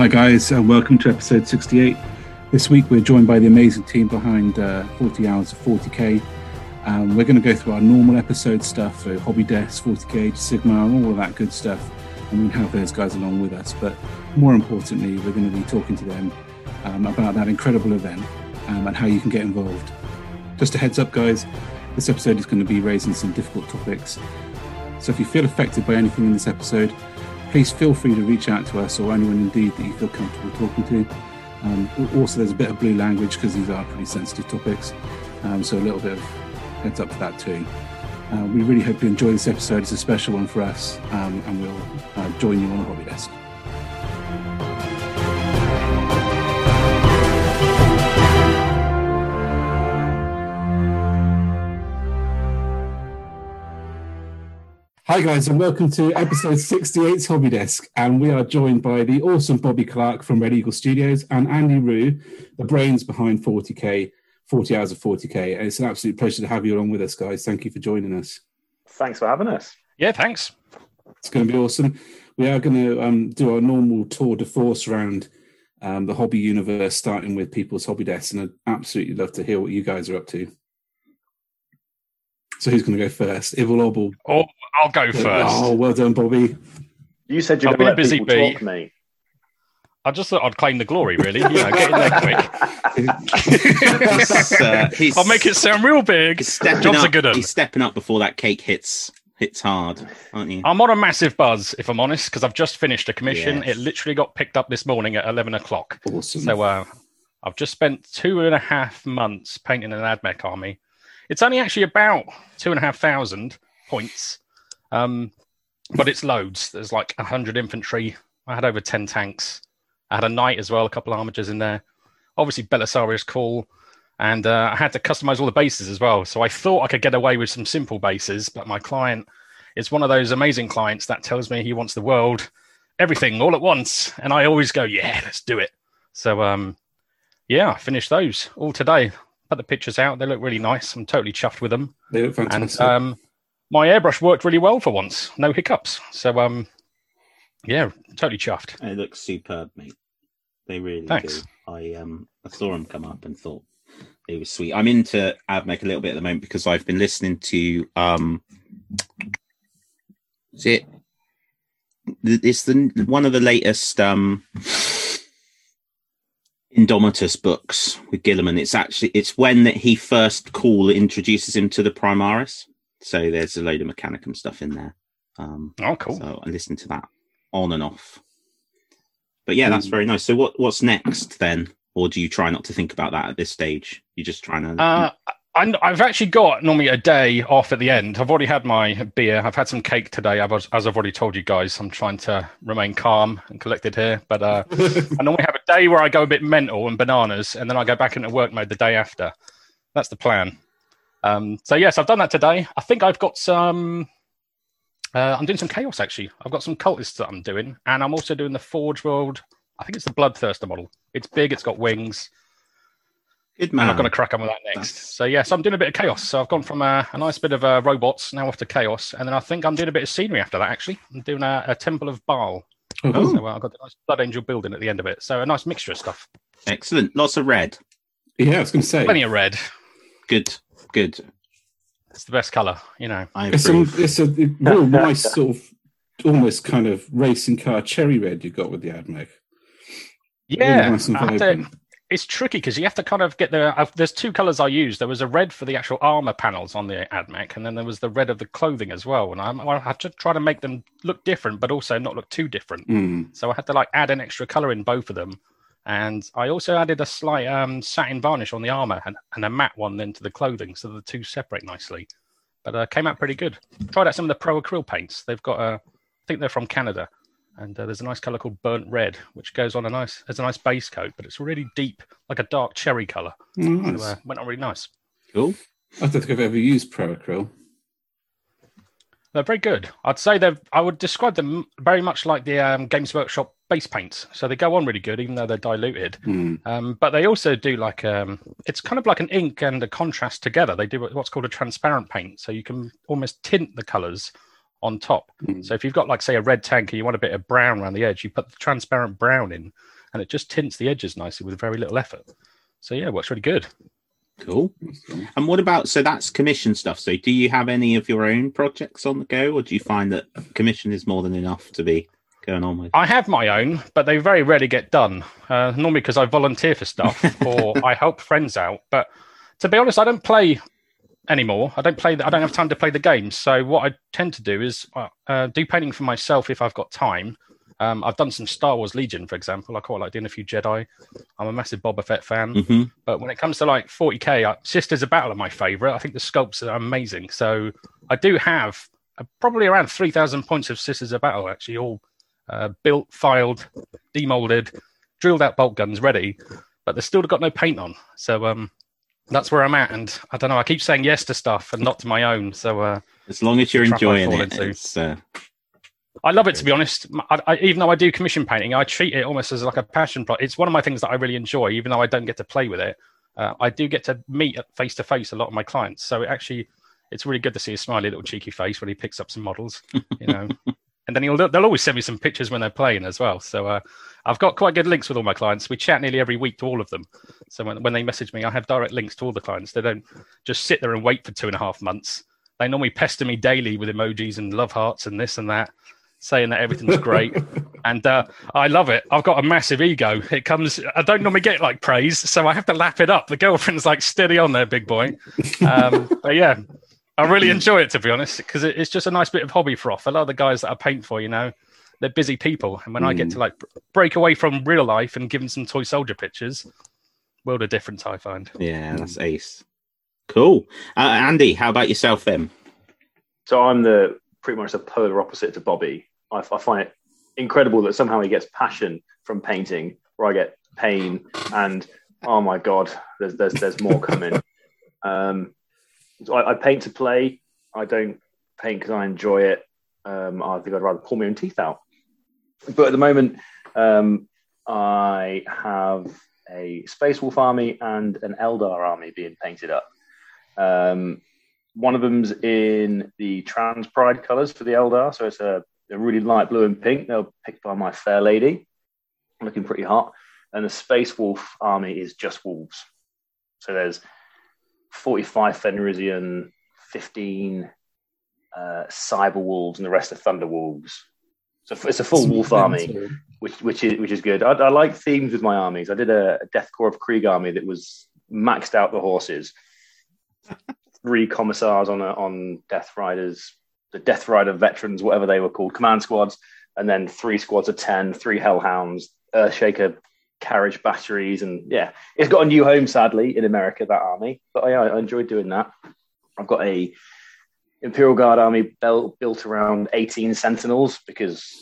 Hi, guys, and welcome to episode 68. This week, we're joined by the amazing team behind uh, 40 Hours of 40K. Um, we're going to go through our normal episode stuff, so Hobby Desk, 40K, Sigmar, and all of that good stuff. And we'll have those guys along with us. But more importantly, we're going to be talking to them um, about that incredible event um, and how you can get involved. Just a heads up, guys, this episode is going to be raising some difficult topics. So if you feel affected by anything in this episode, please feel free to reach out to us or anyone indeed that you feel comfortable talking to. Um, also, there's a bit of blue language because these are pretty sensitive topics, um, so a little bit of heads up for that too. Uh, we really hope you enjoy this episode. It's a special one for us, um, and we'll uh, join you on the hobby desk. Hi, guys, and welcome to episode 68's Hobby Desk. And we are joined by the awesome Bobby Clark from Red Eagle Studios and Andy Rue, the brains behind 40K, 40 Hours of 40K. And it's an absolute pleasure to have you along with us, guys. Thank you for joining us. Thanks for having us. Yeah, thanks. It's going to be awesome. We are going to um, do our normal tour de force around um, the hobby universe, starting with people's hobby desks. And I'd absolutely love to hear what you guys are up to. So who's going to go first? Ibble Obble. Oh, I'll go first. Oh, well done, Bobby. You said you're I've going to busy people bee. talk, mate. I just thought I'd claim the glory, really. You know, get in there quick. he's, uh, he's, I'll make it sound real big. he's stepping Job's up. a good. He's stepping up before that cake hits hits hard, aren't you? I'm on a massive buzz, if I'm honest, because I've just finished a commission. Yes. It literally got picked up this morning at 11 o'clock. Awesome. So uh, I've just spent two and a half months painting an AdMech army. It's only actually about two and a half thousand points, um, but it's loads. There's like a hundred infantry. I had over ten tanks. I had a knight as well, a couple of Armigers in there. Obviously, Belisarius Cawl, and uh, I had to customize all the bases as well. So I thought I could get away with some simple bases, but my client is one of those amazing clients that tells me he wants the world, everything all at once, and I always go, yeah, let's do it. So um, yeah, I finished those all today. Put the pictures out. They look really nice. I'm totally chuffed with them. they look And fantastic. um, my airbrush worked really well for once. No hiccups. So um, yeah, totally chuffed. They look superb, mate. They really Thanks. do. I um I saw them come up and thought it was sweet. I'm into AdMech a little bit at the moment because I've been listening to um is it it's the one of the latest um Indomitus books with Guilliman. It's actually it's when that he first Cawl introduces him to the Primaris. So there's a load of Mechanicum stuff in there. Um Oh, cool. so I listen to that on and off. But yeah, that's Mm. very nice. So what what's next then? Or do you try not to think about that at this stage? You're just trying to Uh, I, I've actually got normally a day off at the end. I've already had my beer. I've had some cake today. I've, as I've already told you guys, I'm trying to remain calm and collected here. But uh, I normally have a day where I go a bit mental and bananas, and then I go back into work mode the day after. That's the plan. Um, so yes, I've done that today. I think I've got some. Uh, I'm doing some chaos actually. I've got some cultists that I'm doing, and I'm also doing the Forge World. I think it's the Bloodthirster model. It's big. It's got wings. Good And man. I'm going to crack on with that next. That's- So yes, I'm doing a bit of chaos. So I've gone from a, a nice bit of uh, robots now off to chaos, and then I think I'm doing a bit of scenery after that. Actually, I'm doing a, a Temple of Baal. Oh, So uh, I've got a nice Blood Angel building at the end of it. So a nice mixture of stuff. Excellent. Lots of red. yeah, I was going to say. Plenty of red. Good. Good. It's the best color, you know. I It's, some, approve. it's a real nice sort of almost kind of racing car cherry red you got with the AdMech. Yeah, nice and I have to- vibrant. it's tricky because you have to kind of get the. Uh, there's two colors I used. There was a red for the actual armor panels on the AdMech, and then there was the red of the clothing as well. And I'm, I had to try to make them look different, but also not look too different. Mm. So I had to like add an extra color in both of them. And I also added a slight um, satin varnish on the armor and, and a matte one then to the clothing, so the two separate nicely. But uh, came out pretty good. Tried out some of the Pro Acryl paints. They've got a, I think they're from Canada, and uh, there's a nice color called burnt red, which goes on a nice, as a nice base coat, but it's really deep, like a dark cherry color. Nice. So, uh, went on really nice. Cool. I don't think I've ever used Pro Acryl. They're very good. I'd say they're. I would describe them very much like the um, Games Workshop base paints. So they go on really good, even though they're diluted. Mm. Um, but they also do like um, it's kind of like an ink and a contrast together. They do what's called a transparent paint, so you can almost tint the colours on top. Mm. So if you've got like say a red tank and you want a bit of brown around the edge, you put the transparent brown in, and it just tints the edges nicely with very little effort. So yeah, it works really good. Cool. And what about so that's commission stuff? So do you have any of your own projects on the go, or do you find that commission is more than enough to be going on with? I have my own, but they very rarely get done. Uh, normally because I volunteer for stuff or I help friends out. But to be honest, I don't play anymore. I don't play. The, I don't have time to play the games. So what I tend to do is uh, uh, do painting for myself if I've got time. Um, I've done some Star Wars Legion, for example. I quite like doing a few Jedi. I'm a massive Boba Fett fan. hmm But when it comes to like 40k, uh, Sisters of Battle are my favorite. I think the sculpts are amazing. So I do have uh, probably around 3,000 points of Sisters of Battle, actually, all uh, built, filed, demolded, drilled out bolt guns ready, but they've still got no paint on. So um, that's where I'm at. And I don't know, I keep saying yes to stuff and not to my own. So uh, As long as you're enjoying it, uh, I love it to be honest. I, I, even though I do commission painting, I treat it almost as like a passion project. It's one of my things that I really enjoy, even though I don't get to play with it. Uh, I do get to meet face to face a lot of my clients, so it actually it's really good to see a smiley little cheeky face when he picks up some models, you know. and then he'll they'll always send me some pictures when they're playing as well. So uh, I've got quite good links with all my clients. We chat nearly every week to all of them. So when, when they message me, I have direct links to all the clients. They don't just sit there and wait for two and a half months. They normally pester me daily with emojis and love hearts and this and that, saying that everything's great. and uh, I love it. I've got a massive ego. It comes. I don't normally get like praise, so I have to lap it up. The girlfriend's like, "Steady on there, big boy." Um, but yeah, I really enjoy it to be honest, because it, it's just a nice bit of hobby froth. A lot of the guys that I paint for, you know, they're busy people, and when I get to like break away from real life and give them some toy soldier pictures, world of difference. I find. yeah, that's ace. Cool. Uh, Andy, how about yourself then? So I'm the pretty much the polar opposite to Bobby. I, I find it incredible that somehow he gets passion from painting, where I get pain, and oh my god, there's there's there's more coming. um, so I, I paint to play. I don't paint because I enjoy it. Um, I think I'd rather pull my own teeth out. But at the moment, um, I have a Space Wolf army and an Eldar army being painted up. Um, one of them's in the Trans Pride colours for the Eldar, so it's a, a really light blue and pink. They're picked by my fair lady, looking pretty hot. And the Space Wolf army is just wolves. So there's 45 Fenrisian, 15 uh, Cyber Wolves, and the rest are Thunder Wolves. So it's a full wolf army which which is which is good. I, I like themes with my armies. I did a, a Death Corps of Krieg army that was maxed out the horses, three commissars on a, on Death Riders, the Death Rider veterans, whatever they were called, command squads, and then three squads of 10, three Hellhounds, Earthshaker carriage batteries, and yeah, it's got a new home sadly in America that army, but I, I enjoyed doing that. I've got a Imperial Guard army built built around 18 Sentinels because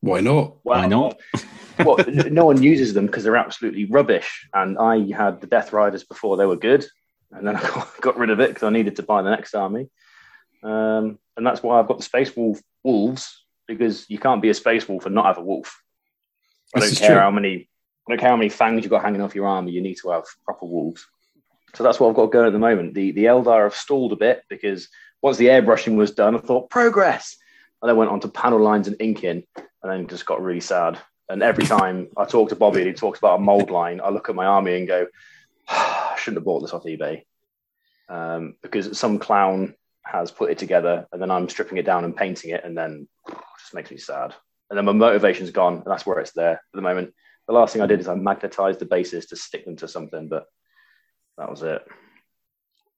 Why not? well, Why not? well, no one uses them because they're absolutely rubbish. And I had the Death Riders before they were good, and then I got, got rid of it because I needed to buy the next army. Um, and that's why I've got the Space Wolf Wolves because you can't be a Space Wolf and not have a wolf. I This don't care true. how many. I don't care how many fangs you've got hanging off your army. You need to have proper wolves. So that's what I've got going at the moment. The the Eldar have stalled a bit because once the airbrushing was done, I thought progress, and then went on to panel lines and inking, and then just got really sad. And every time I talk to Bobby and he talks about a mold line, I look at my army and go, I shouldn't have bought this off eBay. Um, because some clown has put it together and then I'm stripping it down and painting it and then it just makes me sad. And then my motivation's gone and that's where it's there at the moment. The last thing I did is I magnetized the bases to stick them to something, but that was it.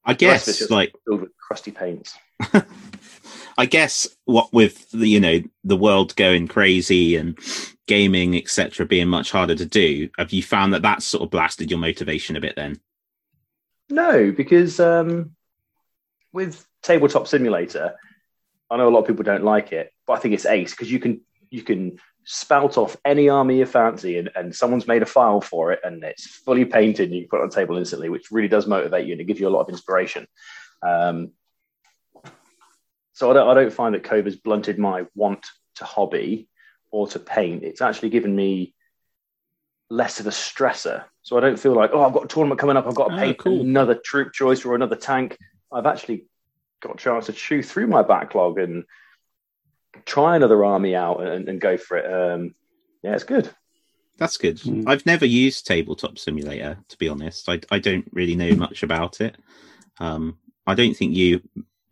I The rest it's guess just like filled with crusty paints. I guess what with the you know the world going crazy and gaming etc being much harder to do, have you found that that's sort of blasted your motivation a bit? Then No, because um, with Tabletop Simulator, I know a lot of people don't like it, but I think it's ace because you can you can spout off any army you fancy, and, and someone's made a file for it, and it's fully painted, and you can put it on the table instantly, which really does motivate you and it gives you a lot of inspiration. Um, so I don't, I don't find that COVID has blunted my want to hobby or to paint. It's actually given me less of a stressor. So I don't feel like, oh, I've got a tournament coming up. I've got to Oh, paint cool. another troop choice or another tank. I've actually got a chance to chew through my backlog and try another army out and, and go for it. Um, yeah, it's good. That's good. Mm. I've never used Tabletop Simulator, to be honest. I, I don't really know much about it. Um, I don't think you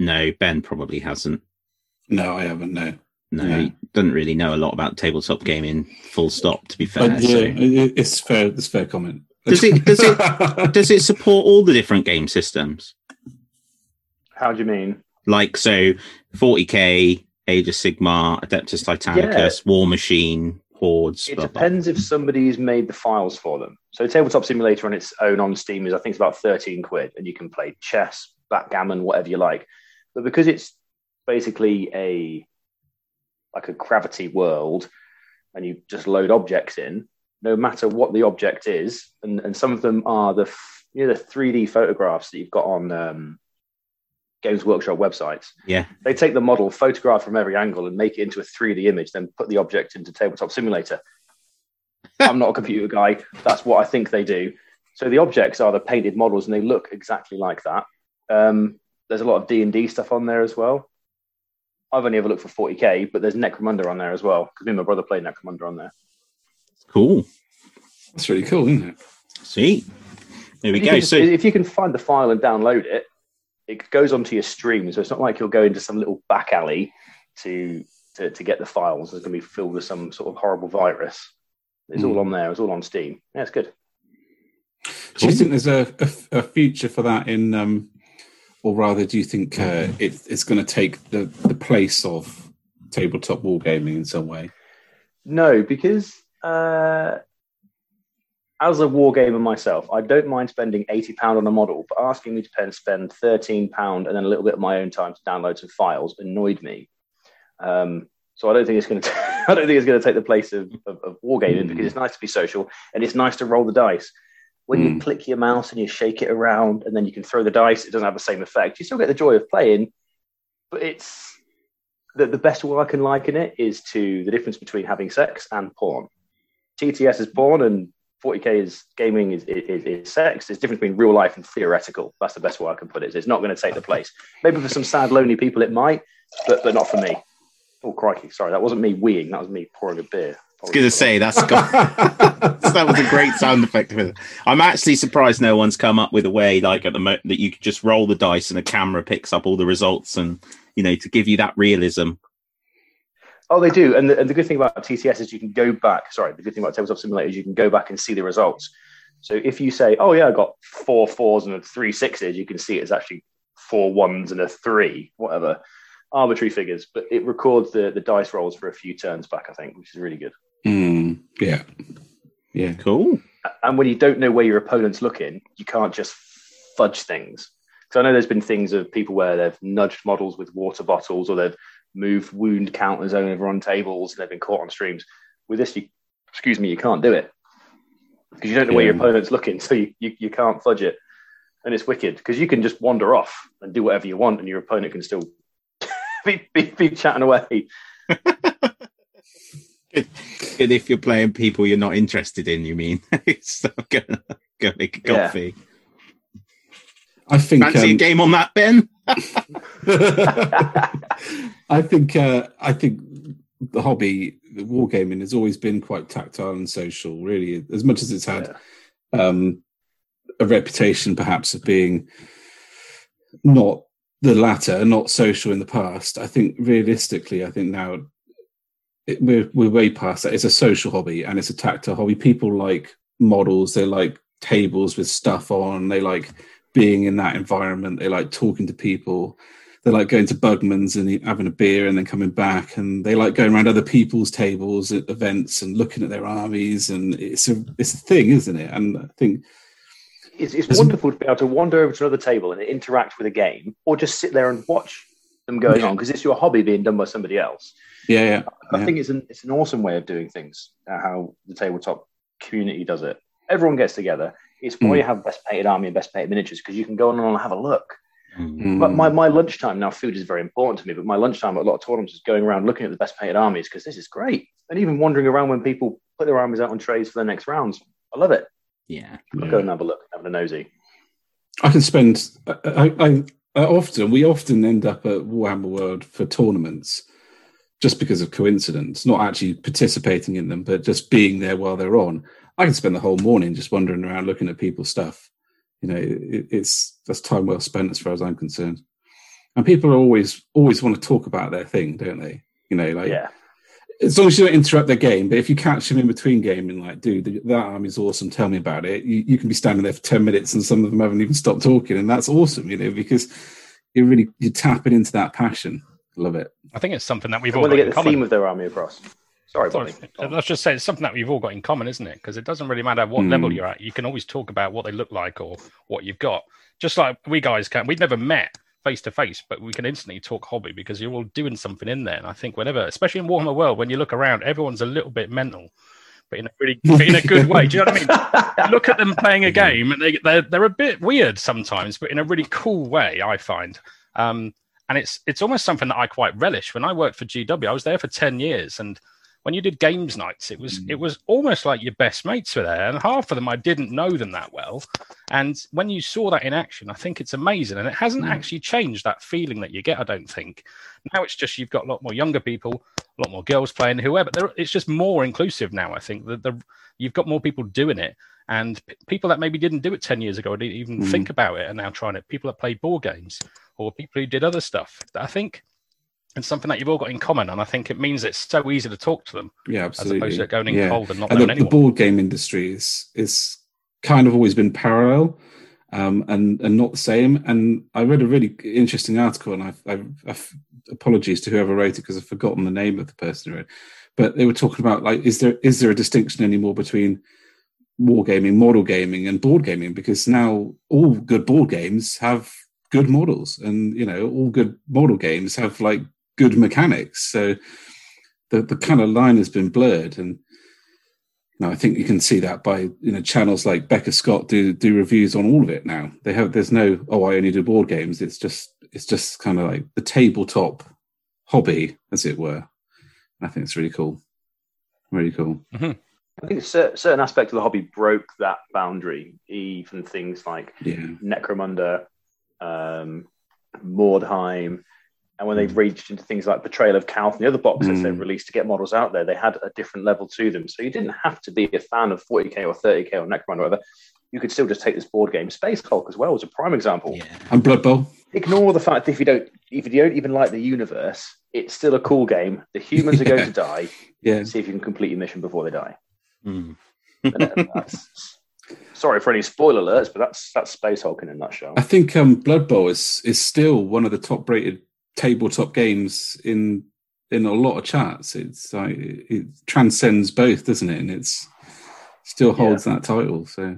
know. Ben probably hasn't. No, I haven't. No. No, Yeah. he doesn't really know a lot about tabletop gaming. Full stop. To be fair. But yeah, so- it's fair. It's fair comment. Does it- does it- Does it support all the different game systems? How do you mean? Like so, 40k, Age of Sigmar, Adeptus Titanicus, War Machine, Hordes. It blah, blah. depends if somebody's made the files for them. So Tabletop Simulator on its own on Steam is I think it's about 13 quid and you can play chess, backgammon, whatever you like. But because it's basically a like a gravity world and you just load objects in, no matter what the object is, and, and some of them are the you know the 3D photographs that you've got on um, Games Workshop websites. Yeah. They take the model, photograph from every angle, and make it into a 3D image, then put the object into Tabletop Simulator. I'm not a computer guy. That's what I think they do. So the objects are the painted models, and they look exactly like that. Um, there's a lot of D and D stuff on there as well. I've only ever looked for 40k, but there's Necromunda on there as well because me and my brother played Necromunda on there. Cool. That's really cool, isn't it? Sweet. There we If go. can- So if you can find the file and download it, it goes onto your Steam. So it's not like you'll go into some little back alley to to, to get the files. It's going to be filled with some sort of horrible virus. It's all Hmm. on there. It's all on Steam. Yeah, it's good. Do you think there's a, a, a future for that in, um, or rather, do you think uh, it, it's going to take the, the place of tabletop wargaming in some way? No, because uh, as a wargamer myself, I don't mind spending eighty pound on a model, but asking me to spend thirteen pound and then a little bit of my own time to download some files annoyed me. Um, so I don't think it's going to. I don't think it's going to take the place of, of, of wargaming Mm. because it's nice to be social and it's nice to roll the dice. When you Mm. click your mouse and you shake it around and then you can throw the dice, it doesn't have the same effect. You still get the joy of playing, but it's the, the best way I can liken it is to the difference between having sex and porn. TTS is porn and 40k is gaming is, is, is sex. There's a difference between real life and theoretical. That's the best way I can put it. It's not going to take the place. Maybe for some sad, lonely people it might, but but not for me. Oh crikey! Sorry, that wasn't me weeing. That was me pouring a beer. I was going to say that's got, that was a great sound effect. I'm actually surprised no one's come up with a way like at the moment that you could just roll the dice and a camera picks up all the results and you know to give you that realism. Oh, they do. And the, and the good thing about TTS is you can go back. Sorry, the good thing about Tabletop Simulator is you can go back and see the results. So if you say, "Oh yeah, I got four fours and a three sixes," you can see it's actually four ones and a three, whatever, arbitrary figures. But it records the the dice rolls for a few turns back, I think, which is really good. Mm, yeah. Yeah. Cool. And when you don't know where your opponent's looking, you can't just fudge things. Because I know there's been things of people where they've nudged models with water bottles or they've moved wound counters over on tables and they've been caught on streams. With this, you, excuse me, you can't do it because you don't know where your opponent's looking, so you, you, you can't fudge it. And it's wicked because you can just wander off and do whatever you want, and your opponent can still be, be, be chatting away. Good if you're playing people you're not interested in. You mean? so go, go make a Yeah. I think. Fancy a um, game on that, Ben? I think uh, I think the hobby, the wargaming, has always been quite tactile and social. Really, as much as it's had um, a reputation, perhaps, of being not the latter, not social in the past. I think realistically, I think now it, we're we're way past that. It's a social hobby and it's a tactile hobby. People like models. They like tables with stuff on. They like being in that environment. They like talking to people. They like going to Bugman's and having a beer and then coming back. And they like going around other people's tables at events and looking at their armies. And it's a it's a thing, isn't it? And I think it's, it's wonderful to be able to wander over to another table and interact with a game, or just sit there and watch them going Yeah. on because it's your hobby being done by somebody else. yeah, yeah, I Yeah. think it's an it's an awesome way of doing things. uh, How the tabletop community does it. Everyone gets together. It's why Mm. you have best painted army and best painted miniatures because you can go on and have a look. Mm. But my, my lunchtime now, food is very important to me. But my lunchtime at a lot of tournaments is going around looking at the best painted armies because this is great. And even wandering around when people put their armies out on trays for the next rounds. I love it. Yeah. I'll Yeah. go and have a look, have a nosy. I can spend. I, I uh, often we often end up at Warhammer World for tournaments just because of coincidence, not actually participating in them, but just being there while they're on. I can spend the whole morning just wandering around looking at people's stuff. You know, it, it's that's time well spent as far as I'm concerned. And people are always always want to talk about their thing, don't they? You know, like Yeah. as long as you don't interrupt their game. But if you catch them in between gaming, like, dude, that army's awesome. Tell me about it. You, you can be standing there for ten minutes, and some of them haven't even stopped talking, and that's awesome. You know, because you're really you're tapping into that passion. Love it. I think it's something that we've And all when got they in get the common. theme of their army across. Sorry, Sorry, Bobby. let's just say it's something that we've all got in common, isn't it? Because it doesn't really matter what Hmm. level you're at. You can always talk about what they look like or what you've got. Just like we guys can. We've never met face to face, but we can instantly talk hobby because you're all doing something in there. And I think whenever, especially in Warhammer World, when you look around, everyone's a little bit mental, but in a really in a good way. Do you know what I mean? look at them playing a game, and they they're, they're a bit weird sometimes, but in a really cool way. I find. Um, and it's it's almost something that I quite relish. When I worked for GW, I was there for ten years, and when you did games nights, it was Mm. it was almost like your best mates were there, and half of them I didn't know them that well. And when you saw that in action, I think it's amazing, and it hasn't Mm. actually changed that feeling that you get. I don't think now it's just you've got a lot more younger people, a lot more girls playing, whoever. There, it's just more inclusive now. I think that the you've got more people doing it, and p- people that maybe didn't do it ten years ago or didn't even Mm. think about it are now trying it. People that play board games or people who did other stuff. I think it's something that you've all got in common, and I think it means it's so easy to talk to them Yeah, as absolutely. opposed to going in yeah. cold and not and knowing the, the board game industry is is kind of always been parallel um, and and not the same. And I read a really interesting article, and I've, I've, I've apologies to whoever wrote it because I've forgotten the name of the person who wrote. it. But they were talking about like, is there is there a distinction anymore between wargaming, model gaming, and board gaming? Because now all good board games have good models, and you know all good model games have like good mechanics. So the the kind of line has been blurred, and no, I think you can see that by you know channels like Becca Scott do do reviews on all of it now. They have there's no oh I only do board games. It's just it's just kind of like the tabletop hobby, as it were. I think it's really cool, really cool. I think cer- certain aspects of the hobby broke that boundary. Even things like Yeah, Necromunda, um, Mordheim, and when they've reached into things like Betrayal of Calth and the other boxes Mm. they've released to get models out there, they had a different level to them. So you didn't have to be a fan of 40k or 30k or Necromunda or whatever. You could still just take this board game. Space Hulk as well was a prime example. Yeah. and Blood Bowl. Ignore the fact that if you don't if you don't even like the universe, it's still a cool game. The humans are going to die. Yeah, See if you can complete your mission before they die. Hmm. That's- sorry for any spoiler alerts, but that's that's Space Hulk in a nutshell. I think um, Blood Bowl is is still one of the top rated tabletop games in in a lot of charts. It's like it transcends both, doesn't it? And it's still holds that title. So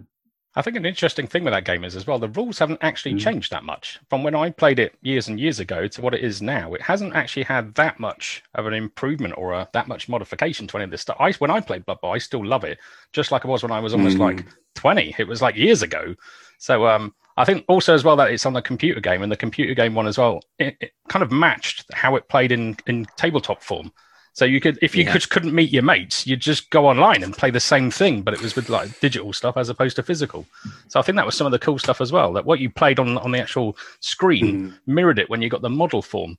I think an interesting thing with that game is as well, the rules haven't actually Mm. changed that much from when I played it years and years ago to what it is now. It hasn't actually had that much of an improvement or a, that much modification to any of this stuff. I, when I played Blood Bowl, I still love it, just like it was when I was almost Mm. like 20. It was like years ago. So um, I think also as well that it's on the computer game and the computer game one as well, it, it kind of matched how it played in, in tabletop form. So you could, if you Yeah. could, couldn't meet your mates, you'd just go online and play the same thing, but it was with like digital stuff as opposed to physical. So I think that was some of the cool stuff as well. That what you played on on the actual screen mm. mirrored it when you got the model form.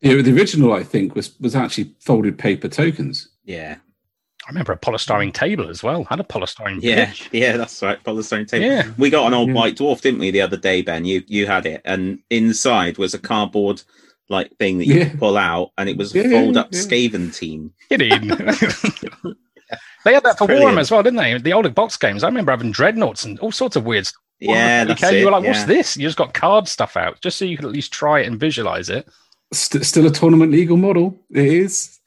yeah, the original I think was was actually folded paper tokens. Yeah. I remember a polystyrene table as well. Had a polystyrene Yeah, pitch. yeah, that's right. Polystyrene table. Yeah. We got an old Yeah. white dwarf, didn't we, the other day, Ben? You you had it, and inside was a cardboard like thing that you Yeah. could pull out, and it was a Yeah, fold up yeah. Skaven team. Kidding. they had that for Brilliant. Warhammer as well, didn't they? The older box games. I remember having dreadnoughts and all sorts of weird stuff. Yeah, that's it. You were like, yeah. what's this? You just got card stuff out just so you could at least try it and visualize it. St- still a tournament legal model. It is.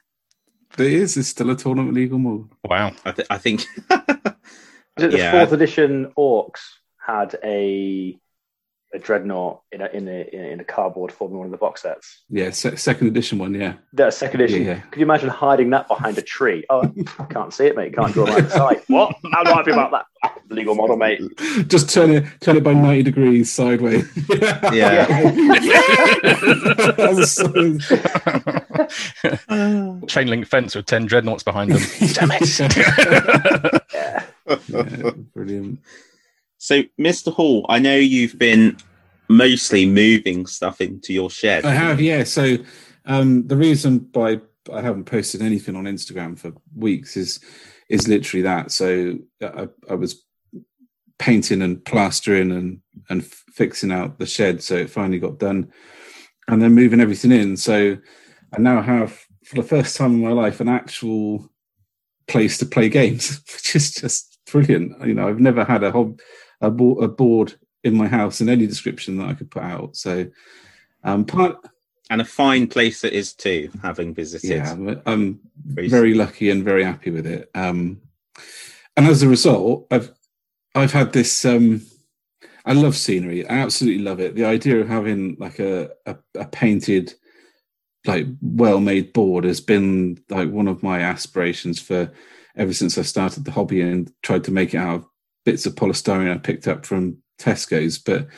It is. It's still a tournament legal model. Wow. I, th- I think. Was it the Yeah. fourth edition Orcs had a a dreadnought in a in a in a cardboard form in one of the box sets? Yeah, se- second edition one. Yeah. That second edition. Yeah. Could you imagine hiding that behind a tree? Oh, can't see it, mate. Can't draw line of sight. What? How do I feel about that? Legal model, mate. Just turn it turn it by ninety degrees sideways. Yeah. yeah Chain link fence with 10 dreadnoughts behind them. Damn it. Yeah. Yeah, brilliant. So, Mr. Hall, I know you've been mostly moving stuff into your shed. I have, yeah. So um, the reason by I haven't posted anything on Instagram for weeks is is literally that. So I, I was painting and plastering and and fixing out the shed, so it finally got done, and then moving everything in. So I now have, for the first time in my life, an actual place to play games, which is just brilliant. You know, I've never had a hob a, bo- a board in my house in any description that I could put out. So um, part and a fine place it is too, having visited. Yeah, I'm very lucky and very happy with it. Um, and as a result, I've I've had this. Um, I love scenery. I absolutely love it. The idea of having like a, a, a painted, like well-made board has been like one of my aspirations for ever since I started the hobby and tried to make it out of bits of polystyrene I picked up from Tesco's. But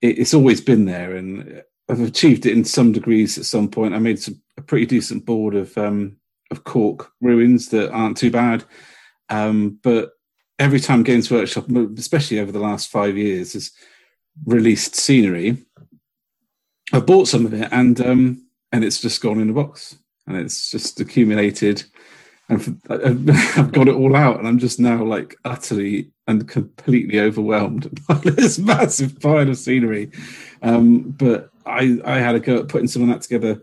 it, it's always been there, and I've achieved it in some degrees at some point. I made some, a pretty decent board of um, of cork ruins that aren't too bad. Um, but every time Games Workshop, especially over the last five years, has released scenery, I've bought some of it and um, and it's just gone in a box and it's just accumulated. And I've got it all out, and I'm just now like utterly and completely overwhelmed by this massive pile of scenery. Um, but I I had a go at putting some of that together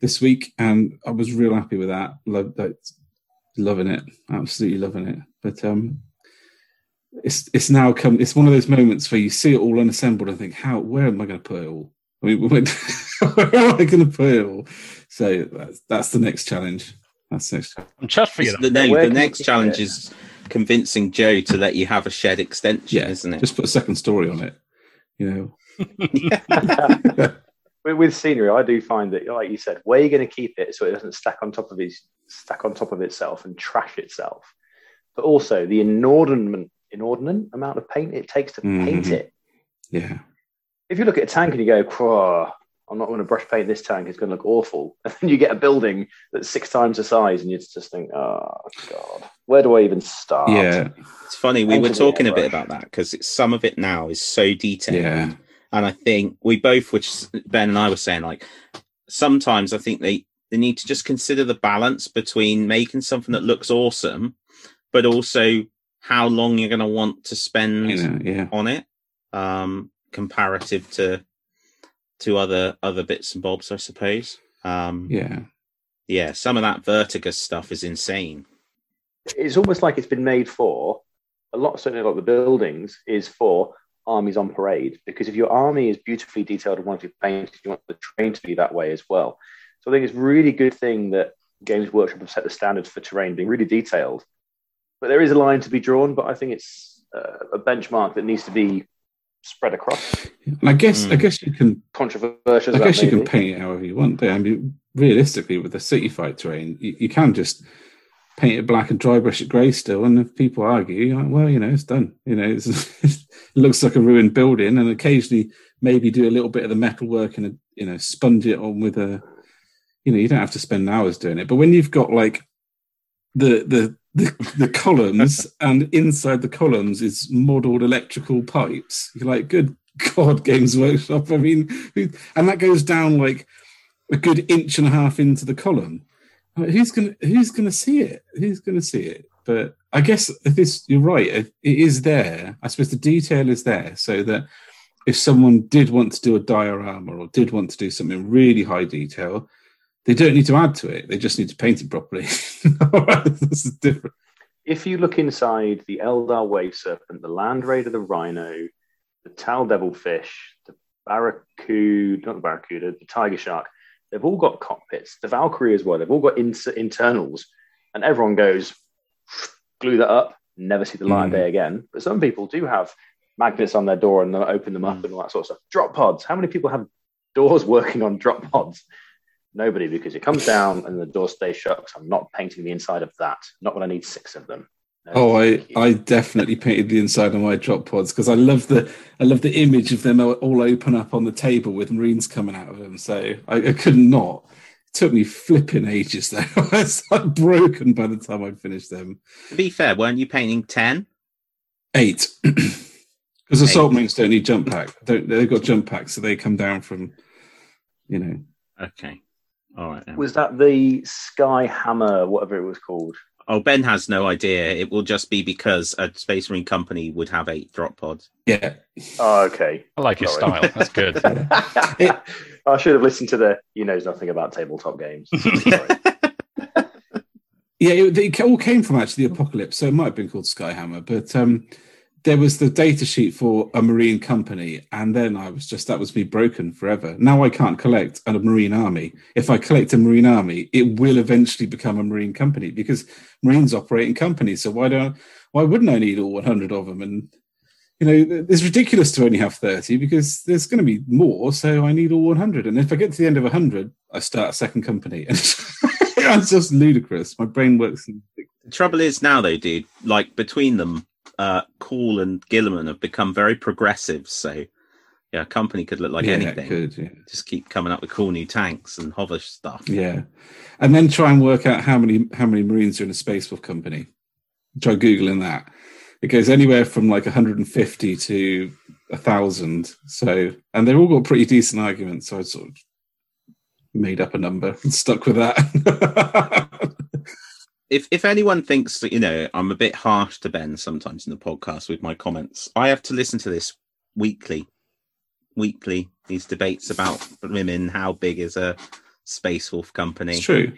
this week, and I was real happy with that. That, loving it, absolutely loving it. But um, it's it's now come. It's one of those moments where you see it all unassembled and think, how where am I going to put it all? I mean, where am I going to put it all? So that's that's the next challenge. That's the next challenge. I'm just for you. The, no, the next challenge is convincing Joe to let you have a shed extension, yeah, isn't it? Just put a second story on it. You know. with, with scenery, I do find that, like you said, where you're going to keep it so it doesn't stack on top of its stack on top of itself and trash itself, but also the inordinate inordinate amount of paint it takes to mm-hmm. paint it. Yeah. If you look at a tank and you go, I'm not going to brush paint this tank, it's going to look awful. And then you get a building that's six times the size and you just think, oh, God, where do I even start? Yeah. It's funny. We were talking a bit about that because some of it now is so detailed. Yeah. And I think we both, which Ben and I were saying, like, sometimes I think they, they need to just consider the balance between making something that looks awesome, but also how long you're going to want to spend yeah, yeah. on it um, comparative to to other other bits and bobs i suppose. Um, yeah. yeah some of that vertigo stuff is insane. It's almost like it's been made for a lot certainly a lot of the buildings is for armies on parade because if your army is beautifully detailed and wonderfully painted you want the terrain to be that way as well. So i think it's a really good thing that games workshop have set the standards for terrain being really detailed. But there is a line to be drawn. But I think it's uh, a benchmark that needs to be spread across. And I guess mm. I guess you can controversial. I guess you can paint it however you want. There, I mean, realistically, with the city fight terrain, you, you can just paint it black and dry brush it grey still. And if people argue, like, well, you know, it's done. You know, it looks like a ruined building, and occasionally maybe do a little bit of the metal work and you know sponge it on with a. You know, you don't have to spend hours doing it, but when you've got like the the the, the columns, and inside the columns is modelled electrical pipes. You're like, good God, Games Workshop. I mean, and that goes down like a good inch and a half into the column. who's gonna Who's gonna see it? Who's gonna see it? But I guess this, you're right. It is there. I suppose the detail is there, so that if someone did want to do a diorama or did want to do something really high detail, they don't need to add to it. They just need to paint it properly. this is different. If you look inside the Eldar Wave Serpent, the Land Raider, the Rhino, the Tau Devilfish, the Barracuda, not the Barracuda, the Tiger Shark, they've all got cockpits. The Valkyrie as well. They've all got inter- internals, and everyone goes glue that up. Never see the light mm. of day again. But some people do have magnets on their door and they open them up and all that sort of stuff. Drop pods. How many people have doors working on drop pods? Nobody, because it comes down and the door stays shut. I'm not painting the inside of that. Not when I need six of them. No, oh, I, I definitely painted the inside of my drop pods because I love the I love the image of them all open up on the table with marines coming out of them. So I, I could not. It took me flipping ages though. I was like broken by the time I'd finished them. To be fair, weren't you painting ten? Eight. Because assault marines don't need jump pack. Don't they've got jump packs, so they come down from, you know. Okay. All right. Then. Was that the Sky Hammer, whatever it was called? Oh, Ben has no idea. It will just be because a Space Marine company would have eight drop pods. Yeah, Oh, okay. I like your Sorry. style. That's good. I should have listened to the he knows nothing about tabletop games. Yeah. It, it all came from actually the apocalypse, so it might have been called Skyhammer. But um, there was the data sheet for a marine company, and then I was just that was me broken forever. Now I can't collect a marine army. If I collect a marine army, it will eventually become a marine company because marines operate in companies. So why don't why wouldn't I need all 100 of them? And you know, it's ridiculous to only have 30 because there's going to be more. So I need all 100. And if I get to the end of 100, I start a second company. And it's just ludicrous. My brain works. In, The trouble is now, though, dude, like between them, uh, Cawl and Guilliman have become very progressive. So, yeah, a company could look like yeah, anything. Good, yeah. Just keep coming up with cool new tanks and hover stuff. Yeah, and then try and work out how many how many Marines are in a Space Wolf company. Try googling that. It goes anywhere from like 150 to a thousand. So, and they've all got pretty decent arguments. So I sort of made up a number and stuck with that. If if anyone thinks that you know I'm a bit harsh to Ben sometimes in the podcast with my comments, I have to listen to this weekly, weekly these debates about women. How big is a Space Wolf company? it's true.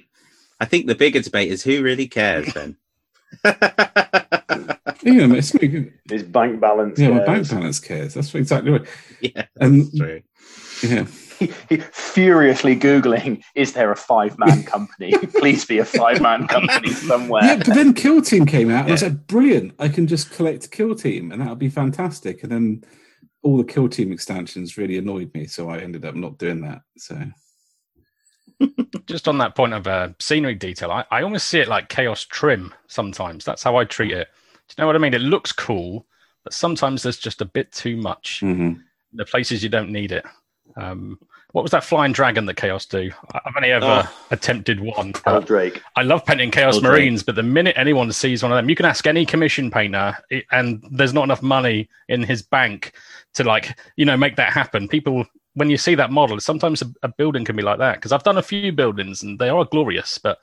I think the bigger debate is who really cares, Ben. Yeah, mate, it's really- His bank balance. yeah, my cares. bank balance cares. That's exactly right. yeah, And that's true. yeah, He, he furiously googling, "Is there a five-man company? Please be a five-man company somewhere." yeah, but then Kill Team came out, and I said, "Brilliant! I can just collect Kill Team, and that would be fantastic." And then all the Kill Team extensions really annoyed me, so I ended up not doing that. So Just on that point of uh, scenery detail, I, I almost see it like chaos trim sometimes. That's how I treat it. Do you know what I mean? It looks cool, but sometimes there's just a bit too much. mhm. The places you don't need it. Um, what was that flying dragon that Chaos do? I've only ever Oh. attempted one. Heldrake. I love painting Chaos Oh. Marines, but the minute anyone sees one of them, you can ask any commission painter, and there's not enough money in his bank to like, you know, make that happen. People, when you see that model, sometimes a, a building can be like that. Because I've done a few buildings and they are glorious, but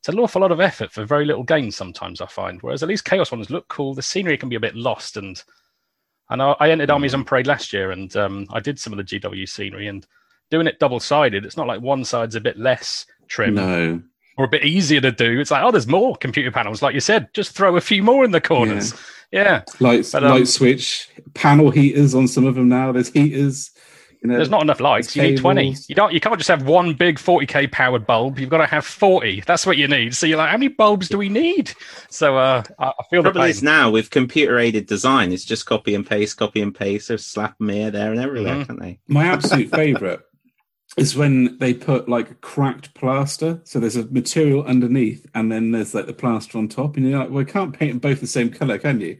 it's an awful lot of effort for very little gain. Sometimes I find, whereas at least Chaos ones look cool. The scenery can be a bit lost, and and I, I entered Armies on Parade last year, and um, I did some of the GW scenery and. Doing it double sided, it's not like one side's a bit less trim no, or a bit easier to do. It's like, oh, there's more computer panels, like you said. Just throw a few more in the corners. Yeah, light But, um, light switch panel heaters on some of them now. There's heaters. You know, there's not enough lights. You need twenty. You don't. You can't just have one big 40k powered bulb. You've got to have forty. That's what you need. So you're like, how many bulbs do we need? So uh, I, I feel the Trouble pain. is now with computer aided design, it's just copy and paste, copy and paste. So slap them here, there, and everywhere, Mhm. can't they? My absolute favorite is when they put like cracked plaster. So there's a material underneath, and then there's like the plaster on top, and you're like, well, you can't paint them both the same color, can you?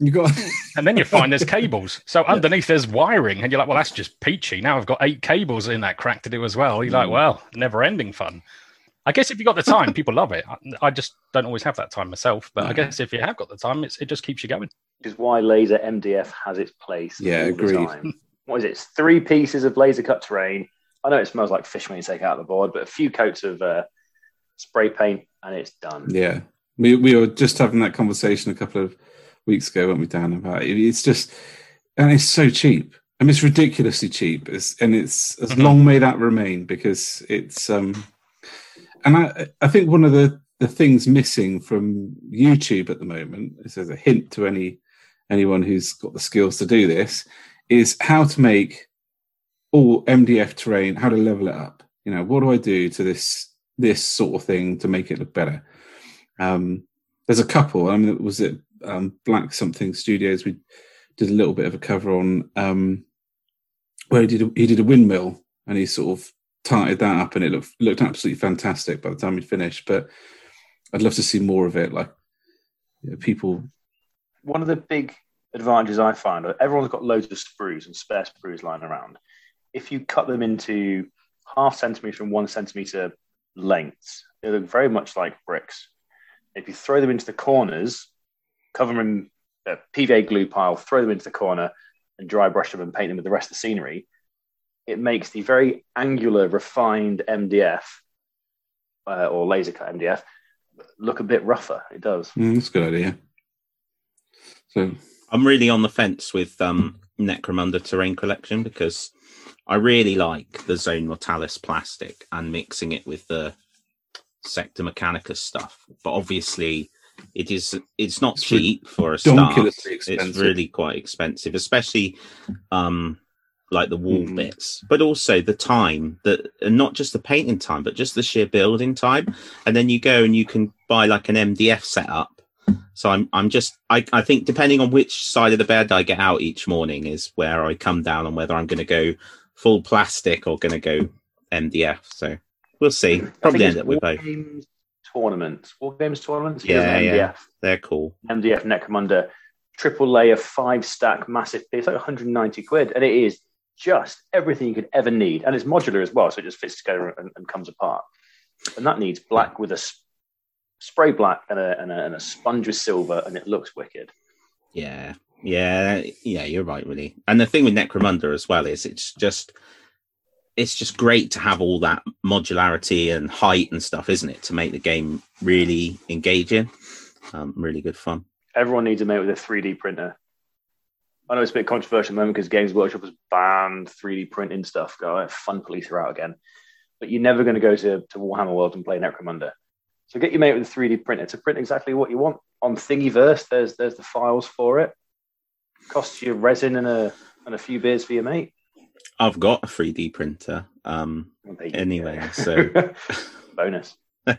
You got and then you find there's cables. So underneath there's wiring, and you're like, well, that's just peachy. Now I've got eight cables in that crack to do as well. You're like, Mm. well, never ending fun. I guess if you've got the time, people love it. I, I just don't always have that time myself. But I guess if you have got the time, it's, it just keeps you going. Which is why laser MDF has its place. Yeah, all agreed. The. What is it? It's three pieces of laser cut terrain. I know it smells like fish when you take it out of the board, but a few coats of uh, spray paint and it's done. yeah. We we were just having that conversation a couple of weeks ago, weren't we, Dan? About it. It's just and it's so cheap. I mean, it's ridiculously cheap. It's, and it's as Mhm. long may that remain because it's um and I I think one of the the things missing from YouTube at the moment is as a hint to any anyone who's got the skills to do this is how to make all MDF terrain, how to level it up. You know, what do I do to this this sort of thing to make it look better? Um, there's a couple. I mean, was it um, Black Something Studios? We did a little bit of a cover on um, where he did a, he did a windmill and he sort of tarted that up, and it looked looked absolutely fantastic by the time he finished. But I'd love to see more of it. Like you know, people, One of the big advantages I find, everyone's got loads of sprues and spare sprues lying around. If you cut them into half centimeter and one centimeter lengths, they look very much like bricks. If you throw them into the corners, cover them in a PVA glue pile, throw them into the corner, and dry brush them and paint them with the rest of the scenery, it makes the very angular, refined MDF uh, or laser cut MDF look a bit rougher. It does. Mm, that's a good idea. So I'm really on the fence with um, Necromunda Terrain Collection because I really like the Zone Mortalis plastic and mixing it with the Sector Mechanicus stuff. But obviously, it is it's not It's cheap for a start. It's really quite expensive, especially um, like the wall Mhm. bits, but also the time that and not just the painting time, but just the sheer building time. And then you go and you can buy like an MDF setup. So I'm I'm just I, I think depending on which side of the bed I get out each morning is where I come down on whether I'm going to go full plastic or going to go MDF. So we'll see. Probably end up with both. Games tournament. War Games tournament. Yeah, yeah. MDF. They're cool. MDF Necromunda triple layer five stack massive piece, like 190 quid, and it is just everything you could ever need, and it's modular as well, so it just fits together and, and comes apart. And that needs black with a s- spray black and a, and a and a sponge with silver, and it looks wicked. Yeah, yeah, yeah. You're right, really. And the thing with Necromunda as well is it's just it's just great to have all that modularity and height and stuff, isn't it? To make the game really engaging, um, really good fun. Everyone needs a mate with a 3D printer. I know it's a bit controversial at the moment because Games Workshop has banned 3D printing stuff. Go, Fun Police are out again. But you're never going to go to, to Warhammer World and play Necromunda. So get your mate with a 3D printer to print exactly what you want. On Thingiverse, there's there's the files for it. Costs you resin and a and a few beers for your mate. I've got a 3D printer. Um, you Anyway, so- bonus.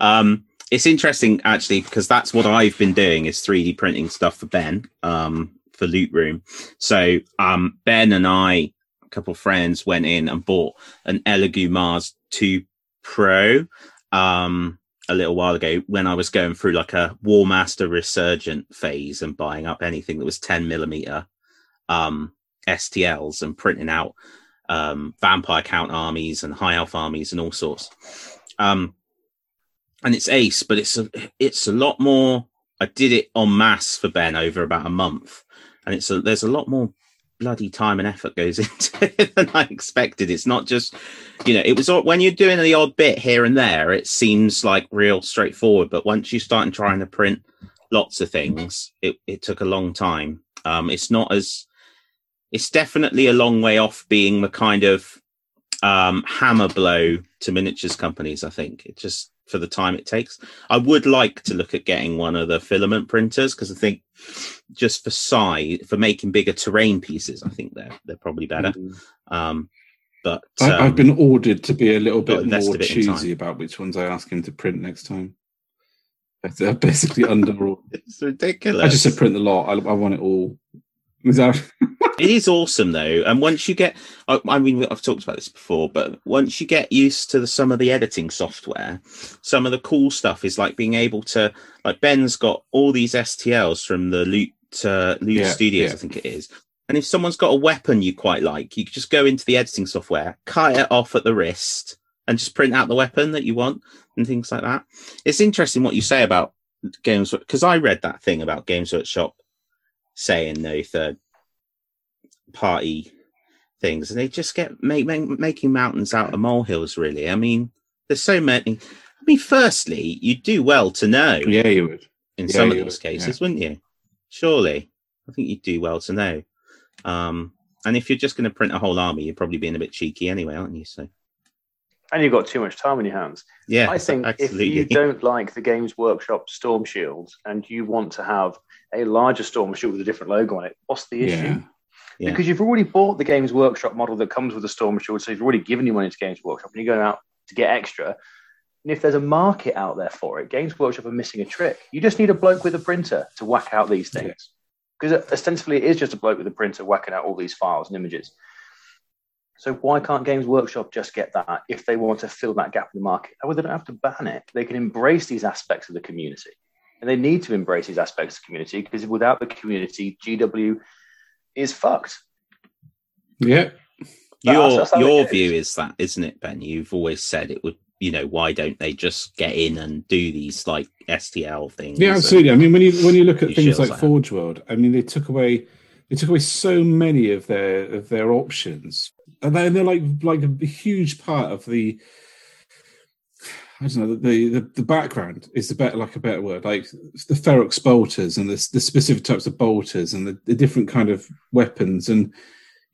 um, it's interesting actually because that's what I've been doing is 3D printing stuff for Ben um, for Loot Room. So um, Ben and I, a couple of friends, went in and bought an Elegoo Mars 2 Pro um, a little while ago when I was going through like a War Master Resurgent phase and buying up anything that was 10 millimeter um, STLs and printing out um, vampire count armies and high elf armies and all sorts. Um, and it's ace, but it's a it's a lot more. I did it en masse for Ben over about a month, and it's a, there's a lot more bloody time and effort goes into it than I expected. It's not just you know it was when you're doing the odd bit here and there, it seems like real straightforward, but once you start trying to print lots of things, it it took a long time. Um, it's not as it's definitely a long way off being the kind of um, hammer blow to miniatures companies. I think it just for the time it takes. I would like to look at getting one of the filament printers because I think just for size, for making bigger terrain pieces, I think they're they're probably better. Um, but I, um, I've been ordered to be a little bit more a bit choosy about which ones I ask him to print next time. But They're basically under. it's ridiculous. I just said print the lot. I, I want it all. It is awesome though. And once you get I, I mean i've talked about this before but once you get used to the, some of the editing software some of the cool stuff is like being able to like ben's got all these stls from the loot uh, loot Yeah, studios yeah. i think it is. And if someone's got a weapon you quite like you just go into the editing software cut it off at the wrist and just print out the weapon that you want and things like that. It's interesting what you say about games because i read that thing about games workshop saying no third party things. And they just get make, make, making mountains out of molehills really. I mean there's so many i mean firstly you do well to know yeah, you would. in yeah, some of those would, cases wouldn't you? Surely. I think you'd do well to know. Um and if you're just going to print a whole army you're probably being a bit cheeky anyway aren't you? So And you've got too much time on your hands. yeah I think if you don't like the Games Workshop Storm Shield and you want to have a larger Storm Shield with a different logo on it, what's the issue? Yeah. Yeah. Because you've already bought the Games Workshop model that comes with the Storm Shield, so you've already given your money to Games Workshop and you're going out to get extra. And if there's a market out there for it, Games Workshop are missing a trick. You just need a bloke with a printer to whack out these things. Because ostensibly it is just a bloke with a printer whacking out all these files and images. So why can't Games Workshop just get that if they want to fill that gap in the market? Oh, well, they don't have to ban it. They can embrace these aspects of the community. And they need to embrace these aspects of community because without the community, GW is fucked. Yeah. your That's- that's your view is that isn't it ben you've always said it would you know, why don't they just get in and do these like STL things? Yeah, and- absolutely. I mean, when you when you look at things like like that. Forge World, I mean, they took away they took away so many of their of their options, and they're, they're like like a huge part of the. I don't know the the, the background is the better like a better word like the Ferox bolters and the, the specific types of bolters and the, the different kind of weapons and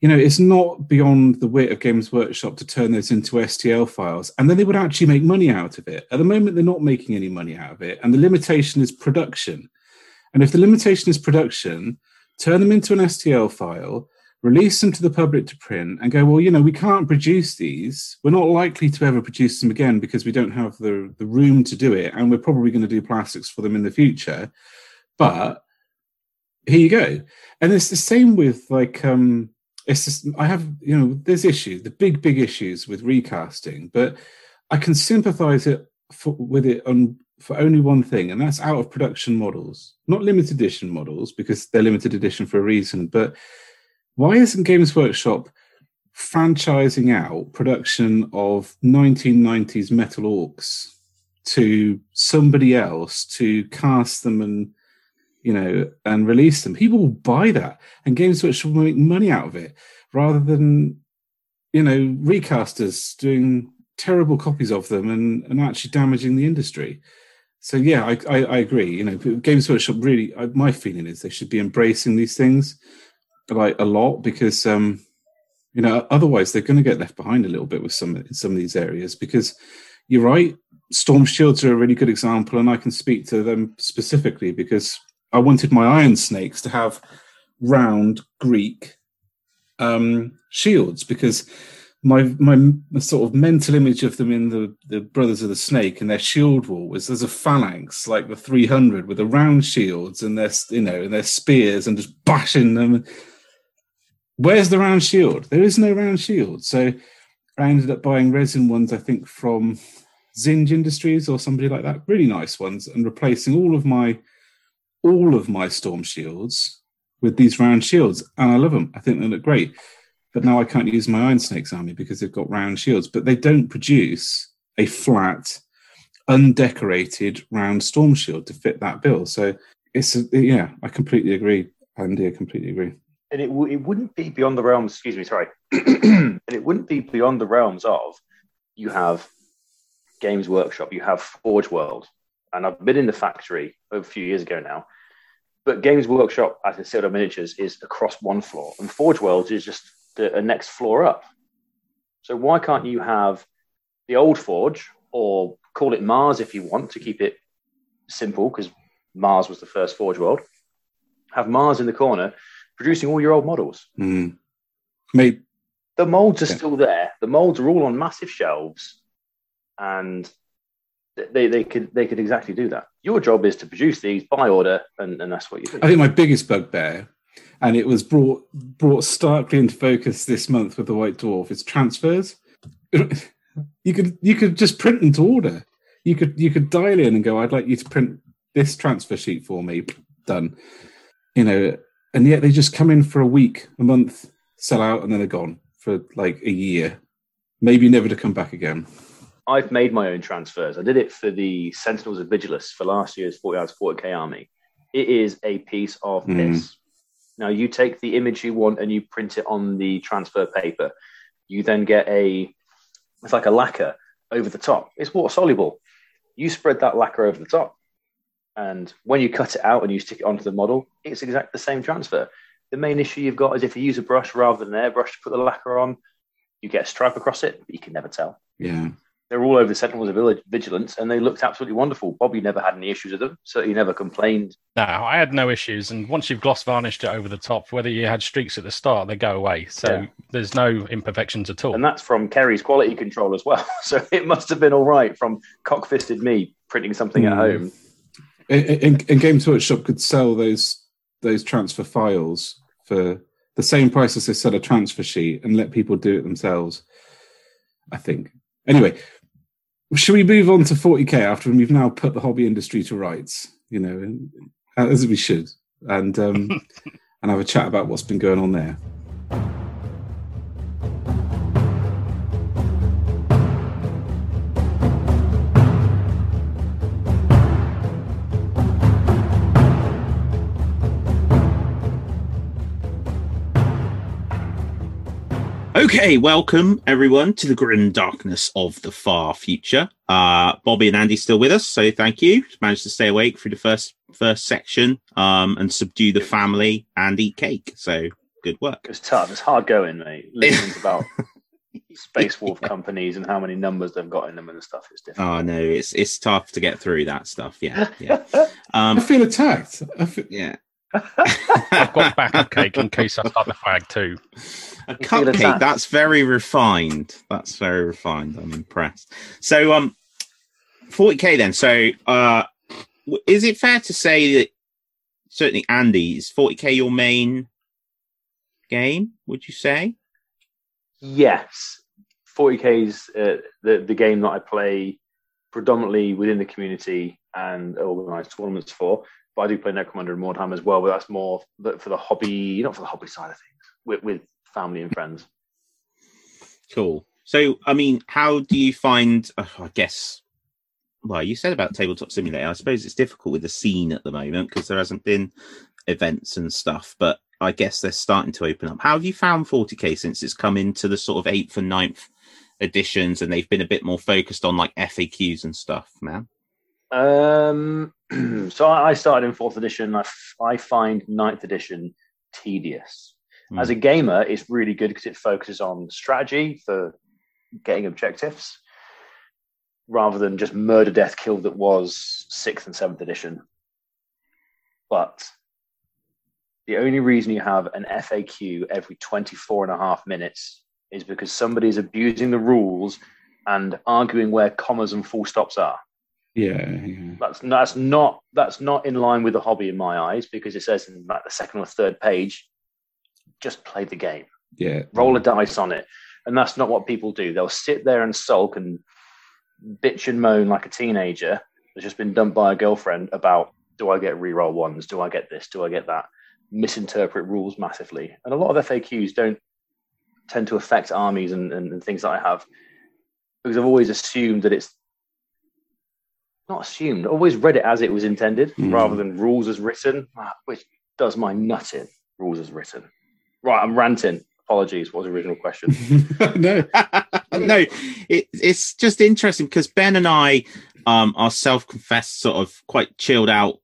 you know it's not beyond the wit of Games Workshop to turn those into STL files and then they would actually make money out of it. At the moment, they're not making any money out of it, and the limitation is production. And if the limitation is production, turn them into an STL file, release them to the public to print, and go, well, you know, we can't produce these. We're not likely to ever produce them again because we don't have the, the room to do it, and we're probably going to do plastics for them in the future. But here you go. And it's the same with like um it's just I have you know there's issues, the big big issues with recasting, but I can sympathise it for, with it on for only one thing, and that's out of production models, not limited edition models because they're limited edition for a reason. But why isn't Games Workshop franchising out production of 1990s Metal Orcs to somebody else to cast them and you know and release them? People will buy that, and Games Workshop will make money out of it rather than you know recasters doing terrible copies of them and, and actually damaging the industry. So yeah, I, I, I agree. You know, Games Workshop really. I, my feeling is they should be embracing these things like a lot because um, you know otherwise they're going to get left behind a little bit with some in some of these areas because you're right. Storm Shields are a really good example, and I can speak to them specifically because I wanted my Iron Snakes to have round Greek um, shields because my my sort of mental image of them in the the Brothers of the Snake and their shield wall was there's a phalanx like the 300 with the round shields and their you know and their spears and just bashing them. Where's the round shield? There is no round shield. So I ended up buying resin ones, I think from Zinge Industries or somebody like that, really nice ones, and replacing all of my all of my storm shields with these round shields, and I love them. I think they look great. But now I can't use my Iron Snakes army because they've got round shields. But they don't produce a flat, undecorated round storm shield to fit that bill. So it's a, yeah, I completely agree, Andy. I completely agree. And it, w- it wouldn't be beyond the realms excuse me sorry and it wouldn't be beyond the realms of you have games workshop you have forge world and i've been in the factory a few years ago now but games workshop as in Citadel miniatures is across one floor and forge world is just the a next floor up. So why can't you have the old forge or call it mars if you want to keep it simple because mars was the first forge world have mars in the corner producing all your old models. Mm. Mate, The molds are Yeah. still there. The molds are all on massive shelves, and they, they could they could exactly do that. Your job is to produce these by order, and, and that's what you do. I think my biggest bugbear, and it was brought brought starkly into focus this month with the White Dwarf, is transfers. you could you could just print them to order. You could you could dial in and go, I'd like you to print this transfer sheet for me. Done. You know, and yet they just come in for a week, a month, sell out, and then they're gone for like a year, maybe never to come back again. I've made my own transfers. I did it for the Sentinels of Vigilus for last year's 40 hours 40k army. It is a piece of Mm. piss. Now you take the image you want and you print it on the transfer paper. You then get a it's like a lacquer over the top. It's water soluble. You spread that lacquer over the top, and when you cut it out and you stick it onto the model, it's exactly the same transfer. The main issue you've got is if you use a brush rather than an airbrush to put the lacquer on, you get a stripe across it, but you can never tell Yeah. they're all over the Sentinels of Village- Vigilance, and they looked absolutely wonderful. Bobby never had any issues with them, so he never complained. No, I had no issues. And once you've gloss varnished it over the top, whether you had streaks at the start, they go away. So Yeah. there's no imperfections at all. And that's from Kerry's quality control as well. So it must have been all right from cock-fisted me printing something at Hmm. home. And, and Games Workshop could sell those those transfer files for the same price as they sell a transfer sheet and let people do it themselves. I think. Anyway, should we move on to 40k after we've now put the hobby industry to rights? You know, as we should, and um, and have a chat about what's been going on there. Okay, welcome everyone to the grim darkness of the far future. Uh, Bobby and Andy still with us, so thank you. Managed to stay awake through the first first section um, and subdue the family and eat cake. So good work. It's tough. It's hard going, mate. Listening about Space Wolf companies and how many numbers they've got in them and stuff. It's different. Oh no, it's it's tough to get through that stuff. Yeah, yeah, I um, feel attacked. I feel, yeah. I've got backup cake in case I start the flag too. A You cupcake. That's very refined. That's very refined. I'm impressed. So, um, 40k then. So, uh, is it fair to say that certainly Andy is 40k your main game? Would you say? Yes, 40k is uh, the the game that I play predominantly within the community and organise tournaments for. But I do play Necromunda and Mordheim as well. But that's more for the hobby, not for the hobby side of things, with, with family and friends. Cool. So, I mean, how do you find? Uh, I guess. Well, you said about tabletop simulator. I suppose it's difficult with the scene at the moment because there hasn't been events and stuff. But I guess they're starting to open up. How have you found 40k since it's come into the sort of eighth and ninth editions, and they've been a bit more focused on like FAQs and stuff, man? Um, so I I started in fourth edition. I, f- I find ninth edition tedious. Hmm. As a gamer, it's really good because it focuses on strategy for getting objectives rather than just murder, death, kill that was sixth and seventh edition. But the only reason you have an FAQ every 24 and a half minutes is because somebody's abusing the rules and arguing where commas and full stops are. Yeah, yeah. That's that's not that's not in line with the hobby in my eyes because it says in like the second or third page, just play the game, yeah. roll a dice on it, and that's not what people do. They'll sit there and sulk and bitch and moan like a teenager that's just been dumped by a girlfriend about do I get reroll ones, do I get this, do I get that, misinterpret rules massively, and a lot of FAQs don't tend to affect armies and, and, and things that I have because I've always assumed that it's not assumed, always read it as it was intended Mm. rather than rules as written, ah, which does my nut in. Rules as written. Right, I'm ranting. Apologies. What was the original question? no, no, it, it's just interesting because Ben and I um, are self-confessed sort of quite chilled out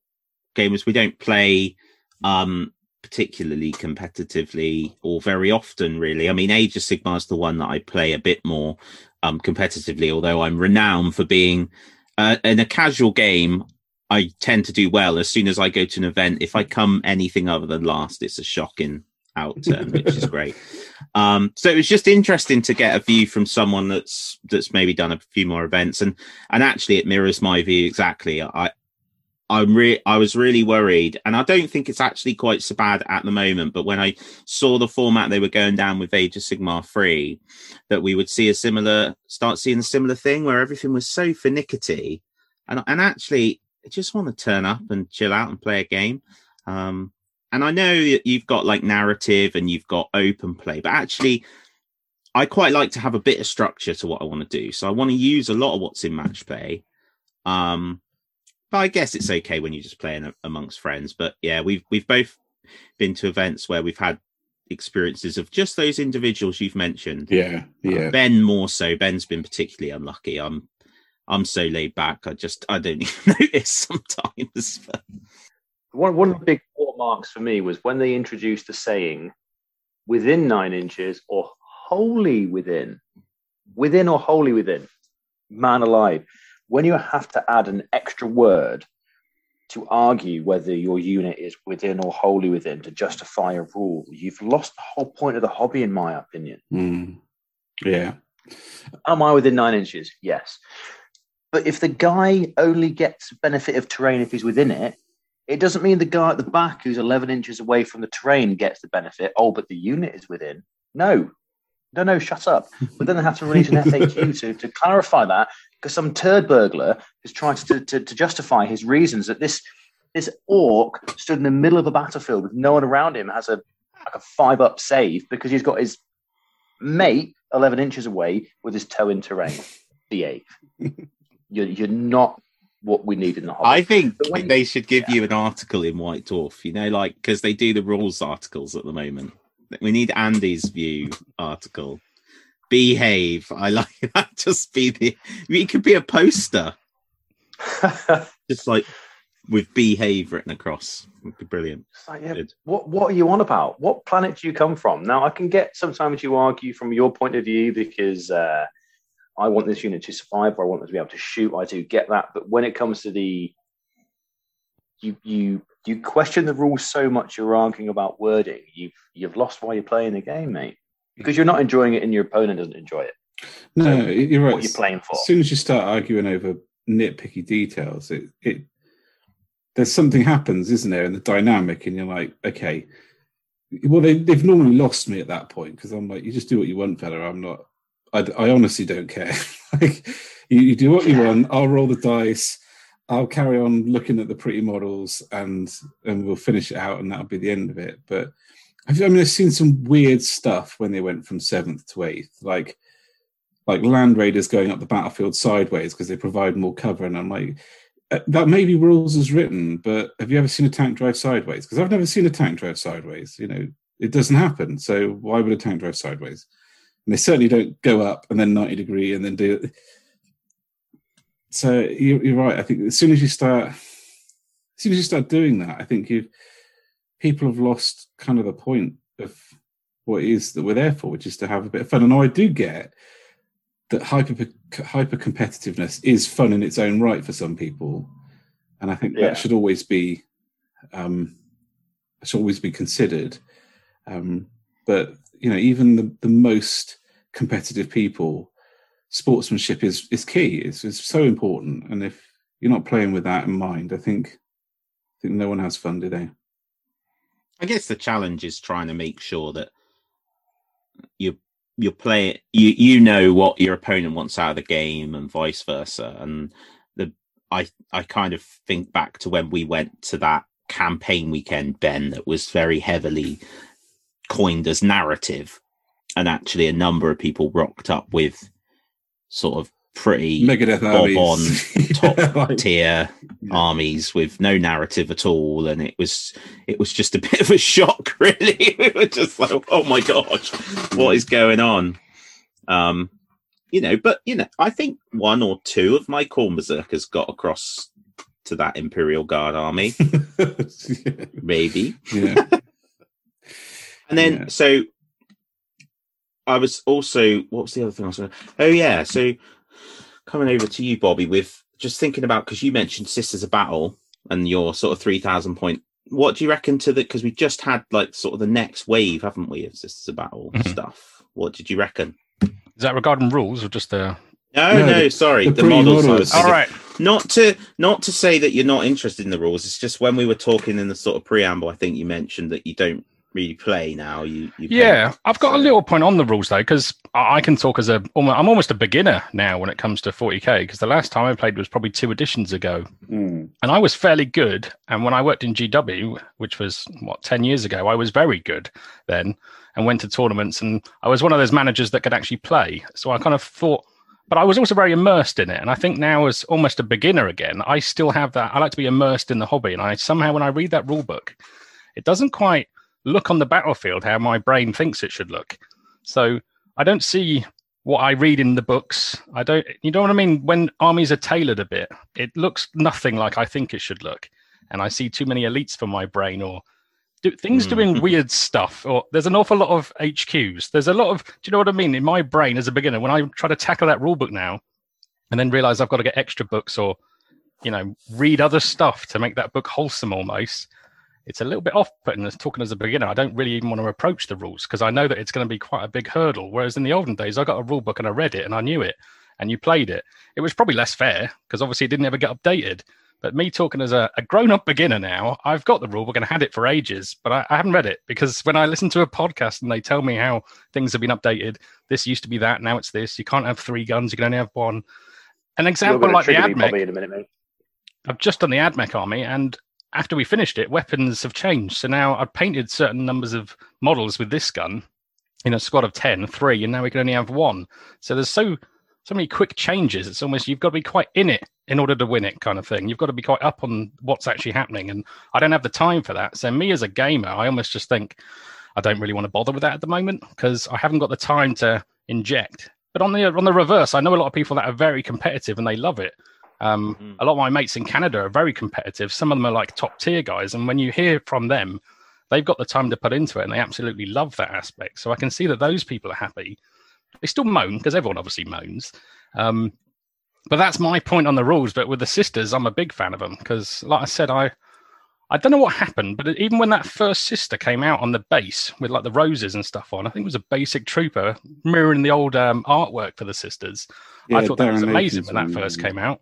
gamers. We don't play um, particularly competitively or very often, really. I mean, Age of Sigmar is the one that I play a bit more um, competitively, although I'm renowned for being uh, in a casual game. I tend to do well as soon as I go to an event. If I come anything other than last, it's a shocking outturn, which is great. Um, so it was just interesting to get a view from someone that's that's maybe done a few more events, and and actually it mirrors my view exactly. I I'm re- I was really worried, and I don't think it's actually quite so bad at the moment. But when I saw the format they were going down with Age of Sigmar three, that we would see a similar start seeing a similar thing where everything was so finickety, and and actually I just want to turn up and chill out and play a game. Um, and I know that you've got like narrative and you've got open play, but actually, I quite like to have a bit of structure to what I want to do. So I want to use a lot of what's in match play. Um, but I guess it's okay when you're just playing amongst friends. But yeah, we've we've both been to events where we've had experiences of just those individuals you've mentioned. yeah, Uh, yeah. Ben more so. Ben's been particularly unlucky. I'm I'm so laid back. I just I don't even notice sometimes. But one, one of the big marks for me was when they introduced the saying within nine inches or wholly within, within or wholly within, man alive. When you have to add an extra word to argue whether your unit is within or wholly within to justify a rule, you've lost the whole point of the hobby, in my opinion. Mm. Yeah, Am I within nine inches? Yes. But if the guy only gets benefit of terrain if he's within it, it doesn't mean the guy at the back who's 11 inches away from the terrain gets the benefit. Oh, but the unit is within. No, no, no, shut up. But then they have to release an FAQ to, to clarify that because some turd burglar is trying to, to, to justify his reasons that this this orc stood in the middle of a battlefield with no one around him has a like a five up save because he's got his mate 11 inches away with his toe in terrain. Behave. you're, you're not what we need in the hobby. I think when- they should give you an article in White Dwarf, you know, like because they do the rules articles at the moment. We need Andy's view article. behave. I like that. Just be the. It could be a poster, just like with behave written across. Would be brilliant. Like, yeah, what what are you on about? What planet do you come from? Now I can get sometimes you argue from your point of view because uh, I want this unit to survive or I want them to be able to shoot. I do get that, but when it comes to the you you you question the rules so much you're arguing about wording. You've you've lost while you're playing the game, mate. Because you're not enjoying it and your opponent doesn't enjoy it. No, you're right. What you're playing for. As soon as you start arguing over nitpicky details, it, it there's something happens, isn't there, in the dynamic, and you're like, okay. Well, they, they've normally lost me at that point because I'm like, you just do what you want, fella. I'm not. I, I honestly don't care. like, you, you do what you want. I'll roll the dice. I'll carry on looking at the pretty models, and and we'll finish it out, and that'll be the end of it. But I mean, I've seen some weird stuff when they went from seventh to eighth, like like land raiders going up the battlefield sideways because they provide more cover, and I'm like, uh, that may be rules as written, but have you ever seen a tank drive sideways? Because I've never seen a tank drive sideways. You know, it doesn't happen. So why would a tank drive sideways? And they certainly don't go up and then 90 degree and then do. So you're, you're right. I think as soon as you start, as soon as you start doing that, I think you people have lost kind of the point of what it is that we're there for, which is to have a bit of fun. And I do get that hyper hyper competitiveness is fun in its own right for some people, and I think Yeah. that should always be um, should always be considered. Um, but you know, even the, the most competitive people, sportsmanship is is key. It's, it's so important, and if you're not playing with that in mind, I think I think no one has fun, do they? I guess the challenge is trying to make sure that you you're playing you you know what your opponent wants out of the game and vice versa. And the I I kind of think back to when we went to that campaign weekend, Ben, that was very heavily coined as narrative. And actually a number of people rocked up with sort of pretty Megadeth Bob armies. top Like, tier Yeah. armies with no narrative at all and it was it was just a bit of a shock really we were just like oh my gosh what is going on um you know but you know i think one or two of my Khorne berserkers got across to that imperial guard army maybe yeah. and then Yeah. so I was also what was the other thing I was going to Oh yeah, so coming over to you, Bobby, with just thinking about because you mentioned Sisters of Battle and your sort of three thousand point. What do you reckon to the because we just had like sort of the next wave, haven't we, of Sisters of Battle Mhm. stuff? What did you reckon? Is that regarding rules or just the? No, No, no, the- sorry, the the, models. I pre-models. was All thinking. right. Not to not to say that you're not interested in the rules. It's just when we were talking in the sort of preamble, I think you mentioned that you don't really play now. You, you Yeah. I've got a little point on the rules though, because I can talk as a. I'm almost a beginner now when it comes to 40k. Because the last time I played was probably two editions ago, Mm. and I was fairly good. And when I worked in GW, which was what ten years ago, I was very good then, and went to tournaments. And I was one of those managers that could actually play. So I kind of thought, but I was also very immersed in it. And I think now, as almost a beginner again, I still have that. I like to be immersed in the hobby, and I somehow when I read that rule book, it doesn't quite look on the battlefield how my brain thinks it should look. So I don't see what I read in the books. I don't, you know what I mean? When armies are tailored a bit, it looks nothing like I think it should look. And I see too many elites for my brain or do, things Mm. doing weird stuff. Or there's an awful lot of HQs. There's a lot of, do you know what I mean? In my brain as a beginner, when I try to tackle that rule book now and then realize I've got to get extra books or, you know, read other stuff to make that book wholesome almost it's a little bit off-putting as talking as a beginner. I don't really even want to approach the rules because I know that it's going to be quite a big hurdle. Whereas in the olden days, I got a rule book and I read it and I knew it, and you played it. It was probably less fair because obviously it didn't ever get updated. But me talking as a, a grown-up beginner now, I've got the rule book and had it for ages, but I, I haven't read it because when I listen to a podcast and they tell me how things have been updated, this used to be that, now it's this. You can't have three guns, you can only have one. An example like the AdMech, Bobby, in a minute, mate. I've just done the AdMech army, and after we finished it, weapons have changed. So now I've painted certain numbers of models with this gun in a squad of 10, three, and now we can only have one. So there's so so many quick changes. It's almost you've got to be quite in it in order to win it, kind of thing. You've got to be quite up on what's actually happening, and I don't have the time for that. So me as a gamer, I almost just think I don't really want to bother with that at the moment because I haven't got the time to inject. But on the on the reverse, I know a lot of people that are very competitive and they love it. Um, Mhm. A lot of my mates in Canada are very competitive. Some of them are like top tier guys, and when you hear from them, they've got the time to put into it, and they absolutely love that aspect. So I can see that those people are happy. They still moan because everyone obviously moans. Um, but that's my point on the rules. But with the sisters, I'm a big fan of them because, like I said, I I don't know what happened, but even when that first sister came out on the base with like the roses and stuff on, I think it was a basic trooper mirroring the old um, artwork for the sisters. I Yeah, thought that was amazing Laken's when that first came out.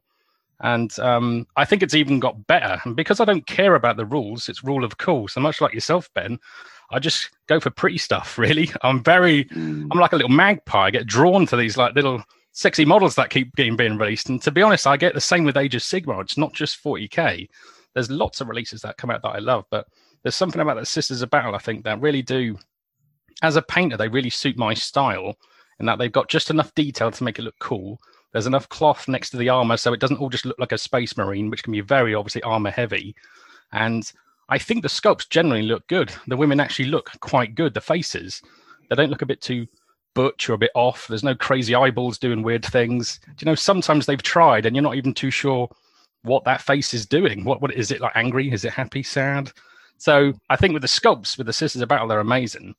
And um, I think it's even got better. And because I don't care about the rules, it's rule of cool. So much like yourself, Ben, I just go for pretty stuff, really. I'm very, Mm. I'm like a little magpie. I get drawn to these like little sexy models that keep getting being released. And to be honest, I get the same with Age of Sigmar. It's not just 40k. There's lots of releases that come out that I love, but there's something about the Sisters of Battle I think that really do. As a painter, they really suit my style in that they've got just enough detail to make it look cool. There's enough cloth next to the armor so it doesn't all just look like a space marine, which can be very obviously armor heavy. And I think the sculpts generally look good. The women actually look quite good. The faces, they don't look a bit too butch or a bit off. There's no crazy eyeballs doing weird things. Do you know? Sometimes they've tried, and you're not even too sure what that face is doing. What what is it like? Angry? Is it happy? Sad? So I think with the sculpts, with the Sisters of Battle, they're amazing.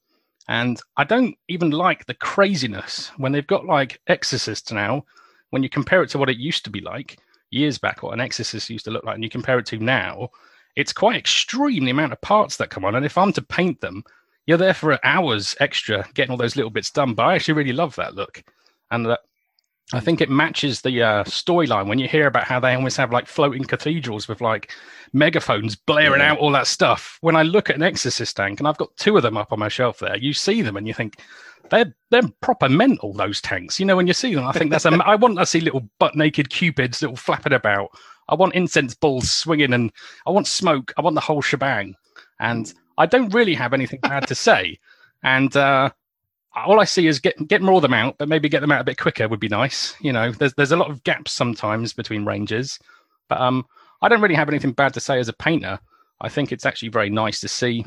And I don't even like the craziness when they've got like Exorcists now. When you compare it to what it used to be like years back, what an Exorcist used to look like, and you compare it to now, it's quite extreme the amount of parts that come on. And if I'm to paint them, you're there for hours extra getting all those little bits done. But I actually really love that look, and that I think it matches the uh, storyline when you hear about how they always have like floating cathedrals with like megaphones blaring Yeah. out all that stuff. When I look at an Exorcist tank, and I've got two of them up on my shelf there, you see them and you think they're they're proper mental. Those tanks, you know, when you see them, I think that's a, I want to see little butt naked cupids little flapping about. I want incense balls swinging, and I want smoke. I want the whole shebang. And I don't really have anything bad to say. And uh, all I see is get get more of them out, but maybe get them out a bit quicker would be nice. You know, there's there's a lot of gaps sometimes between ranges, but um, I don't really have anything bad to say as a painter. I think it's actually very nice to see.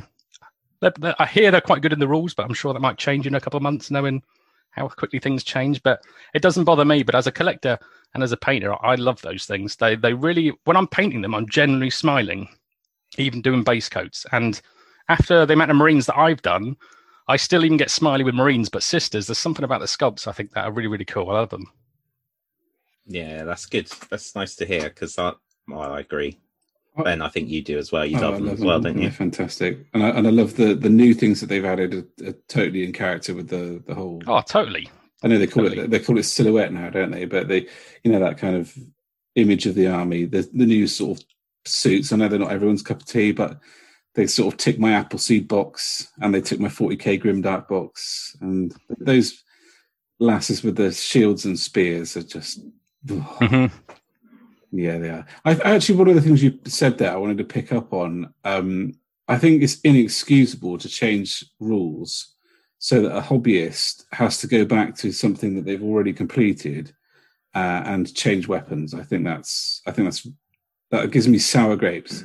They're- they're- I hear they're quite good in the rules, but I'm sure that might change in a couple of months, knowing how quickly things change. But it doesn't bother me. But as a collector and as a painter, I love those things. They they really when I'm painting them, I'm generally smiling, even doing base coats. And after the amount of Marines that I've done, I still even get smiley with Marines, but sisters, there's something about the sculpts I think that are really, really cool. I love them. Yeah, that's good. That's nice to hear because I, well, I agree. Ben, I think you do as well. You Oh, love them love as well, them. don't They're you? fantastic, and I, and I love the the new things that they've added. Are, are totally in character with the the whole. Oh, totally. I know they call totally. it they call it silhouette now, don't they? But they, you know, that kind of image of the army, the the new sort of suits. I know they're not everyone's cup of tea, but they sort of tick my Appleseed box and they tick my 40k Grimdark box, and those lasses with the shields and spears are just. Mhm. Yeah, they are. I actually one of the things you said there I wanted to pick up on. Um, I think it's inexcusable to change rules so that a hobbyist has to go back to something that they've already completed uh, and change weapons. I think that's I think that's that gives me sour grapes.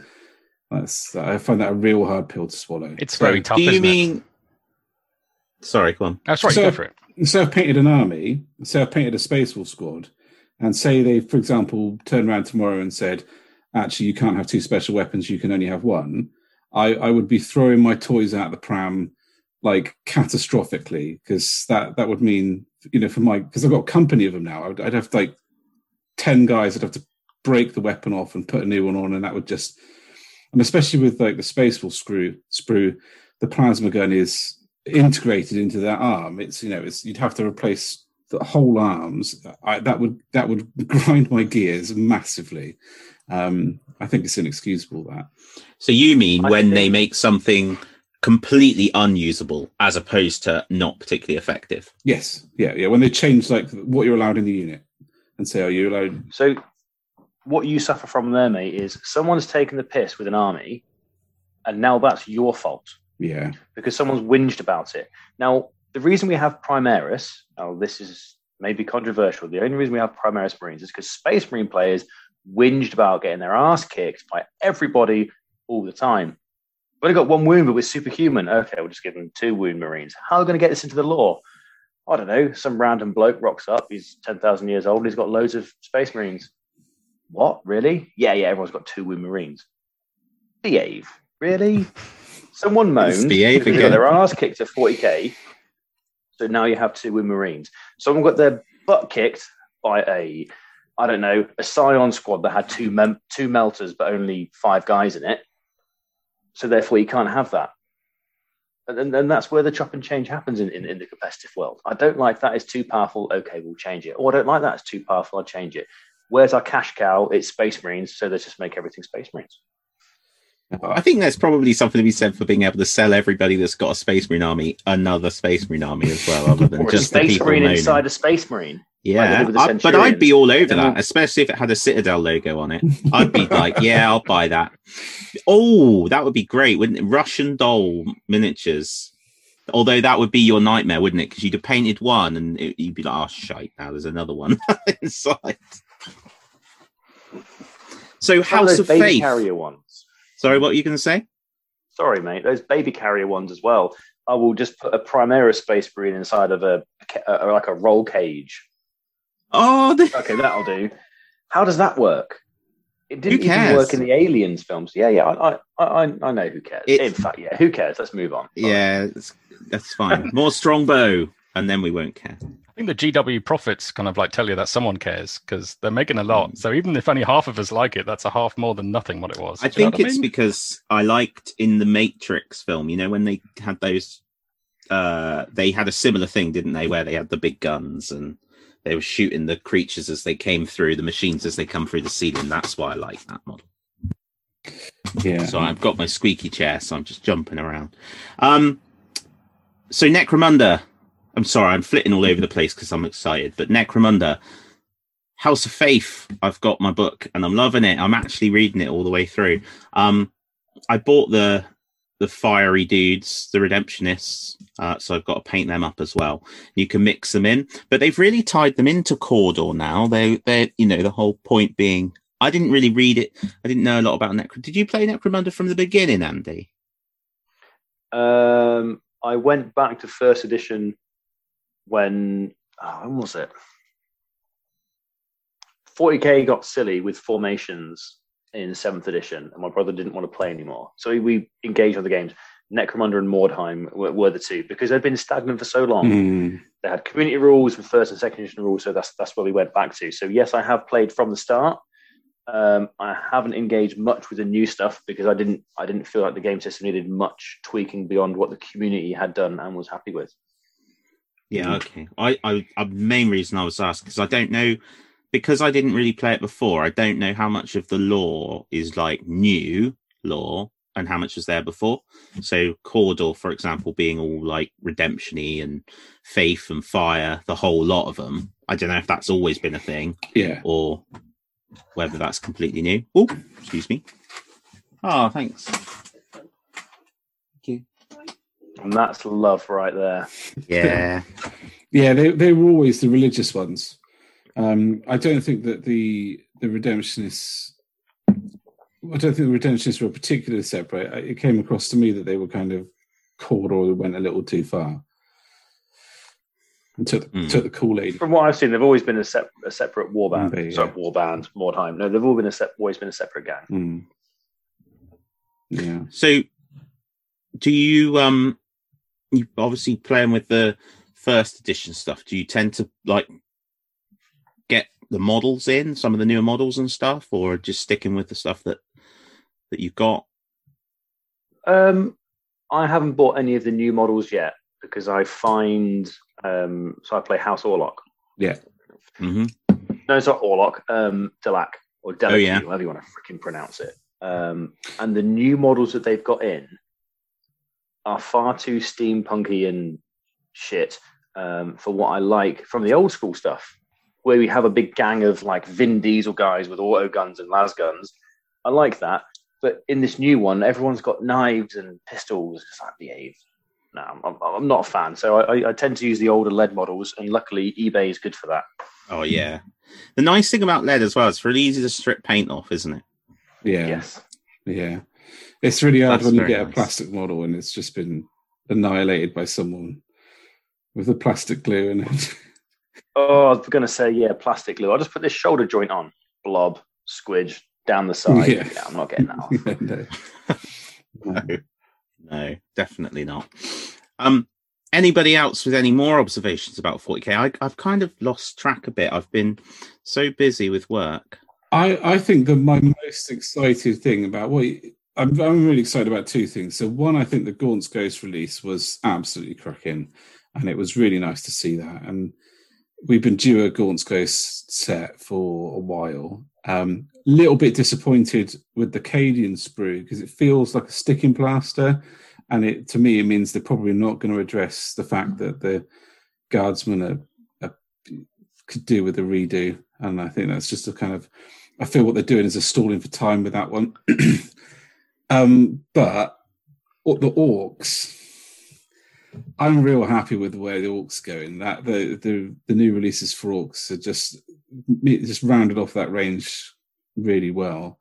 That's I find that a real hard pill to swallow. It's So- very tough. do you isn't it? mean? Sorry, go on. That's right. So- go for it. so I've painted an army, so I've painted a Space Wolf squad, and say they, for example, turn around tomorrow and said, actually, you can't have two special weapons, you can only have one. I, I would be throwing my toys out the pram like catastrophically because that, that would mean, you know, for my, because I've got a company of them now, I'd, I'd have like 10 guys that have to break the weapon off and put a new one on, and that would just, and especially with like the Space Wolf screw, sprue, the plasma gun is integrated into that arm. It's you know, it's you'd have to replace the whole arms. I, that would that would grind my gears massively. Um, I think it's inexcusable that. So you mean I when they make something completely unusable as opposed to not particularly effective? Yes, yeah, yeah. When they change like what you're allowed in the unit and say, "Are you allowed?" So, what you suffer from there, mate, is someone's taken the piss with an army, and now that's your fault Yeah, because someone's whinged about it. Now, the reason we have Primaris, now this is maybe controversial. The only reason we have Primaris Marines is because Space Marine players whinged about getting their ass kicked by everybody all the time. But I got one wound, but we're superhuman. Okay, we'll just give them two wound Marines. How are we going to get this into the law? I don't know, some random bloke rocks up. He's ten thousand years old. He's got loads of space marines. What really? Yeah, yeah. Everyone's got two wing marines. Behave, really? Someone moaned behave again. got their ass kicked at forty k. So now you have two wing marines. Someone got their butt kicked by a, I don't know, a Scion squad that had two mem- two melters but only five guys in it. So therefore, you can't have that. And, and that's where the chop and change happens in, in, in the competitive world. I don't like that. It's too powerful. Okay, we'll change it. Or I don't like that. It's too powerful. I'll change it. Where's our cash cow? It's Space Marines. So let's just make everything Space Marines. Uh, I think there's probably something to be said for being able to sell everybody that's got a Space Marine army another Space Marine army as well, other than Or a just the Space people Marine moaning. inside a Space Marine. Yeah, did with the I- but I'd be all over that, especially if it had a Citadel logo on it. I'd be like, yeah, I'll buy that. Oh, that would be great, wouldn't it? Russian doll miniatures. Although that would be your nightmare, wouldn't it? Because you'd have painted one and it, you'd be like, oh, shite, now there's another one inside. So, of House of baby Faith. carrier ones. Sorry, what were you going to say? Sorry, mate. Those baby carrier ones as well. I will just put a Primaris Space Marine inside of a, a like a roll cage. Oh, the, Okay, that'll do. How does that work? It didn't even work in the Aliens films. Yeah, yeah, I, I, I, I know who cares. It- in fact, yeah, who cares? Let's move on. yeah, it's, that's fine. More strongbow, and then we won't care. I think the GW profits kind of like tell you that someone cares because they're making a lot. So even if only half of us like it, that's a half more than nothing what it was. I Do you know think what it's mean? because I liked in the Matrix film, you know, when they had those, uh, they had a similar thing, didn't they, where they had the big guns and they were shooting the creatures as they came through, the machines as they come through the ceiling. That's why I like that model. Yeah. So I've got my squeaky chair, so I'm just jumping around. Um, so Necromunda, I'm sorry, I'm flitting all over the place because I'm excited, but Necromunda, House of Faith, I've got my book and I'm loving it. I'm actually reading it all the way through. Um, I bought the the fiery dudes, the redemptionists, uh, so I've got to paint them up as well. You can mix them in, but they've really tied them into Cawdor now. They, they, you know, the whole point being, I didn't really read it. I didn't know a lot about Necro. Did you play Necromunda from the beginning, Andy? Um, I went back to first edition when oh, when was it? 40k got silly with formations in seventh edition, and my brother didn't want to play anymore. So we, we engaged on the games. Necromunda and Mordheim were, were the two because they'd been stagnant for so long. Mm. They had community rules with first and second edition rules, so that's that's where we went back to. So yes, I have played from the start. Um, I haven't engaged much with the new stuff because I didn't I didn't feel like the game system needed much tweaking beyond what the community had done and was happy with. Yeah, okay. I, I, I the main reason I was asked because I don't know because I didn't really play it before. I don't know how much of the lore is like new lore and how much was there before. So Cawdor, for example, being all like redemptiony and faith and fire, the whole lot of them. I don't know if that's always been a thing Yeah. or whether that's completely new. Oh, excuse me. Oh, thanks. Thank you. And that's love right there. Yeah. Yeah, they they were always the religious ones. Um, I don't think that the the redemptionists. I don't think the redemptionists were particularly separate. I- It came across to me that they were kind of Cawdor went a little too far and took Mm. took the Kool Aid. From what I've seen, they've always been a, sep- a separate war band. Maybe, Sorry, yeah. war band, Mordheim. No, they've all been a sep- always been a separate gang. Mm. Yeah, So, do you um, you obviously playing with the first edition stuff? Do you tend to like get the models in some of the newer models and stuff, or just sticking with the stuff that that you've got? Um, I haven't bought any of the new models yet because I find um, so I play House Orlok. yeah, Mm-hmm. No, it's not Orlok. Um, Delaque or Delaque, Oh, yeah. however you want to freaking pronounce it. Um, and the new models that they've got in are far too steampunky and shit um, for what I like from the old school stuff, where we have a big gang of like Vin Diesel guys with auto guns and las guns. I like that, but in this new one, everyone's got knives and pistols. It's like behave. No, I'm, I'm, I'm not a fan. So I, I- I tend to use the older lead models, and luckily eBay is good for that. Oh yeah. The nice thing about lead as well, is it's really easy to strip paint off, isn't it? yeah, Yes. yeah. It's really hard That's when you very get a plastic model and it's just been annihilated by someone with a plastic glue and it. Oh, I was going to say, yeah, plastic glue. I'll just put this shoulder joint on. Blob, squidge, down the side. Yeah. Yeah, I'm not getting that off. Yeah, no. No, no, definitely not. Um, anybody else with any more observations about 40k? I, I've kind of lost track a bit. I've been so busy with work. I, I think that my most excited thing about what I'm, I'm really excited about two things. So one, I think the Gaunt's Ghost release was absolutely cracking, and it was really nice to see that. And we've been due a Gaunt's Ghost set for a while. Um, little bit disappointed with the Cadian sprue because it feels like a sticking plaster, and it to me it means they're probably not going to address the fact that the guardsmen are, are could do with a redo, and I think that's just a kind of I feel what they're doing is a stalling for time with that one. um, but the orcs, I'm real happy with the way the orcs going. That the the the new releases for orcs are just just rounded off that range really well.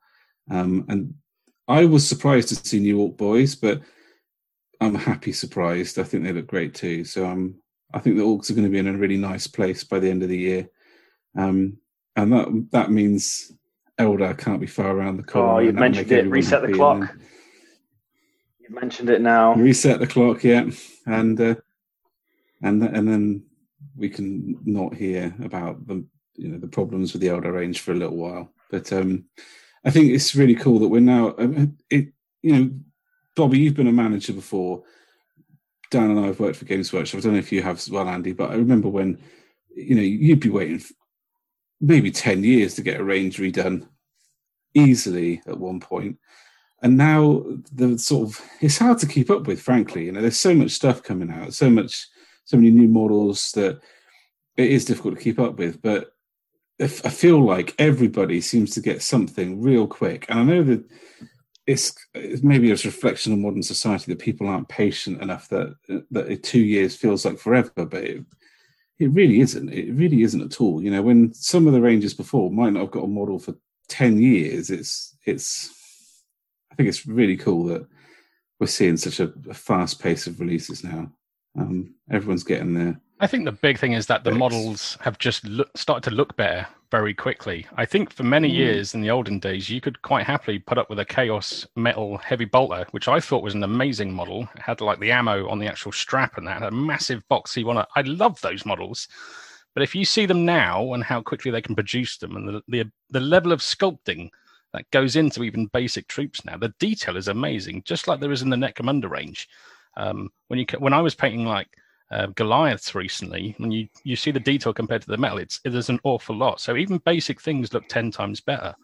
Um, and I was surprised to see new orc boys, but I'm happy surprised. I think they look great too. So I'm I think the orcs are going to be in a really nice place by the end of the year. Um, and that that means Eldar can't be far around the corner. Oh, you've mentioned it. Reset the clock. then- You've mentioned it now. reset the clock yeah and uh, and th- and then we can not hear about the you know the problems with the Eldar range for a little while but um i think it's really cool that we're now uh, it you know bobby you've been a manager before dan and i have worked for games workshop i don't know if you have as well andy but i remember when you know you'd be waiting maybe 10 years to get a range redone easily at one point. And now the sort of it's hard to keep up with frankly. You know there's so much stuff coming out so much so many new models that it is difficult to keep up with. But i feel like everybody seems to get something real quick. And i know that it's, it's maybe a reflection of modern society that people aren't patient enough that that two years feels like forever but it, it really isn't it really isn't at all you know when some of the ranges before might not have got a model for 10 years it's it's I think it's really cool that we're seeing such a, a fast pace of releases now. Um, everyone's getting there. I think the big thing is that the models have just look, started to look better very quickly. I think for many Mm. years in the olden days, you could quite happily put up with a Chaos Metal Heavy Bolter, which I thought was an amazing model. It had like the ammo on the actual strap and that had a massive boxy one. I love those models. But if you see them now and how quickly they can produce them and the, the, the level of sculpting that goes into even basic troops now, the detail is amazing, just like there is in the Necromunda range. Um, when you when I was painting like uh, Goliaths recently, when you you see the detail compared to the metal, it's there's an awful lot. So even basic things look ten times better.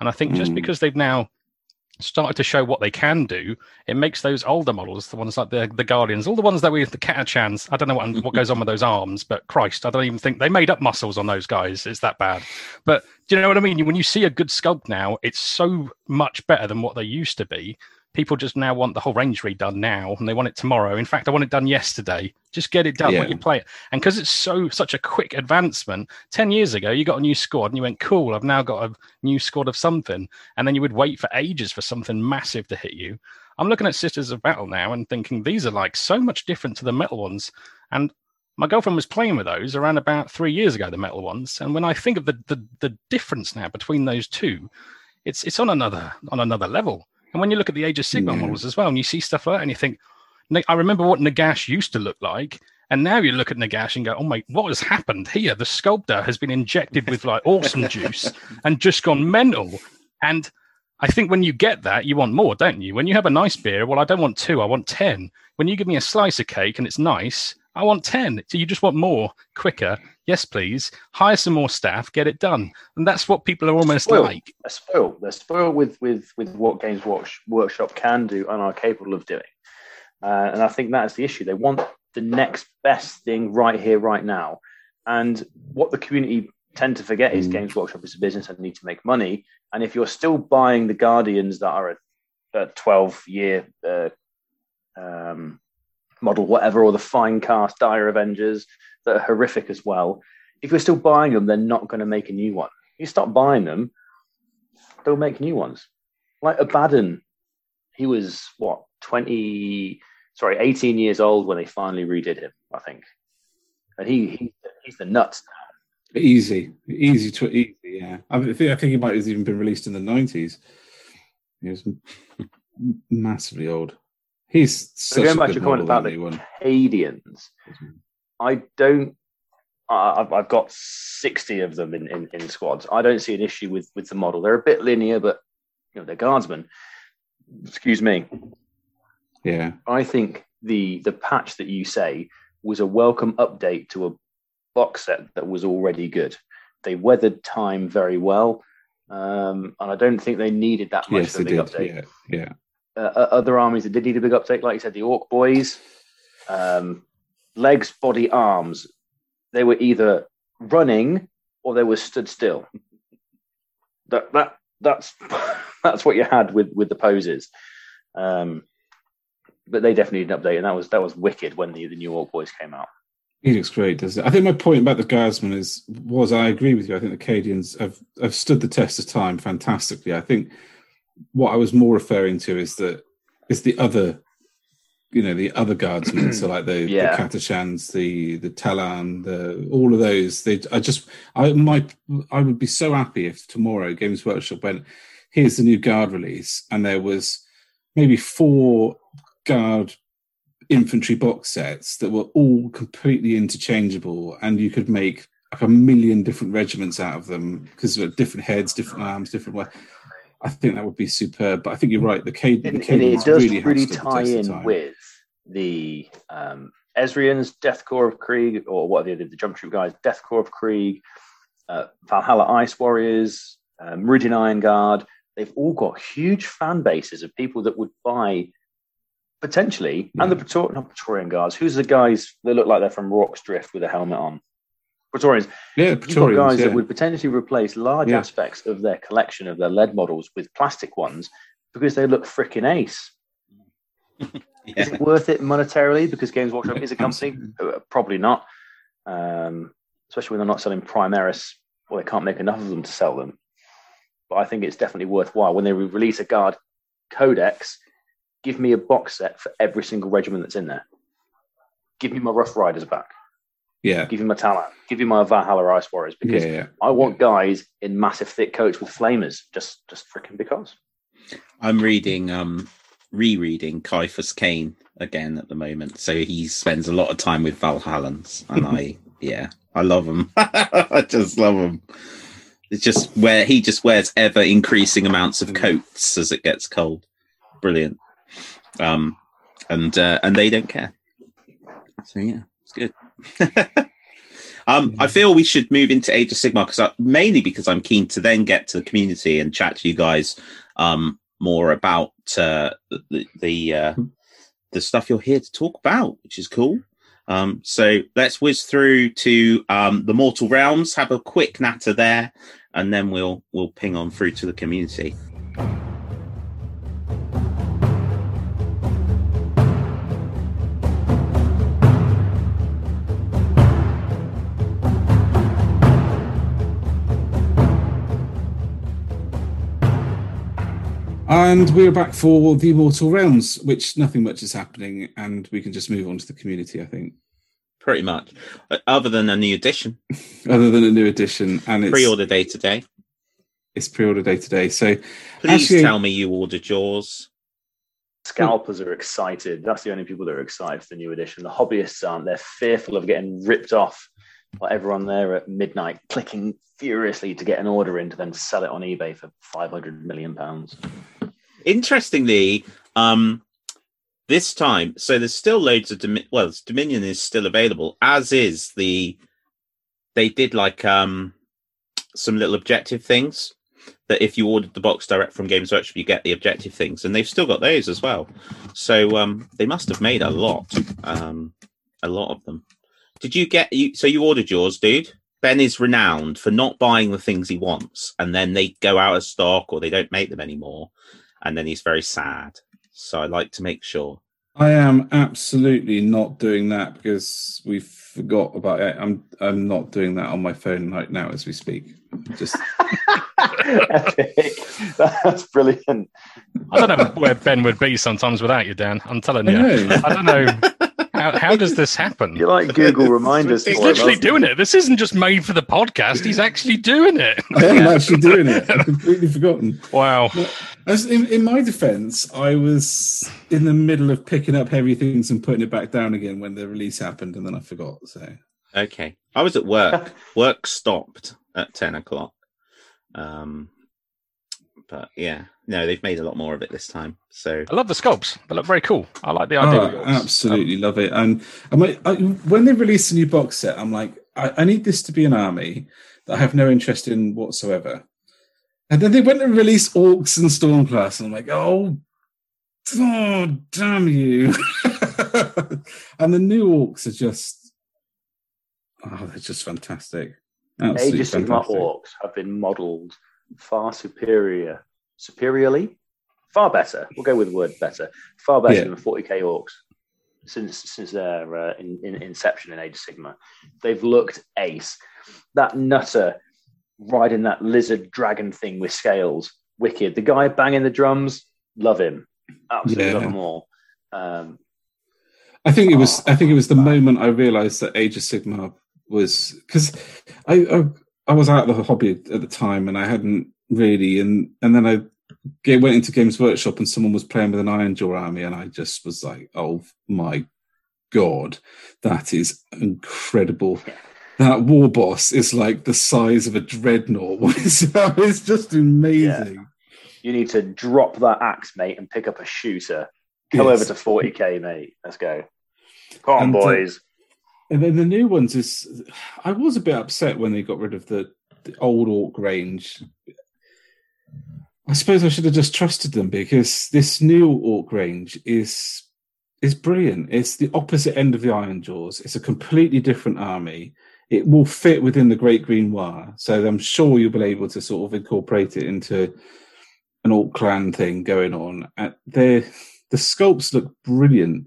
And I think just Mm. because they've now started to show what they can do, it makes those older models, the ones like the the Guardians, all the ones that we the Catachans. I don't know what what goes on with those arms, but Christ, I don't even think they made up muscles on those guys. It's that bad. But do you know what I mean? When you see a good sculpt now, it's so much better than what they used to be. People just now want the whole range redone now, and they want it tomorrow. In fact, I want it done yesterday. Just get it done. Yeah. Let you play it. And because it's so such a quick advancement, ten years ago you got a new squad and you went, "Cool, I've now got a new squad of something," and then you would wait for ages for something massive to hit you. I'm looking at Sisters of Battle now and thinking these are like so much different to the metal ones. And my girlfriend was playing with those around about three years ago, the metal ones. And when I think of the the, the difference now between those two, it's it's on another on another level. And when you look at the Age of Sigmar Yeah. models as well, and you see stuff like that, and you think, I remember what Nagash used to look like. And now you look at Nagash and go, oh my, what has happened here? The sculptor has been injected with like awesome juice and just gone mental. And I think when you get that, you want more, don't you? When you have a nice beer, well, I don't want two, I want 10. When you give me a slice of cake and it's nice, I want 10. So you just want more, quicker. Yes, please. Hire some more staff, get it done. And that's what people are almost Spoiled. like. They're spoiled. They're spoiled with with with what Games Watch, Workshop can do and are capable of doing. Uh, and I think that is the issue. They want the next best thing right here, right now. And what the community tend to forget is Mm. Games Workshop is a business and need to make money. And if you're still buying the Guardians that are a, a 12 year uh, um, model, whatever, or the Finecast Dire Avengers that are horrific as well, if you're still buying them, they're not going to make a new one. If You stop buying them, they'll make new ones. Like Abaddon, he was what, 20, sorry, 18 years old when they finally redid him, I think. and he, he he's the nuts. now. Easy, easy to easy. Yeah, I think I think he might have even been released in the nineties. He was massively old. He's So going a back to your model, about the one. Cadians, I don't. I've, I've got sixty of them in, in, in squads. I don't see an issue with with the model. They're a bit linear, but you know they're guardsmen. Excuse me. Yeah, I think the the patch that you say was a welcome update to a box set that was already good. They weathered time very well, um, and I don't think they needed that much yes, of a big did. update. Yeah, yeah. Uh, other armies that did need a big update, like you said, the Orc Boys, um, legs, body, arms, they were either running or they were stood still. That that that's that's what you had with with the poses. Um, but they definitely need an update, and that was that was wicked when the, the new Orc Boys came out. He looks great, doesn't it? I think my point about the Guardsmen is was I agree with you. I think the Cadians have have stood the test of time fantastically. I think what I was more referring to is that is the other, you know, the other Guardsmen. so like the, Yeah. the Catachans, the the Tallarn, the all of those. They I just I might I would be so happy if tomorrow Games Workshop went here's the new Guard release and there was maybe four Guard infantry box sets that were all completely interchangeable and you could make like a million different regiments out of them because of different heads different arms different way i think that would be superb but i think you're right the Cade, And, the and it does really, really, have stood the tie in with the um, Ezrian's Death Corps of Krieg, or what are the, the Jump Troop guys, Death Corps of Krieg, uh, Valhalla Ice Warriors, uh, Mordian Iron Guard. They've all got huge fan bases of people that would buy potentially, and the Praetor- Praetorian Guards. Who's the guys that look like they're from Rorke's Drift with a helmet on? Praetorians. yeah You've got Praetorians, guys yeah. that would potentially replace large Yeah. aspects of their collection of their lead models with plastic ones because they look freaking ace. Is it worth it monetarily because Games Workshop Yeah, is a company? Uh, Probably not. Um, especially when they're not selling Primaris or they can't make enough of them to sell them. But I think it's definitely worthwhile when they re- release a guard codex. Give me a box set for every single regiment that's in there. Give me my Rough Riders back. Yeah Give me my Tallarn. Give me my Valhalla Ice Warriors because yeah yeah I want guys in massive thick coats with flamers, just just freaking because. I'm reading, um, rereading Ciaphas Cain again at the moment. So he spends a lot of time with Valhallans, and I, yeah, I love him. I just love him. It's just where he just wears ever increasing amounts of coats as it gets cold. Brilliant. Um, and uh, and they don't care. So yeah, it's good. um, I feel we should move into Age of Sigmar because mainly because I'm keen to then get to the community and chat to you guys um, more about uh, the the uh, the stuff you're here to talk about, which is cool. Um, so let's whiz through to um, the Mortal Realms, have a quick natter there, and then we'll we'll ping on through to the community. And we're back for the immortal realms which nothing much is happening and we can just move on to the community i think Pretty much, Uh, other than a new edition, other than a new edition and it's pre-order day today. it's pre-order day today so Please Actually- tell me you ordered yours. Scalpers are excited. That's the only people that are excited for the new edition. The hobbyists aren't. They're fearful of getting ripped off by everyone there at midnight, clicking furiously to get an order in to then sell it on eBay for five hundred million pounds. Interestingly, um, this time, so there's still loads of Domi- well, Dominion is still available, as is the. They did like um, some little objective things that if you ordered the box direct from Games Workshop, you get the objective things, and they've still got those as well. So um, they must have made a lot, um, a lot of them. Did you get you? So you ordered yours, dude. Ben is renowned for not buying the things he wants, and then they go out of stock or they don't make them anymore, and then he's very sad. So I like to make sure. I am absolutely not doing that because we forgot about it. I'm I'm not doing that on my phone right now as we speak. Just Epic. That's brilliant. I don't know where Ben would be sometimes without you, Dan. I'm telling I you. know. I don't know how, how does this happen? You like Google reminders? He's literally love it. doing it. This isn't just made for the podcast. He's actually doing it. I am actually doing it. I've completely forgotten. Wow. As in, in my defense, I was in the middle of picking up heavy things and putting it back down again when the release happened, and then I forgot. So Okay. I was at work. work stopped at 10 o'clock. Um, but yeah, no, they've made a lot more of it this time. So I love the sculpts. They look very cool. I like the idea. Oh, of yours. absolutely love it. And I'm like, I, when they release a new box set, I'm like, I, I need this to be an army that I have no interest in whatsoever. And then they went and released Orcs and Stormcast, and I'm like, oh, oh damn you! and the new Orcs are just, oh, they're just fantastic. Absolutely Age of Sigmar fantastic. orcs have been modelled far superior, superiorly, far better. We'll go with the word better. Far better Yeah. than 40k orcs since since their uh, in, in inception in Age of Sigmar. They've looked ace. That nutter riding that lizard dragon thing with scales, wicked. The guy banging the drums, love him. Absolutely Yeah. love them all. Um, I think it was. I think it was the moment I realised that Age of Sigmar was because I, I I was out of the hobby at the time and I hadn't really and and then I went into Games Workshop and someone was playing with an Iron Jaw army and I just was like, oh my god, that is incredible. That war boss is like the size of a dreadnought. it's, it's just amazing. you need to drop that axe, mate, and pick up a shooter. Come Yes. over to 40k, mate. Let's go. Come on, And, uh, boys. And then the new ones is, I was a bit upset when they got rid of the, the old orc range. I suppose I should have just trusted them because this new orc range is is brilliant. It's the opposite end of the Iron Jaws. It's a completely different army. It will fit within the Great Green Wire, so I'm sure you'll be able to sort of incorporate it into an orc clan thing going on. Uh, they the sculpts look brilliant.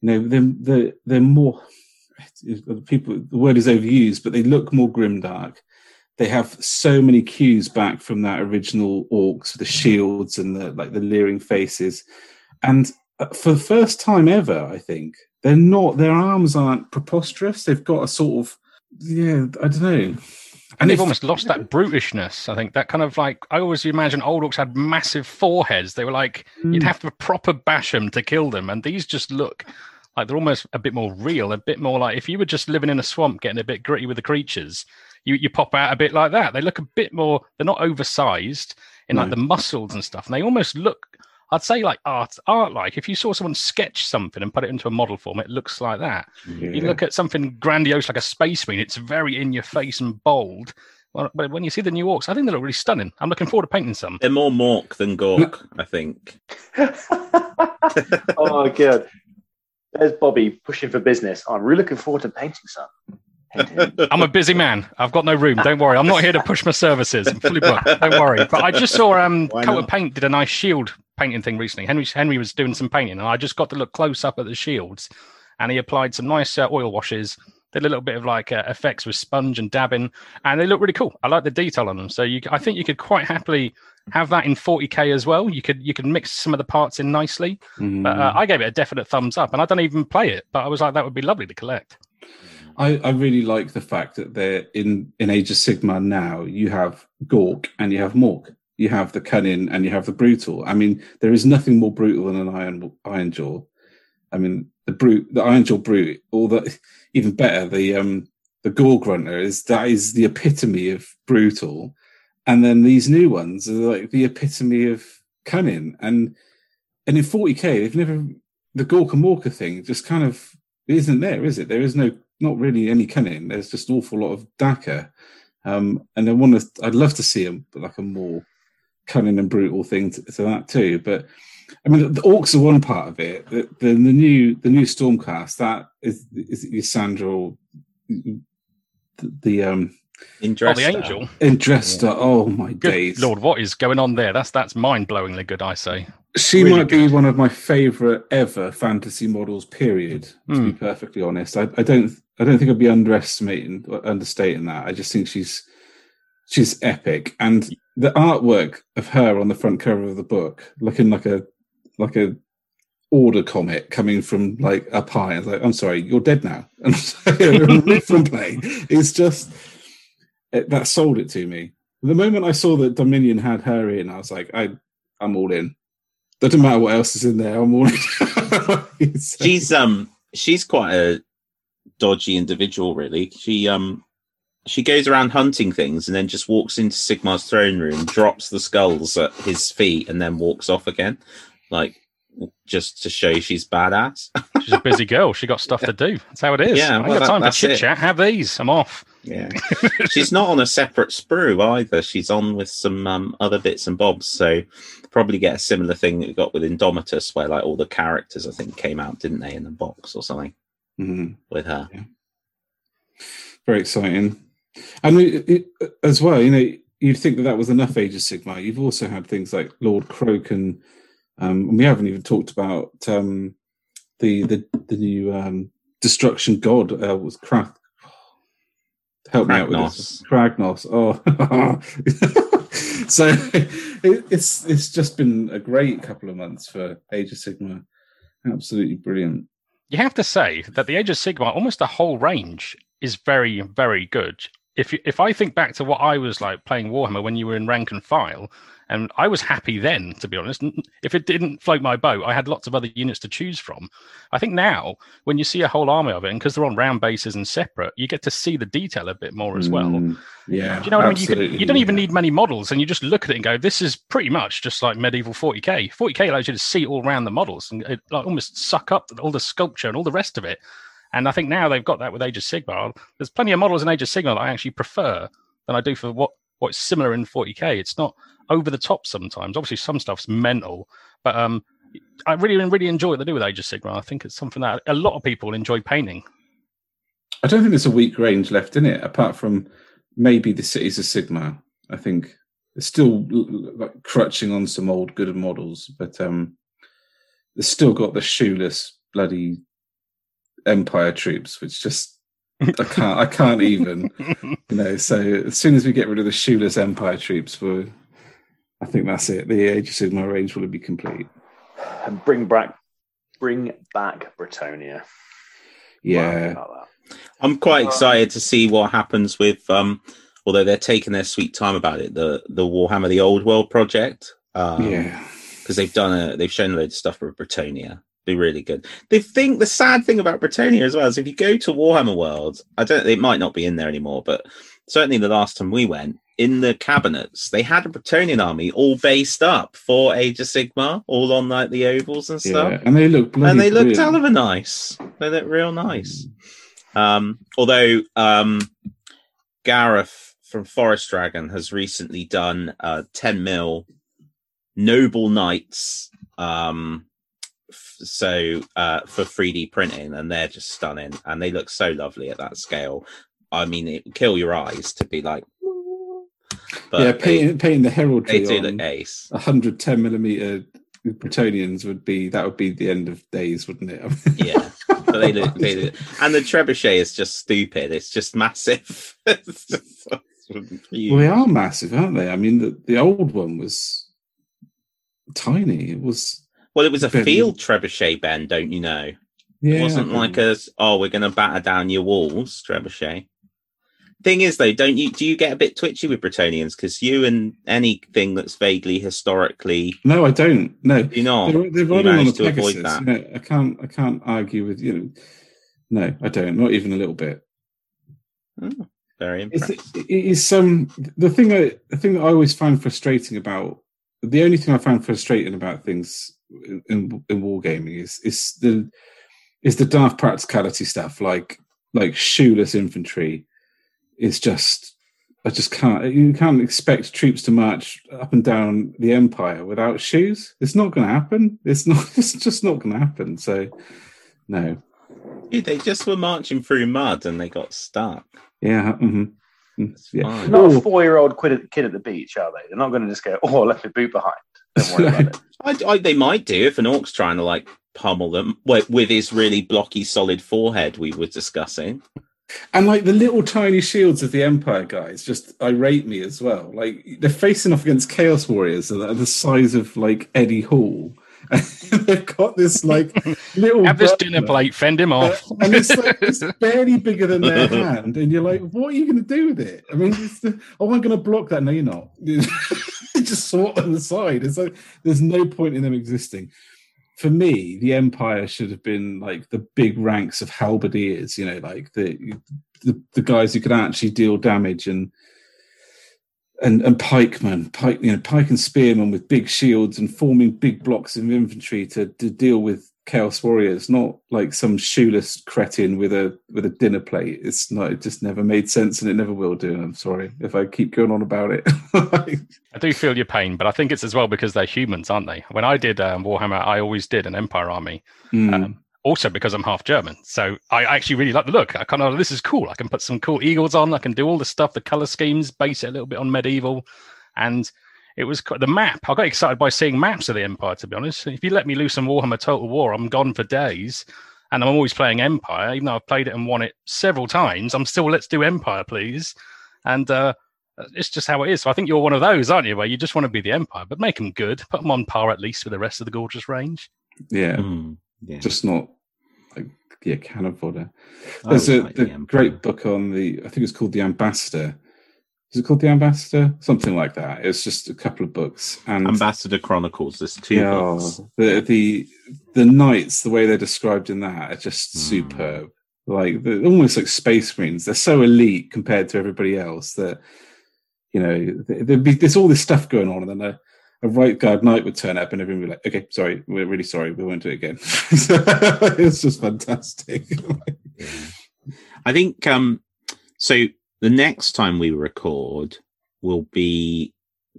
You know, they're they're, they're more people the word is overused but they look more grimdark they have so many cues back from that original orcs with the shields and the like the leering faces and uh, for the first time ever i think they're not their arms aren't preposterous they've got a sort of yeah i don't know And they've if- almost lost that brutishness. I think that kind of like I always imagine old orcs had massive foreheads. They were like you'd Mm. have to proper bash them to kill them, and these just look like they're almost a bit more real, a bit more like if you were just living in a swamp, getting a bit gritty with the creatures, you you pop out a bit like that. They look a bit more. They're not oversized in like No. the muscles and stuff, and they almost look. I'd say like art, art like. If you saw someone sketch something and put it into a model form, it looks like that. You look at something grandiose like a space marine, it's very in your face and bold. Well, But when you see the new orcs, I think they look really stunning. I'm looking forward to painting some. they're more Mork than Gork, I think. oh, good. There's Bobby pushing for business. I'm really looking forward to painting some. I'm a busy man. I've got no room. Don't worry. I'm not here to push my services. I'm fully booked. Don't worry. But I just saw um Coat and Paint did a nice shield painting thing recently. Henry Henry was doing some painting, and I just got to look close up at the shields, and he applied some nice uh, oil washes. Did a little bit of like uh, effects with sponge and dabbing, and they look really cool. I like the detail on them. So you, I think you could quite happily have that in 40k as well. You could you could mix some of the parts in nicely. Mm. But uh, I gave it a definite thumbs up, and I don't even play it, but I was like, that would be lovely to collect. I, I really like the fact that they're in in Age of Sigmar now. You have Gork and you have Mork. You have the cunning and you have the brutal. I mean, there is nothing more brutal than an iron iron jaw. I mean, the brute, the iron jaw brute, or the even better, the um the gore grunter is that is the epitome of brutal. And then these new ones are like the epitome of cunning. And and in 40k, they've never the Gorka Morka thing just kind of isn't there, is it? There is no not really any cunning. There's just an awful lot of Dakka. Um, and I want to, I'd love to see a, like a more cunning and brutal thing to, to that too. But I mean, the, orcs are one part of it. The, the, the new, the new Stormcast that is is Sandra the, the um In Oh, dress the angel. in Dresster. Oh my Good days! lord, what is going on there? That's that's mind blowingly good. I say. She Really might be one of my favourite ever fantasy models. Period. To Hmm. be perfectly honest, I, I don't. I don't think I'd be underestimating, understating that. I just think she's she's epic, and the artwork of her on the front cover of the book, looking like a like a order comet coming from like up high. I was like, I'm sorry, you're dead now. And from playing. It's just it, that sold it to me. The moment I saw that Dominion had her in, I was like, I, I'm all in. Doesn't matter what else is in there. I'm all in. she's um, she's quite a dodgy individual, really. She um, she goes around hunting things and then just walks into Sigmar's throne room, drops the skulls at his feet, and then walks off again. Like just to show she's badass. she's a busy girl. She got stuff to do. That's how it is. Yeah, I well, got that- time for chit chat. Have these. I'm off. Yeah, she's not on a separate sprue either. She's on with some um, other bits and bobs. So probably get a similar thing that we got with Indomitus, where like all the characters I think came out, didn't they, in the box or something Mhm. with her. Very exciting. And it, it, as well, you know, you'd think that that was enough Age of Sigmar. You've also had things like Lord Kroak, um, and we haven't even talked about um, the the the new um, Destruction God uh, was Krath. Help me out with this. Kragnos. Oh, so it, it's it's just been a great couple of months for Age of Sigmar. Absolutely brilliant. You have to say that the Age of Sigmar, almost the whole range, is very, very good. If you, if I think back to what I was like playing Warhammer when you were in rank and file, and I was happy then, to be honest. If it didn't float my boat, I had lots of other units to choose from. I think now, when you see a whole army of it, and because they're on round bases and separate, you get to see the detail a bit more as well. Mm, yeah. Do you know what I mean? You, can, you don't even need many models, and you just look at it and go, "This is pretty much just like medieval 40k." 40k allows you to see all around the models and it, like, almost suck up all the sculpture and all the rest of it. And I think now they've got that with Age of Sigmar. There's plenty of models in Age of Sigmar that I actually prefer than I do for what what's similar in 40k. It's not over the top sometimes. Obviously, some stuff's mental, but um, I really really enjoy what they do with Age of Sigmar. I think it's something that a lot of people enjoy painting. I don't think there's a weak range left in it, apart from maybe the cities of Sigmar. I think it's still like crutching on some old good models, but um, it's still got the shoeless bloody Empire troops, which just I can't I can't even you know. So as soon as we get rid of the shoeless Empire troops, we I think that's it. The Age of Sigmar range will be complete. And bring back, bring back Bretonnia. Yeah, Wow. I'm quite excited to see what happens with um although they're taking their sweet time about it, the the Warhammer the Old World project. Um, yeah. because they've done a they've shown a load of stuff for Bretonnia. Be really good. The thing, the sad thing about Bretonnia as well is if you go to Warhammer World, I don't. It might not be in there anymore, but certainly the last time we went, in the cabinets, they had a Bretonnian army all based up for Age of Sigmar, all on like the ovals and stuff, Yeah, and they look bloody and they looked hell of a nice. They look real nice. Um, although um, Gareth from Forest Dragon has recently done uh, 10 mil Noble Knights. Um, f- so uh, for 3D printing, and they're just stunning, and they look so lovely at that scale. I mean, it would kill your eyes to be like, but yeah, painting, painting the heraldry they do on look ace. 110 millimeter Bretonnians would be that would be the end of days, wouldn't it? Yeah, but they look, they look, and the trebuchet is just stupid. It's just massive. It's just huge. well, they are massive, aren't they? I mean, the, the old one was tiny. It was Well, it was a Very- field trebuchet, Ben. Don't you know? yeah, it wasn't like a oh, we're going to batter down your walls trebuchet. Thing is, though, don't you do you get a bit twitchy with Bretonnians because you and anything that's vaguely historically, No, I don't. No, you know, they're, they're running on managed to avoid that. Know, I can't. I can't argue with you. No, I don't. Not even a little bit. very It's, impressed. it is um the thing I the thing that I always find frustrating about the only thing I find frustrating about things in, in, in wargaming is is the is the daft practicality stuff like like shoeless infantry is just I just can't you can't expect troops to march up and down the empire without shoes. It's not going to happen. It's not. It's just not going to happen. So no. Dude, they just were marching through mud and they got stuck. Yeah. Mm-hmm. Yeah. Not a four-year-old kid at, kid at the beach, are they? They're not going to just go, "Oh, I left my boot behind." Don't worry about it. I, I, they might do if an orc's trying to like pummel them with, with his really blocky, solid forehead we were discussing. And like the little tiny shields of the Empire guys just irate me as well. Like they're facing off against Chaos Warriors that are the size of like Eddie Hall, they've got this like little Have this dinner plate, fend him uh, off. and it's like it's barely bigger than their hand, and you're like, what are you going to do with it? I mean, it's the, oh, I'm going to block that. No, you're not. Just sort on the side. It's like there's no point in them existing. For me, the Empire should have been like the big ranks of halberdiers. You know, like the the, the guys who could actually deal damage and and and pikemen, pike you know, pike and spearmen with big shields and forming big blocks of infantry to, to deal with chaos warriors, not like some shoeless cretin with a with a dinner plate. It's not. It just never made sense, and it never will do. And I'm sorry if I keep going on about it. I do feel your pain, but I think it's as well because they're humans, aren't they? When I did um, Warhammer, I always did an Empire army. Mm. Um, also because I'm half German, so I actually really like the look. I kind of this is cool. I can put some cool eagles on. I can do all the stuff, the color schemes, base it a little bit on medieval, and it was the map. I got excited by seeing maps of the Empire. To be honest, if you let me loose on Warhammer Total War, I'm gone for days, and I'm always playing Empire. Even though I've played it and won it several times, I'm still let's do Empire, please. And uh, it's just how it is. So I think you're one of those, aren't you? Where you just want to be the Empire, but make them good. Put them on par at least with the rest of the gorgeous range. yeah, Mm, yeah. just not like yeah, cannon fodder. I There's would a like the the great book on the. I think it's called The Ambassador. Is it called The Ambassador? Something like that. It's just a couple of books and Ambassador Chronicles. There's two yeah, books. the the the knights, the way they're described in that, are just Mm. superb. Like they're almost like space marines. They're so elite compared to everybody else that you know there'd be, there's all this stuff going on, and then a, a right guard knight would turn up, and everyone would be like, "Okay, sorry, we're really sorry, we won't do it again." it's just fantastic. I think um so the next time we record will be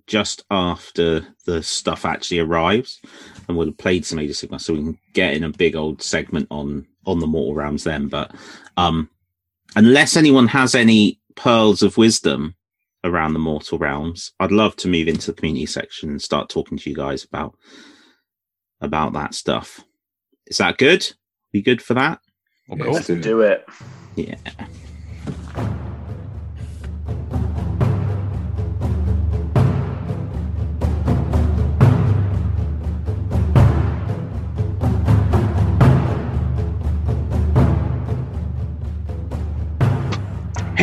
just after the stuff actually arrives and we'll have played some Age of Sigmar so we can get in a big old segment on on the mortal realms then. But um unless anyone has any pearls of wisdom around the mortal realms, I'd love to move into the community section and start talking to you guys about about that stuff. Is that good? Be good for that? Well, Yeah, cool. let's. Do it. Yeah.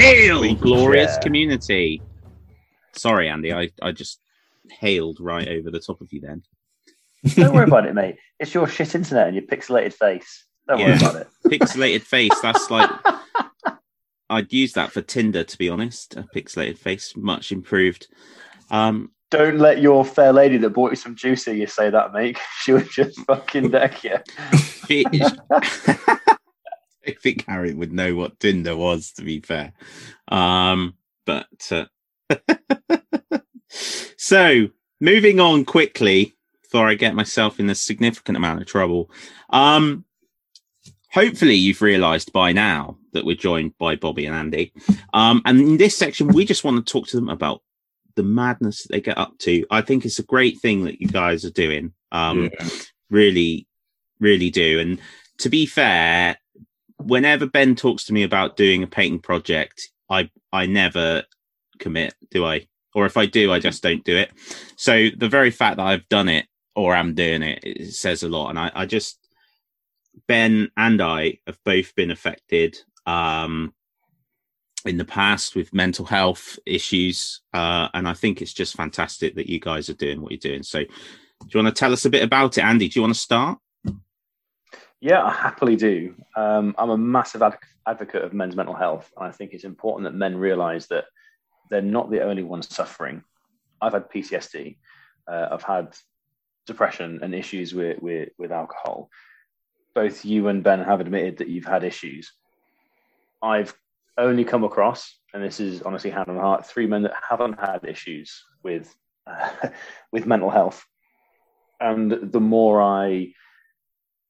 Hail, glorious Yeah. community. Sorry, Andy, I, I just hailed right over the top of you then. Don't worry about it, mate. It's your shit internet and your pixelated face. Don't worry Yeah. about it. Pixelated face, that's like I'd use that for Tinder to be honest. A pixelated face, much improved. Um Don't let your fair lady that bought you some juicy you say that, mate. She would just fucking deck you. bitch. I think Harry would know what Tinder was, to be fair. Um, but uh... so moving on quickly before I get myself in a significant amount of trouble. Um, hopefully you've realised by now that we're joined by Bobby and Andy. Um, and in this section, we just want to talk to them about the madness that they get up to. I think it's a great thing that you guys are doing. Um, Yeah. really, really do. And to be fair, whenever Ben talks to me about doing a painting project, I I never commit, do I? Or if I do, I just don't do it. So the very fact that I've done it or am doing it, it says a lot. And I, I just Ben and I have both been affected um in the past with mental health issues. Uh and I think it's just fantastic that you guys are doing what you're doing. So do you want to tell us a bit about it, Andy? Do you want to start? Yeah, I happily do. Um, I'm a massive ad- advocate of men's mental health, and I think it's important that men realise that they're not the only ones suffering. I've had PTSD. Uh, I've had depression and issues with, with with alcohol. Both you and Ben have admitted that you've had issues. I've only come across, and this is honestly hand on heart, three men that haven't had issues with uh, with mental health. And the more I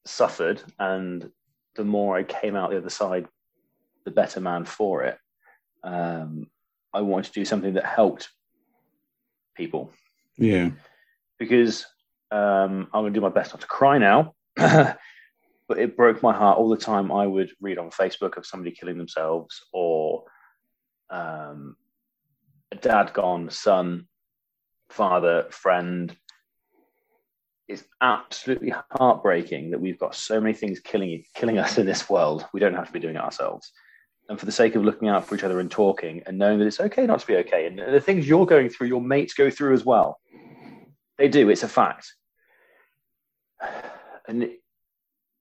suffered and the more I came out the other side, the better man for it. Um, I wanted to do something that helped people Yeah. because um, I'm going to do my best not to cry now. but it broke my heart all the time. I would read on Facebook of somebody killing themselves or um, a dad gone, son, father, friend. It's absolutely heartbreaking that we've got so many things killing killing us in this world. We don't have to be doing it ourselves. And for the sake of looking out for each other and talking and knowing that it's okay not to be okay, and the things you're going through, your mates go through as well. They do. It's a fact. And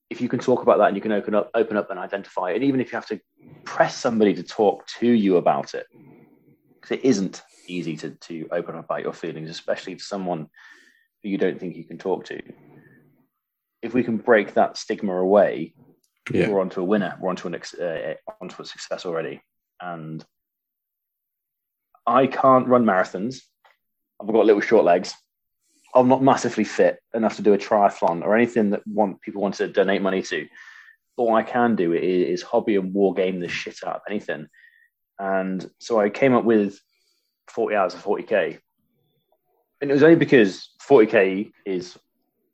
if you can talk about that and you can open up, open up and identify, and even if you have to press somebody to talk to you about it, because it isn't easy to to open up about your feelings, especially to someone you don't think you can talk to. If we can break that stigma away, Yeah. we're onto a winner. We're onto an ex- uh, onto a success already. And I can't run marathons. I've got little short legs. I'm not massively fit enough to do a triathlon or anything that want people want to donate money to. All I can do is, is hobby and war game the shit out of anything. And so I came up with 40 hours of 40k. And it was only because 40k is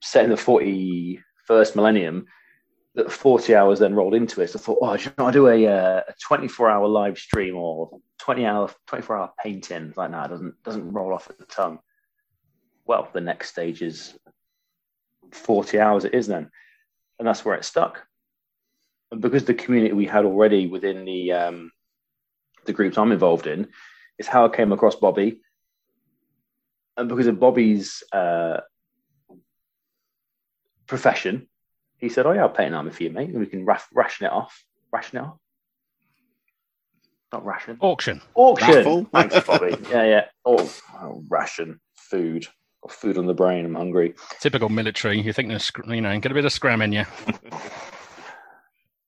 set in the 41st millennium that 40 hours then rolled into it. So I thought, oh, should I do a, uh, a 24 hour live stream or 20 hour, 24 hour painting? Like, no, it doesn't, doesn't roll off the tongue. Well, the next stage is 40 hours it is then. And that's where it stuck. And because the community we had already within the, um, the groups I'm involved in is how I came across Bobby. And because of Bobby's uh, profession, he said, "Oh yeah, I'll paint an army for you, mate, and we can ra- ration it off. Ration it off. Not ration. Auction. Auction. Raffle. Thanks, Bobby. yeah, yeah. Oh, oh, ration. Food. Got food on the brain. I'm hungry. Typical military. You think there's, sc- you know, get a bit of scram in you.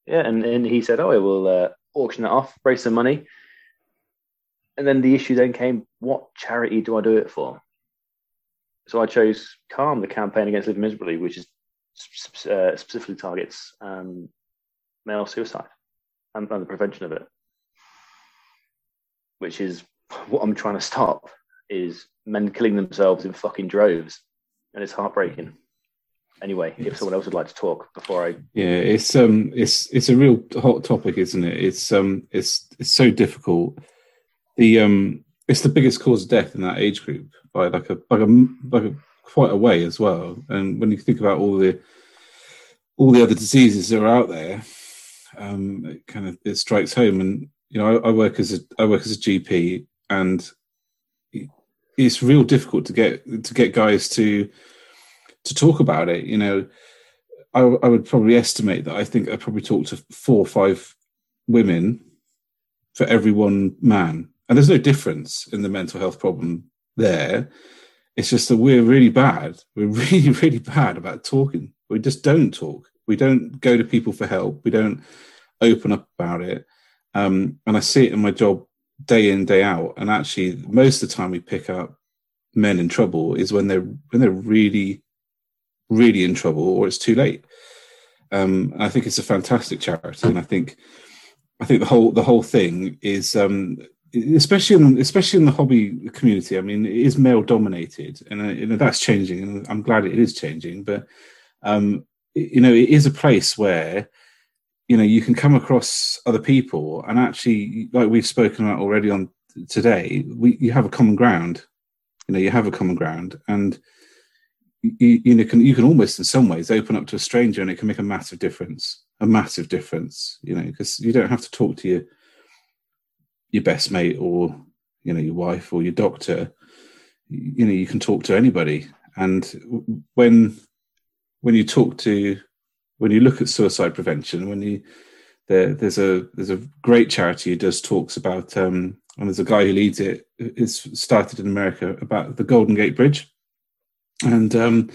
Yeah, and, and he said, "Oh, we'll uh, auction it off, raise some money." And then the issue then came: what charity do I do it for? So I chose Calm, the campaign against living miserably, which is uh, specifically targets um, male suicide and, and the prevention of it. Which is what I'm trying to stop: is men killing themselves in fucking droves, and it's heartbreaking. Anyway, if someone else would like to talk before I Yeah, it's um, it's it's a real hot topic, isn't it? It's um, it's it's so difficult. The um, it's the biggest cause of death in that age group by like a like a like a quite a way as well. And when you think about all the all the other diseases that are out there, um, it kind of it strikes home. And you know, I, I work as a I work as a GP, and it's real difficult to get to get guys to to talk about it. You know, I, I would probably estimate that I think I probably talked to four or five women for every one man, and there's no difference in the mental health problem there. It's just that we're really bad. We're really, really bad about talking. We just don't talk. We don't go to people for help. We don't open up about it. Um, and I see it in my job day in, day out. And actually, most of the time we pick up men in trouble is when they're when they're really, really in trouble or it's too late. Um, I think it's a fantastic charity, and I think I think the whole the whole thing is um, especially in especially in the hobby community. I mean, it is male dominated, and uh, you know that's changing, and I'm glad it is changing. But um, you know, it is a place where you know you can come across other people, and actually, like we've spoken about already on today, we you have a common ground. You know, you have a common ground, and you, you know can you can almost in some ways open up to a stranger, and it can make a massive difference. A massive difference, you know, because you don't have to talk to your your best mate or you know your wife or your doctor you know you can talk to anybody. And when when you talk to when you look at suicide prevention when you there there's a there's a great charity who does talks about um and there's a guy who leads it it's started in america about the golden gate bridge. And um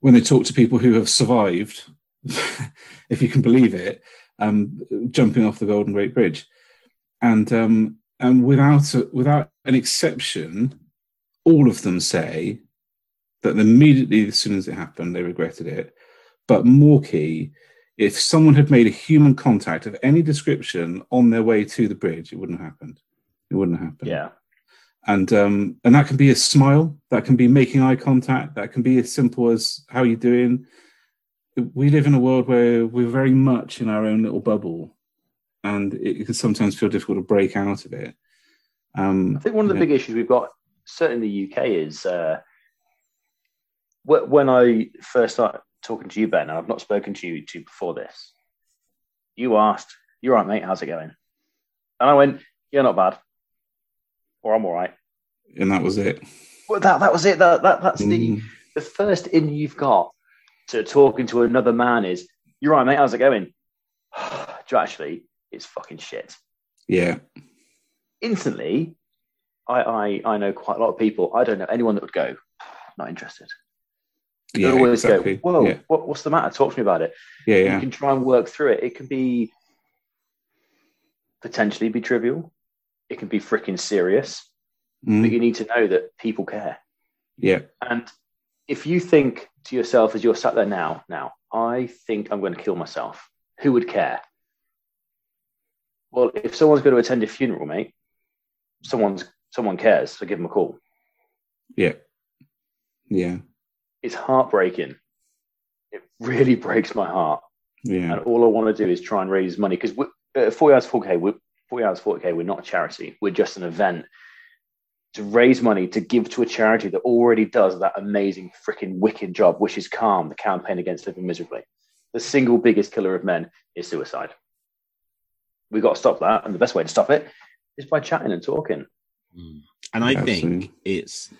when they talk to people who have survived if you can believe it um jumping off the golden gate bridge and um, and without a, without an exception, all of them say that immediately as soon as it happened, they regretted it. But more key, if someone had made a human contact of any description on their way to the bridge, it wouldn't have happened. It wouldn't have happened. yeah And um, and that can be a smile, that can be making eye contact, that can be as simple as how are you doing. We live in a world where we're very much in our own little bubble, and it can sometimes feel difficult to break out of it. Um, I think one of the Yeah. big issues we've got, certainly in the UK, is uh, when I first started talking to you, Ben, and I've not spoken to you to before this, you asked, "You're right, mate. How's it going?" And I went, "Yeah, not bad," or "I'm all right." And that was it. Well, that that was it. That, that that's the Mm. the first in you've got to talking to another man is, "You're right, mate. How's it going?" Do you actually? It's fucking shit. Yeah. Instantly, I, I I know quite a lot of people. I don't know anyone that would go, not interested. They Yeah. always exactly. go, "Whoa, Yeah. what, what's the matter? Talk to me about it." Yeah. You can try and work through it. It can be potentially be trivial. It can be freaking serious, but Mm. you need to know that people care. Yeah. And if you think to yourself as you're sat there now, now, I think I'm going to kill myself, who would care? Well, if someone's going to attend your funeral, mate, someone's someone cares, so give them a call. Yeah. Yeah. It's heartbreaking. It really breaks my heart. Yeah. And all I want to do is try and raise money because uh, 40 hours 4K, we're, 40 hours 40K, we're not a charity. We're just an event to raise money to give to a charity that already does that amazing, freaking wicked job, which is Calm, the campaign against living miserably. The single biggest killer of men is suicide. We've got to stop that. And the best way to stop it is by chatting and talking. Mm. And I Absolutely. think it's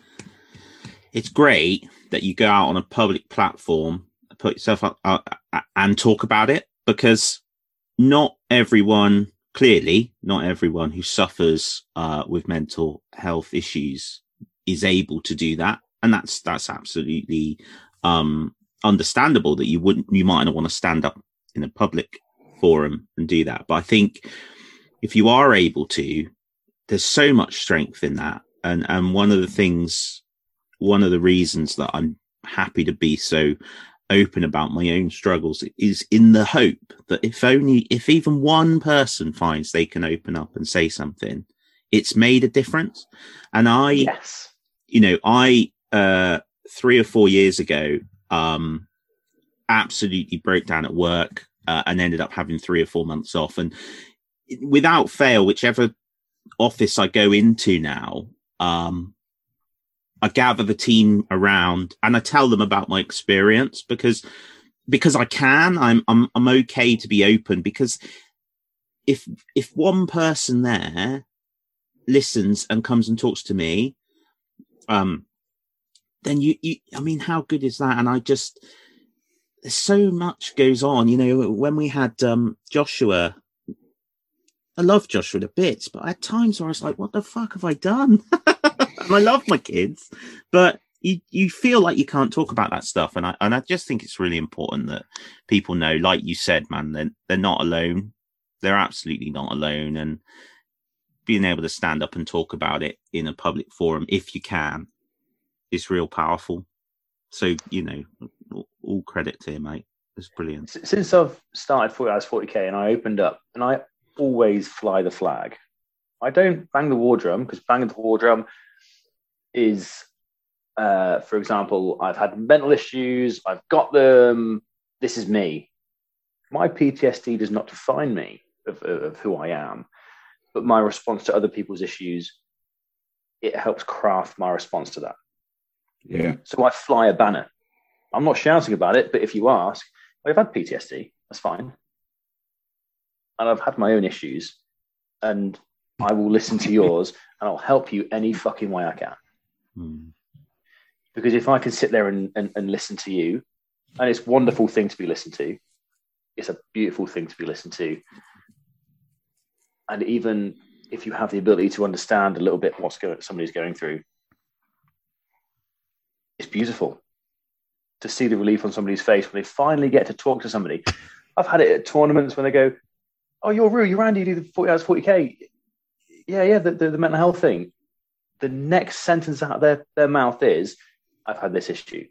it's great that you go out on a public platform, put yourself up uh, uh, and talk about it because not everyone, clearly, not everyone who suffers uh, with mental health issues is able to do that, and that's that's absolutely um, understandable that you wouldn't, you might not want to stand up in a public forum and do that. But I think if you are able to, there's so much strength in that and and one of the things one of the reasons that i'm happy to be so open about my own struggles is in the hope that if only if even one person finds they can open up and say something it's made a difference and i Yes. you know i uh 3 or 4 years ago um absolutely broke down at work uh, and ended up having 3 or 4 months off and without fail whichever office I go into now, um, I gather the team around and I tell them about my experience because because I can. I'm I'm I'm okay to be open because if if one person there listens and comes and talks to me, um, then you you I mean how good is that? And I just so much goes on. You know, when we had um Joshua I love Joshua to bits, but at times where I was like, what the fuck have I done? and I love my kids, but you, you feel like you can't talk about that stuff. And I, and I just think it's really important that people know, like you said, man, they're, they're not alone. They're absolutely not alone. And being able to stand up and talk about it in a public forum, if you can, is real powerful. So, you know, credit to you, mate. It's brilliant. S- Since I've started 40 hours 40K and I opened up, and I always fly the flag. I don't bang the war drum because banging the war drum is, uh, for example, I've had mental issues, I've got them, this is me. My PTSD does not define me of, of, of who I am, but my response to other people's issues, it helps craft my response to that. Yeah. So I fly a banner. I'm not shouting about it, but if you ask, I've had PTSD, that's fine. And I've had my own issues, and I will listen to yours and I'll help you any fucking way I can. Mm. Because if I can sit there and, and, and listen to you, and it's a wonderful thing to be listened to, it's a beautiful thing to be listened to. And even if you have the ability to understand a little bit what's going somebody's going through, it's beautiful to see the relief on somebody's face when they finally get to talk to somebody. I've had it at tournaments when they go, "Oh, you're Rue, you're Andy, you do the forty hours, forty k." Yeah, yeah, the, the, the mental health thing. The next sentence out of their, their mouth is, "I've had this issue."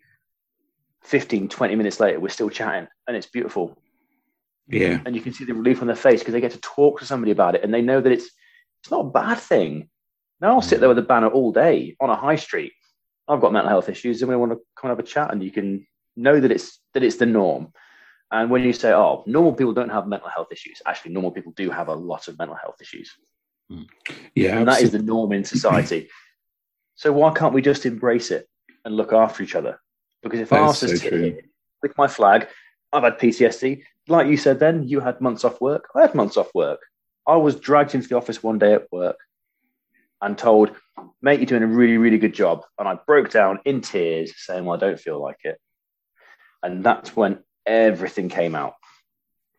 15, 20 minutes later, we're still chatting, and it's beautiful. Yeah. And you can see the relief on their face because they get to talk to somebody about it, and they know that it's it's not a bad thing. Now I'll sit mm. there with a banner all day on a high street. I've got mental health issues, and we want to come and have a chat, and you can know that it's that it's the norm. And when you say, "Oh, normal people don't have mental health issues," actually, normal people do have a lot of mental health issues, hmm. Yeah. and that is the norm in society. so why can't we just embrace it and look after each other? Because if That I was to so sit with my flag, I've had PTSD. Like you said, then you had months off work. I had months off work. I was dragged into the office one day at work and told, "Mate, you're doing a really, really good job." And I broke down in tears, saying, "Well, I don't feel like it." And that's when everything came out.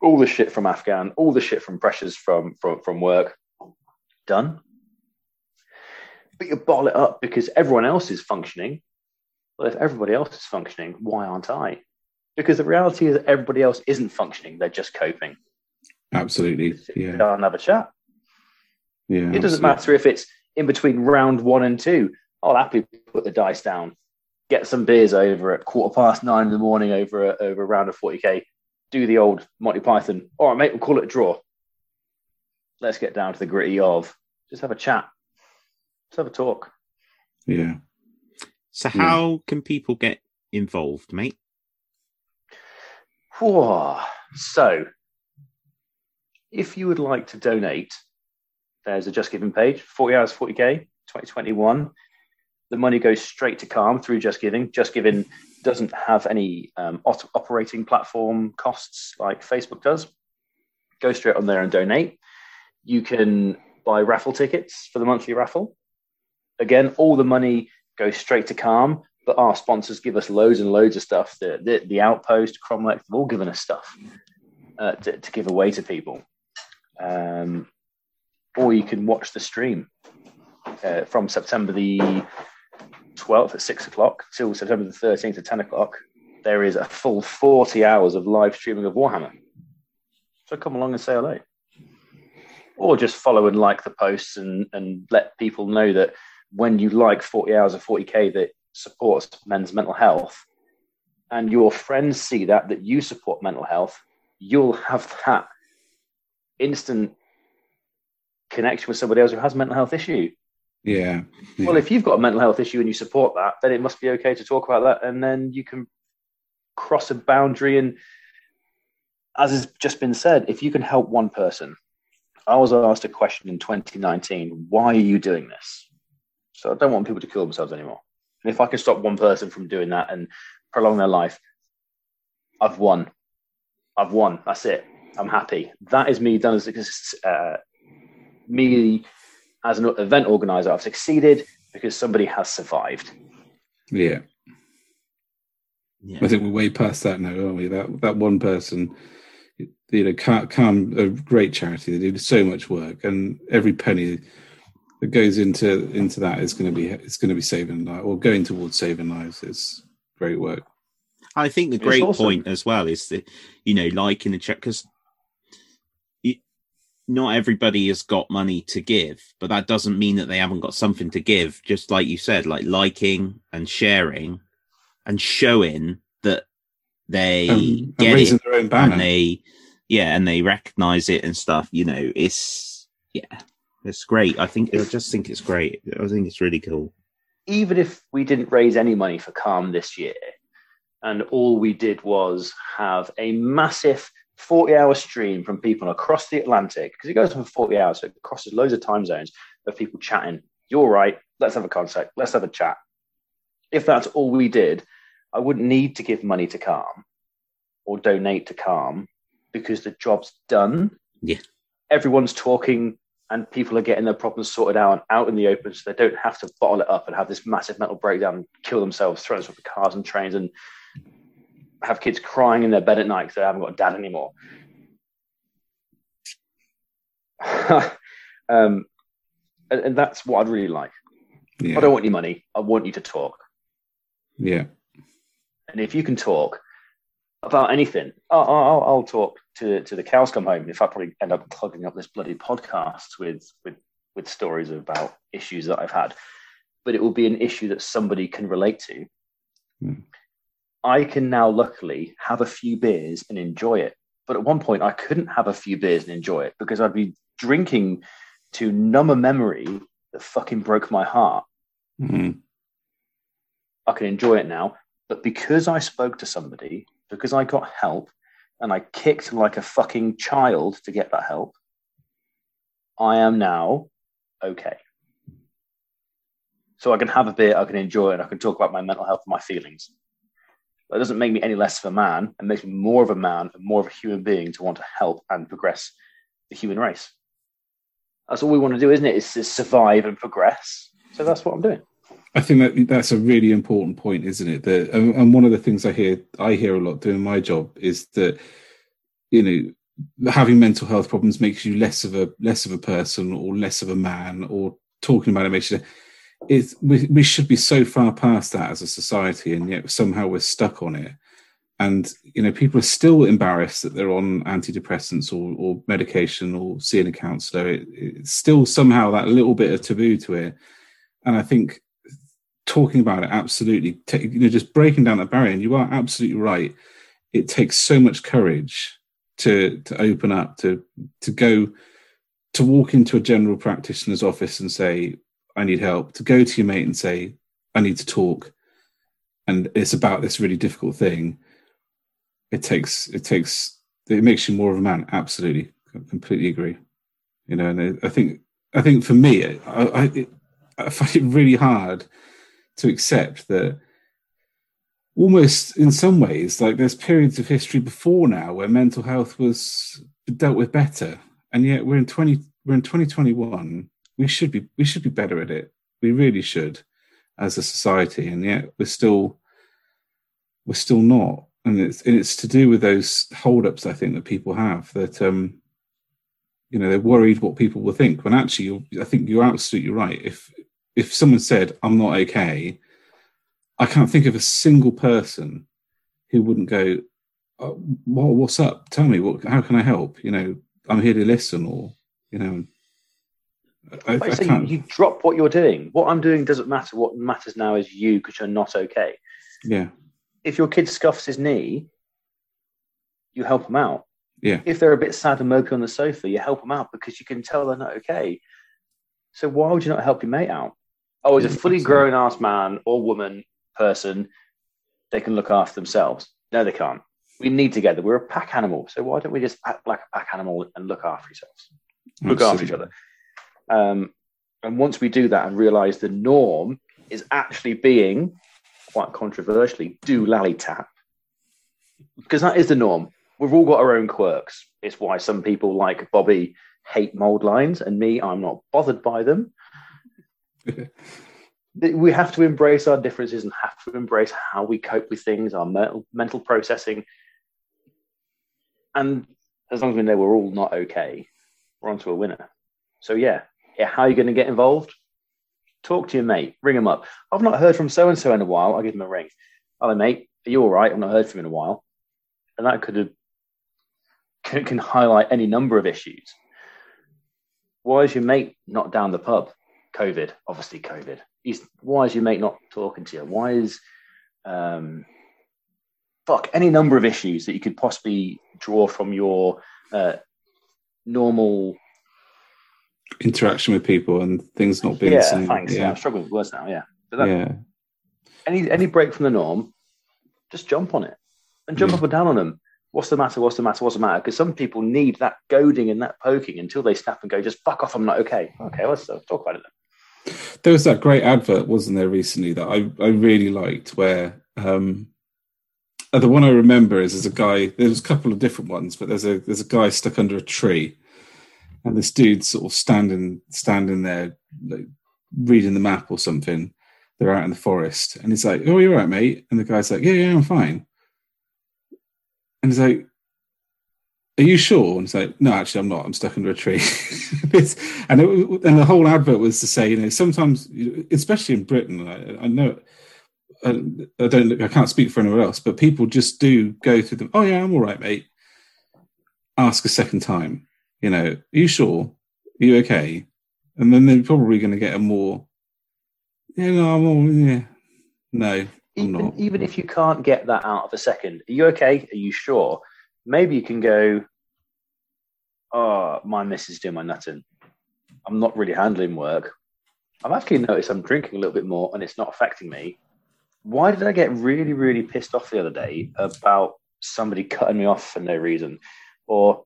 All the shit from Afghan, all the shit from pressures from from from work, done. But you bottle it up because everyone else is functioning. Well, if everybody else is functioning, why aren't I? Because the reality is that everybody else isn't functioning; they're just coping. Absolutely. Yeah. down and have a chat. Yeah. It doesn't absolutely. matter if it's in between round one and two. I'll happily put the dice down, get some beers over at quarter past nine in the morning over a, over a round of 40k, do the old Monty Python. All right, mate, we'll call it a draw. Let's get down to the gritty of just have a chat, just have a talk. Yeah. So Yeah. how can people get involved, mate? Whew. So, if you would like to donate, there's a Just Giving page, 40 hours, 40k, 2021. The money goes straight to Calm through Just Giving. Just Giving doesn't have any um, op- operating platform costs like Facebook does. Go straight on there and donate. You can buy raffle tickets for the monthly raffle. Again, all the money goes straight to Calm, but our sponsors give us loads and loads of stuff. The the, the Outpost, Cromlech, they've all given us stuff uh, to, to give away to people. Um, or you can watch the stream uh, from September the 12th at six o'clock till September the 13th at 10 o'clock. There is a full 40 hours of live streaming of Warhammer. So come along and say hello. Or just follow and like the posts and, and let people know that when you like 40 hours of 40k that supports men's mental health and your friends see that that you support mental health you'll have that instant connection with somebody else who has a mental health issue. Yeah. yeah. well if you've got a mental health issue and you support that then it must be okay to talk about that and then you can cross a boundary. And as has just been said if you can help one person i was asked a question in 2019 why are you doing this? So i don't want people to kill themselves anymore. And if i can stop one person from doing that and prolong their life i've won. I've won. That's it. I'm happy. That is me done as uh, me as an event organizer i've succeeded because somebody has survived yeah. Yeah. I think we're way past that now, aren't we? That that one person, you know, can't come a great charity. They do so much work, and every penny that goes into into that is going to be it's going to be saving lives or going towards saving lives. It's great work. I think the great awesome. point as well is that you know, like in the chat, because not everybody has got money to give, but that doesn't mean that they haven't got something to give. Just like you said, like liking and sharing and showing that they Um, get it their own banner. and they, yeah, and they recognize it and stuff. You know, it's yeah, it's great. I think I just think it's great. I think it's really cool. even if we didn't raise any money for Calm this year, and all we did was have a massive 40 hour stream from people across the Atlantic, because it goes for 40 hours, so it crosses loads of time zones of people chatting. You're right, let's have a contact, let's have a chat. If that's all we did, I wouldn't need to give money to Calm or donate to Calm because the job's done. Yeah. Everyone's talking and people are getting their problems sorted out out in the open so they don't have to bottle it up and have this massive mental breakdown and kill themselves, throw themselves at cars and trains and have kids crying in their bed at night because they haven't got a dad anymore. um, and, and that's what I'd really like. Yeah. I don't want your money. I want you to talk. yeah. And if you can talk about anything, I'll, I'll, I'll talk to, to the cows come home. If I probably end up clogging up this bloody podcast with, with, with stories about issues that I've had, but it will be an issue that somebody can relate to. Hmm. I can now luckily have a few beers and enjoy it. But at one point, I couldn't have a few beers and enjoy it because I'd be drinking to numb a memory that fucking broke my heart. Mm. I can enjoy it now. But because I spoke to somebody, because I got help, and I kicked like a fucking child to get that help, I am now okay. So I can have a beer, I can enjoy it, I can talk about my mental health and my feelings. That doesn't make me any less of a man. It makes me more of a man and more of a human being to want to help and progress the human race. That's all we want to do, isn't it? Is to survive and progress. So that's what I'm doing. I think that that's a really important point, isn't it? That and one of the things I hear I hear a lot doing my job is that you know having mental health problems makes you less of a less of a person or less of a man or talking about it makes you it's we, we should be so far past that as a society and yet somehow we're stuck on it. And you know people are still embarrassed that they're on antidepressants or, or medication or seeing a counselor. It, it's still somehow that little bit of taboo to it. And i think talking about it absolutely you know just breaking down that barrier and you are absolutely right. It takes so much courage to to open up to to go to walk into a general practitioner's office and say I need help, to go to your mate and say, I need to talk, and it's about this really difficult thing. It takes it takes it makes you more of a man. Absolutely, completely agree. You know, and I think I think for me, I, I, I find it really hard to accept that almost in some ways like there's periods of history before now where mental health was dealt with better and yet we're in 20 we're in 2021 we should be we should be better at it. We really should as a society, and yet we're still we're still not. And it's and it's to do with those holdups I think that people have that um you know they're worried what people will think when actually I think you're absolutely right. If if someone said I'm not okay, I can't think of a single person who wouldn't go, oh, well, "What's up? Tell me what? How can I help?" You know, I'm here to listen, or you know, I, I say you, you drop what you're doing. What I'm doing doesn't matter. What matters now is you because you're not okay. Yeah. If your kid scuffs his knee, you help him out. Yeah. If they're a bit sad and mopey on the sofa, you help them out because you can tell they're not okay. So why would you not help your mate out? Oh, as a fully grown ass man or woman person, they can look after themselves. No, they can't. We need together. We're a pack animal. So why don't we just act like a pack animal and look after ourselves? Look Absolutely. after each other. Um, and once we do that and realize the norm is actually being, quite controversially, do lally tap, because that is the norm. We've all got our own quirks. It's why some people like Bobby hate mold lines, and me, I'm not bothered by them. we have to embrace our differences and have to embrace how we cope with things, our mental, mental processing. And as long as we know we're all not okay, we're on to a winner. So, yeah, how are you going to get involved? Talk to your mate, ring him up. I've not heard from so and so in a while. I'll give him a ring. Hello, mate. Are you all right? I've not heard from in a while. And that could have can, can highlight any number of issues. Why is your mate not down the pub? COVID, obviously COVID. He's, why is your mate not talking to you? Why is um, fuck any number of issues that you could possibly draw from your uh, normal interaction with people and things not being yeah, same. Thanks. Yeah. yeah, I'm struggling with words now. Yeah. That, yeah. Any any break from the norm, just jump on it and jump yeah. up and down on them. What's the matter? What's the matter? What's the matter? Because some people need that goading and that poking until they snap and go, just fuck off. I'm not okay. Okay, let's uh, talk about it then. There was that great advert, wasn't there, recently that I, I really liked where um, uh, the one I remember is there's a guy, there's a couple of different ones, but there's a there's a guy stuck under a tree and this dude sort of standing standing there like, reading the map or something. They're out in the forest, and he's like, "Oh, you're right, mate." And the guy's like, "Yeah, yeah, I'm fine." And he's like, "Are you sure?" And he's like, "No, actually, I'm not. I'm stuck under a tree." and it, and the whole advert was to say, you know, sometimes, especially in Britain, I, I know. I don't. I can't speak for anyone else, but people just do go through them. Oh yeah, I'm all right, mate. Ask a second time you know, are you sure? Are you okay? And then they're probably going to get a more, yeah, no, I'm all, yeah, no, even, even if you can't get that out of a second, are you okay? Are you sure? Maybe you can go, oh, my missus doing my nutting. I'm not really handling work. I've actually noticed I'm drinking a little bit more and it's not affecting me. Why did I get really, really pissed off the other day about somebody cutting me off for no reason? Or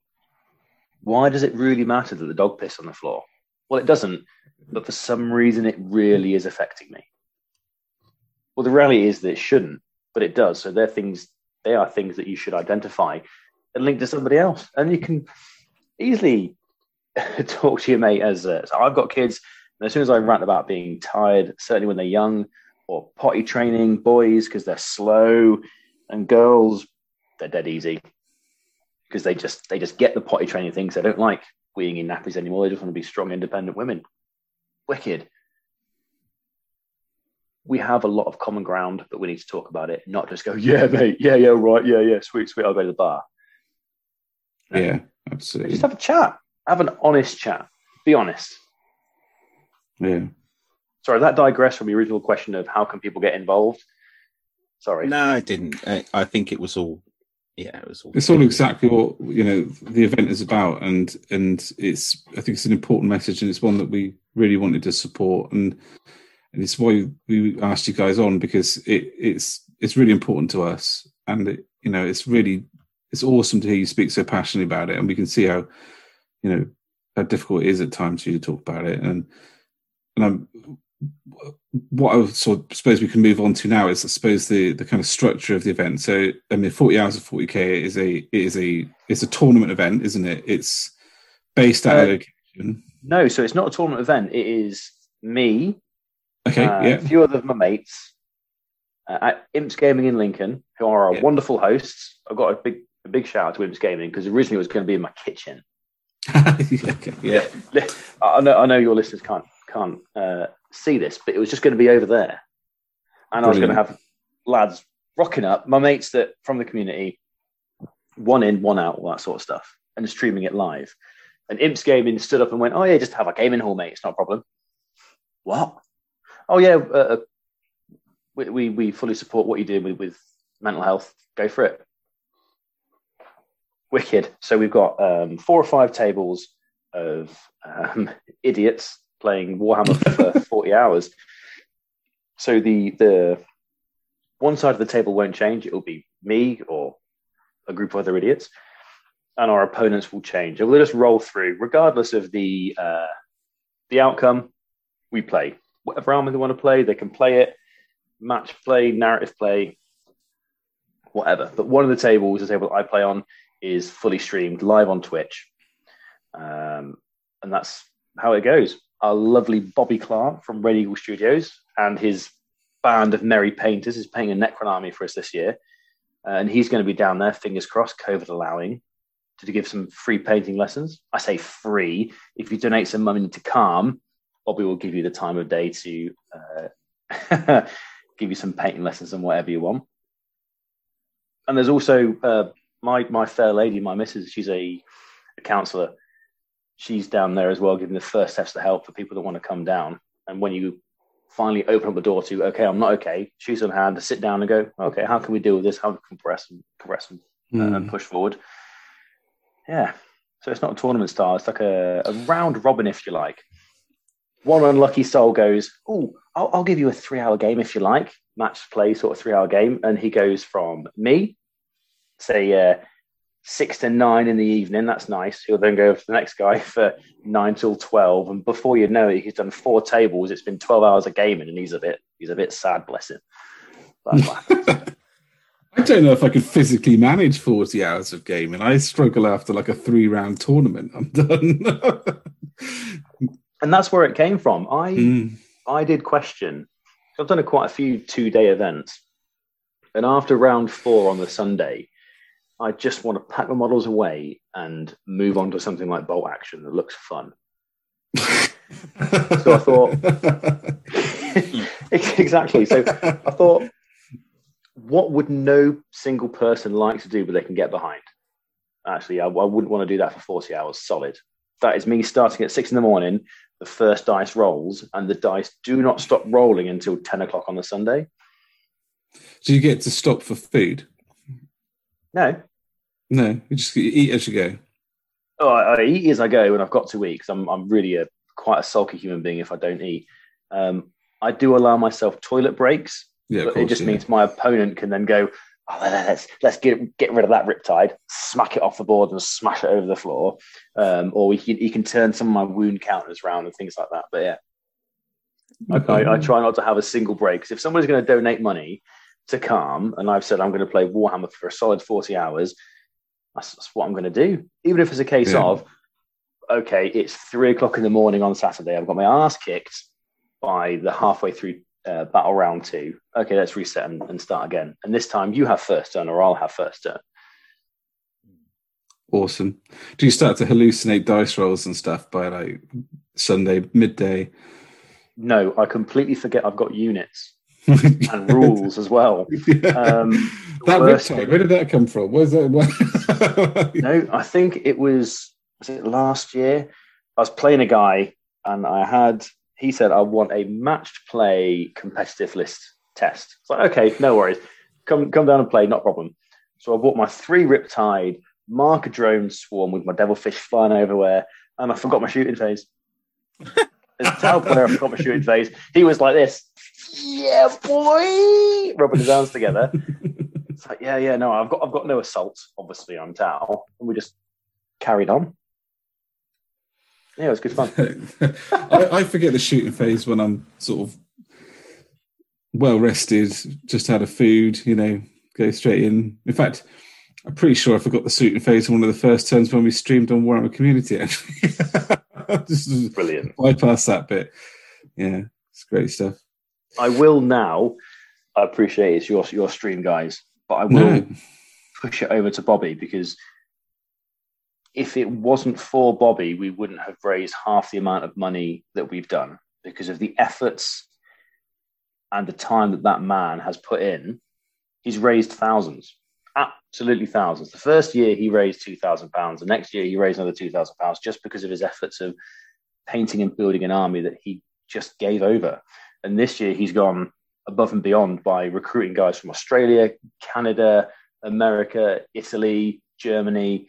why does it really matter that the dog pissed on the floor? Well, it doesn't, but for some reason, it really is affecting me. Well, the reality is that it shouldn't, but it does. So they're things. They are things that you should identify and link to somebody else, and you can easily talk to your mate as. Uh, so I've got kids, and as soon as I rant about being tired, certainly when they're young, or potty training boys because they're slow, and girls they're dead easy because they just they just get the potty training things. They don't like weeing in nappies anymore. They just want to be strong, independent women. Wicked. We have a lot of common ground, but we need to talk about it, not just go, yeah, mate, yeah, yeah, right, yeah, yeah, sweet, sweet, I'll go to the bar. Yeah, um, absolutely. Just have a chat. Have an honest chat. Be honest. Yeah. Sorry, that digressed from the original question of how can people get involved. Sorry. No, I didn't. I, I think it was all. Yeah, it was all. It's all exactly what you know the event is about, and and it's I think it's an important message, and it's one that we really wanted to support, and and it's why we asked you guys on because it it's it's really important to us, and it, you know it's really it's awesome to hear you speak so passionately about it, and we can see how you know how difficult it is at times for you to talk about it, and and I'm what I sort of suppose we can move on to now is I suppose the the kind of structure of the event. So I mean, forty hours of forty k is a is a it's a tournament event, isn't it? It's based at Uh, a location. No, so it's not a tournament event. It is me, Okay, uh, yeah, a few other of my mates uh, at Imps Gaming in Lincoln, who are our Yeah. wonderful hosts. I've got a big a big shout out to Imps Gaming because originally it was going to be in my kitchen. okay, yeah, I know I know your listeners can't can't uh, see this, but it was just going to be over there, and I was going to have lads rocking up, my mates that from the community, one in, one out, all that sort of stuff, and streaming it live. And Imps Gaming stood up and went, "Oh yeah, just have a gaming hall, mate. It's not a problem." What? Oh yeah, uh, uh, we, we we fully support what you do with, with mental health. Go for it. Wicked. So we've got um, four or five tables of um, idiots playing Warhammer for 40 hours. So the the one side of the table won't change. It will be me or a group of other idiots, and our opponents will change. It will just roll through, regardless of the uh, the outcome. We play whatever army they want to play. They can play it, match play, narrative play, whatever. But one of the tables, the table I play on, is fully streamed live on Twitch, um, and that's how it goes. Our lovely Bobby Clark from Red Eagle Studios and his band of merry painters is painting a Necron army for us this year, uh, and he's going to be down there, fingers crossed, COVID allowing, to give some free painting lessons. I say free. If you donate some money to Calm, Bobby will give you the time of day to uh, give you some painting lessons and whatever you want. And there's also uh, my my fair lady, my missus. She's a, a counsellor. She's down there as well, giving the first steps to help for people that want to come down. And when you finally open up the door to, okay, I'm not okay, she's on hand to sit down and go, okay, how can we deal with this? How can we compress and compress and, uh, and Mm. push forward? Yeah. So it's not a tournament style. It's like a, a round robin, if you like. One unlucky soul goes, oh, I'll, I'll give you a three-hour game if you like, match play sort of three-hour game, and he goes from me, say uh, six to nine in the evening. That's nice. He'll then go for the next guy for nine till twelve, and before you know it, he's done four tables. It's been twelve hours of gaming, and he's a bit he's a bit sad, bless him. That's what happens. I don't know if I could physically manage 40 hours of gaming. I struggle after like a three round tournament. I'm done. and that's where it came from. I Mm. I did question. I've done a, quite a few two day events, and after round four on the Sunday, I just want to pack my models away and move on to something like bolt action that looks fun. So I thought- exactly. So I thought, what would no single person like to do, but they can get behind? Actually, I, I wouldn't want to do that for 40 hours solid. That is me starting at six in the morning, the first dice rolls, and the dice do not stop rolling until 10 o'clock on the Sunday. So you get to stop for food? No. No, you just eat as you go. Oh, I, I eat as I go, and I've got to eat because I'm, I'm really a quite a sulky human being if I don't eat. Um, I do allow myself toilet breaks, Yeah, course. it just yeah. means my opponent can then go, oh, let's let's get get rid of that riptide, smack it off the board and smash it over the floor, um, or he can he can turn some of my wound counters around and things like that. But yeah, I, I, I try not to have a single break. 'cause if somebody's going to donate money to calm and I've said I'm going to play Warhammer for a solid 40 hours, that's, that's what I'm going to do. Even if it's a case Yeah. of, okay, it's three o'clock in the morning on Saturday, I've got my ass kicked by the halfway through uh, battle round two. Okay, let's reset and, and start again. And this time you have first turn or I'll have first turn. Awesome. Do you start to hallucinate dice rolls and stuff by like Sunday midday? No, I completely forget I've got units and rules as well. Um, that riptide, where did that come from? Where's that? No, I think it was was it last year. I was playing a guy, and I had he said I want a matched play competitive list test. It's like okay, no worries, come come down and play, not a problem. So I bought my three Riptide marker drone swarm with my devilfish flying everywhere, and I forgot my shooting phase. As a Tau player, I forgot my shooting phase. He was like this, yeah, boy, rubbing his arms together. It's like, yeah, yeah, no, I've got, I've got no assault. Obviously, on Tau, and we just carried on. Yeah, it was good fun. I, I forget the shooting phase when I'm sort of well rested, just had a food, you know, go straight in. In fact, I'm pretty sure I forgot the shooting phase on one of the first turns when we streamed on Warhammer Community. Actually, just Brilliant. bypass that bit. Yeah, it's great stuff. I will now. I appreciate it's your your stream, guys, but I will No, push it over to Bobby because if it wasn't for Bobby, we wouldn't have raised half the amount of money that we've done because of the efforts and the time that that man has put in. He's raised thousands, absolutely thousands. The first year he raised two thousand pounds. The next year he raised another two thousand pounds just because of his efforts of painting and building an army that he just gave over. And this year he's gone above and beyond by recruiting guys from Australia, Canada, America, Italy, Germany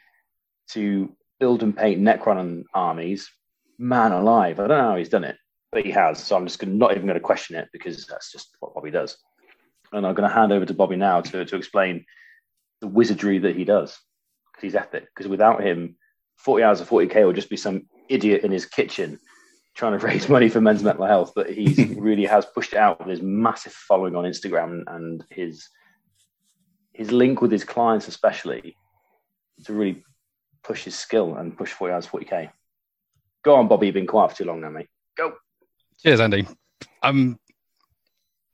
to build and paint Necron armies. Man alive. I don't know how he's done it, but he has. So I'm just not even going to question it because that's just what Bobby does. And I'm going to hand over to Bobby now to, to explain the wizardry that he does because he's epic. Because without him, 40 hours of 40k will just be some idiot in his kitchen trying to raise money for men's mental health. But he really has pushed it out with his massive following on Instagram and his his link with his clients, especially to really push his skill and push 40 hours 40k. Go on, Bobby. You've been quiet for too long now, mate. Go. Cheers, Andy. Um,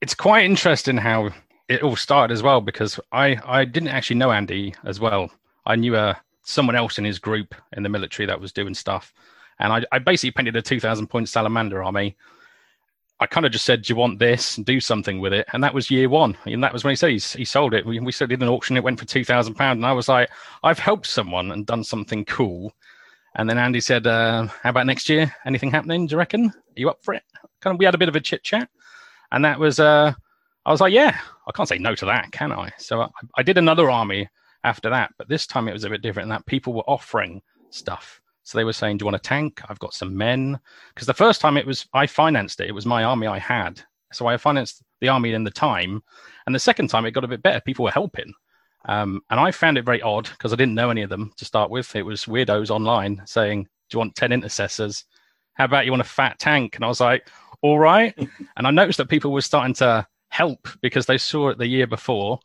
it's quite interesting how it all started as well because I I didn't actually know Andy as well. I knew uh, someone else in his group in the military that was doing stuff, and I, I basically painted a two thousand point salamander army. I kind of just said, "Do you want this? And do something with it." And that was year one, and that was when he said he, he sold it. We we did an auction; it went for two thousand pound, and I was like, "I've helped someone and done something cool." And then Andy said, uh, "How about next year? Anything happening? Do you reckon? Are you up for it?" Kind of, we had a bit of a chit chat, and that was, uh, I was like, "Yeah, I can't say no to that, can I?" So I, I did another army after that, but this time it was a bit different. In that people were offering stuff, so they were saying, "Do you want a tank? I've got some men." Because the first time it was I financed it; it was my army I had, so I financed the army in the time. And the second time it got a bit better; people were helping. Um, and I found it very odd because I didn't know any of them to start with. It was weirdos online saying, Do you want 10 intercessors? How about you want a fat tank? And I was like, All right. and I noticed that people were starting to help because they saw it the year before.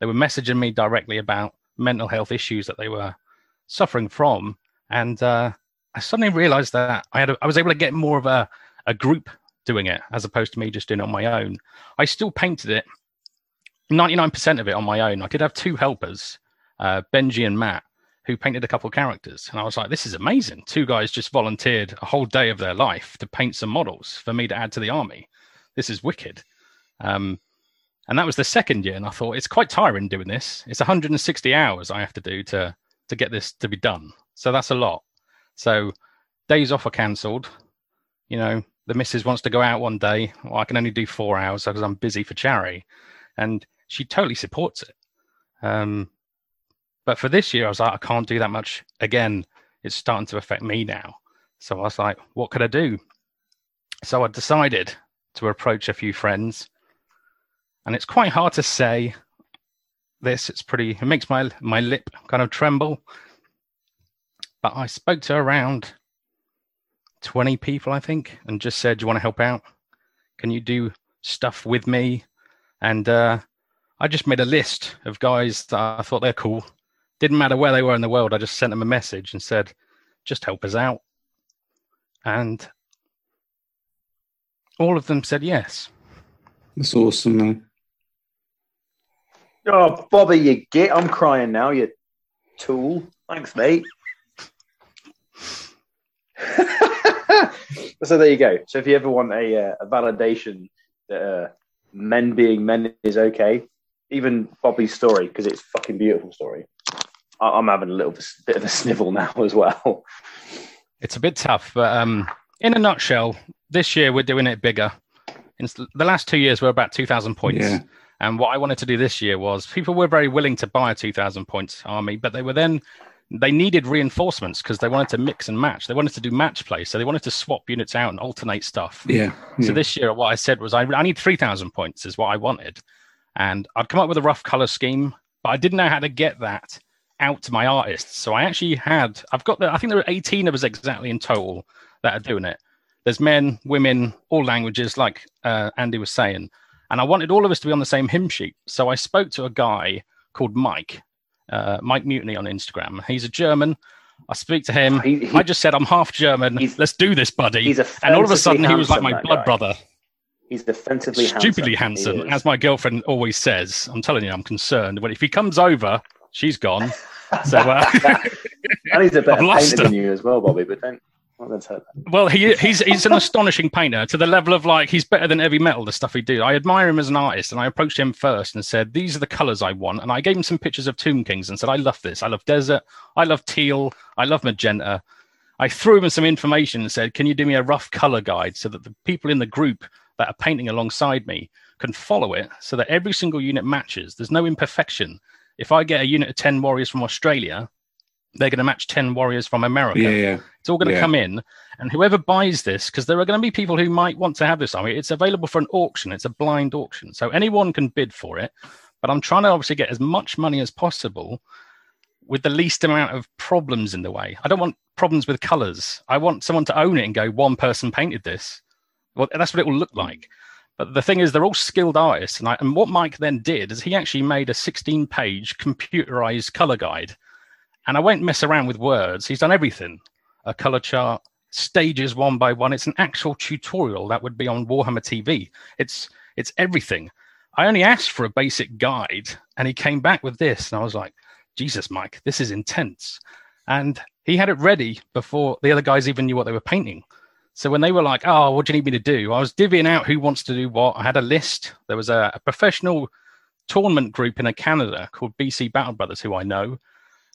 They were messaging me directly about mental health issues that they were suffering from. And uh, I suddenly realized that I had a, I was able to get more of a, a group doing it as opposed to me just doing it on my own. I still painted it 99% of it on my own. I did have two helpers, uh, Benji and Matt, who painted a couple of characters. And I was like, this is amazing. Two guys just volunteered a whole day of their life to paint some models for me to add to the army. This is wicked. Um, and that was the second year. And I thought, it's quite tiring doing this. It's 160 hours I have to do to, to get this to be done. So that's a lot. So days off are cancelled. You know, the missus wants to go out one day. Well, I can only do four hours because I'm busy for charity. And she totally supports it. Um, but for this year, I was like, I can't do that much again. It's starting to affect me now. So I was like, what could I do? So I decided to approach a few friends. And it's quite hard to say this. It's pretty, it makes my, my lip kind of tremble. But I spoke to around 20 people, I think, and just said, Do you want to help out? Can you do stuff with me? And uh, I just made a list of guys that I thought they're cool. Didn't matter where they were in the world. I just sent them a message and said, just help us out. And all of them said yes. That's awesome. Oh, Bobby, you get. I'm crying now. You tool. Thanks, mate. so there you go. So if you ever want a, uh, a validation that uh, men being men is okay, even Bobby's story because it's a fucking beautiful story. I- am having a little bit of a snivel now as well. It's a bit tough, but um, in a nutshell, this year we're doing it bigger. In the last two years, we're about two thousand points. Yeah. And what I wanted to do this year was people were very willing to buy a 2000 points army, but they were then they needed reinforcements because they wanted to mix and match. They wanted to do match play, so they wanted to swap units out and alternate stuff. Yeah. yeah. So this year, what I said was, I, I need three thousand points is what I wanted, and I'd come up with a rough color scheme, but I didn't know how to get that out to my artists. So I actually had, I've got the, I think there were eighteen of us exactly in total that are doing it. There's men, women, all languages, like uh, Andy was saying, and I wanted all of us to be on the same hymn sheet. So I spoke to a guy called Mike, uh, Mike Mutiny on Instagram. He's a German. I speak to him. He, he, I just said, I'm half German. Let's do this, buddy. and all of a sudden, he was like my blood guy. brother. He's defensively stupidly handsome, handsome as my girlfriend always says. I'm telling you, I'm concerned. But if he comes over, she's gone. So, uh, and he's a better painter than you as well, Bobby. But don't Oh, well, he, he's he's an astonishing painter to the level of like he's better than 'Eavy Metal. The stuff he do, I admire him as an artist, and I approached him first and said, "These are the colors I want." And I gave him some pictures of Tomb Kings and said, "I love this. I love desert. I love teal. I love magenta." I threw him some information and said, "Can you do me a rough color guide so that the people in the group that are painting alongside me can follow it, so that every single unit matches? There's no imperfection. If I get a unit of ten warriors from Australia, they're going to match 10 warriors from America. Yeah, yeah. It's all going to yeah. come in. And whoever buys this, because there are going to be people who might want to have this army, it's available for an auction. It's a blind auction. So anyone can bid for it. But I'm trying to obviously get as much money as possible with the least amount of problems in the way. I don't want problems with colors. I want someone to own it and go, one person painted this. Well, that's what it will look like. But the thing is, they're all skilled artists. And, I, and what Mike then did is he actually made a 16 page computerized color guide and I won't mess around with words. He's done everything a color chart, stages one by one. It's an actual tutorial that would be on Warhammer TV. It's it's everything. I only asked for a basic guide and he came back with this. And I was like, Jesus, Mike, this is intense. And he had it ready before the other guys even knew what they were painting. So when they were like, oh, what do you need me to do? I was divvying out who wants to do what. I had a list. There was a, a professional tournament group in Canada called BC Battle Brothers, who I know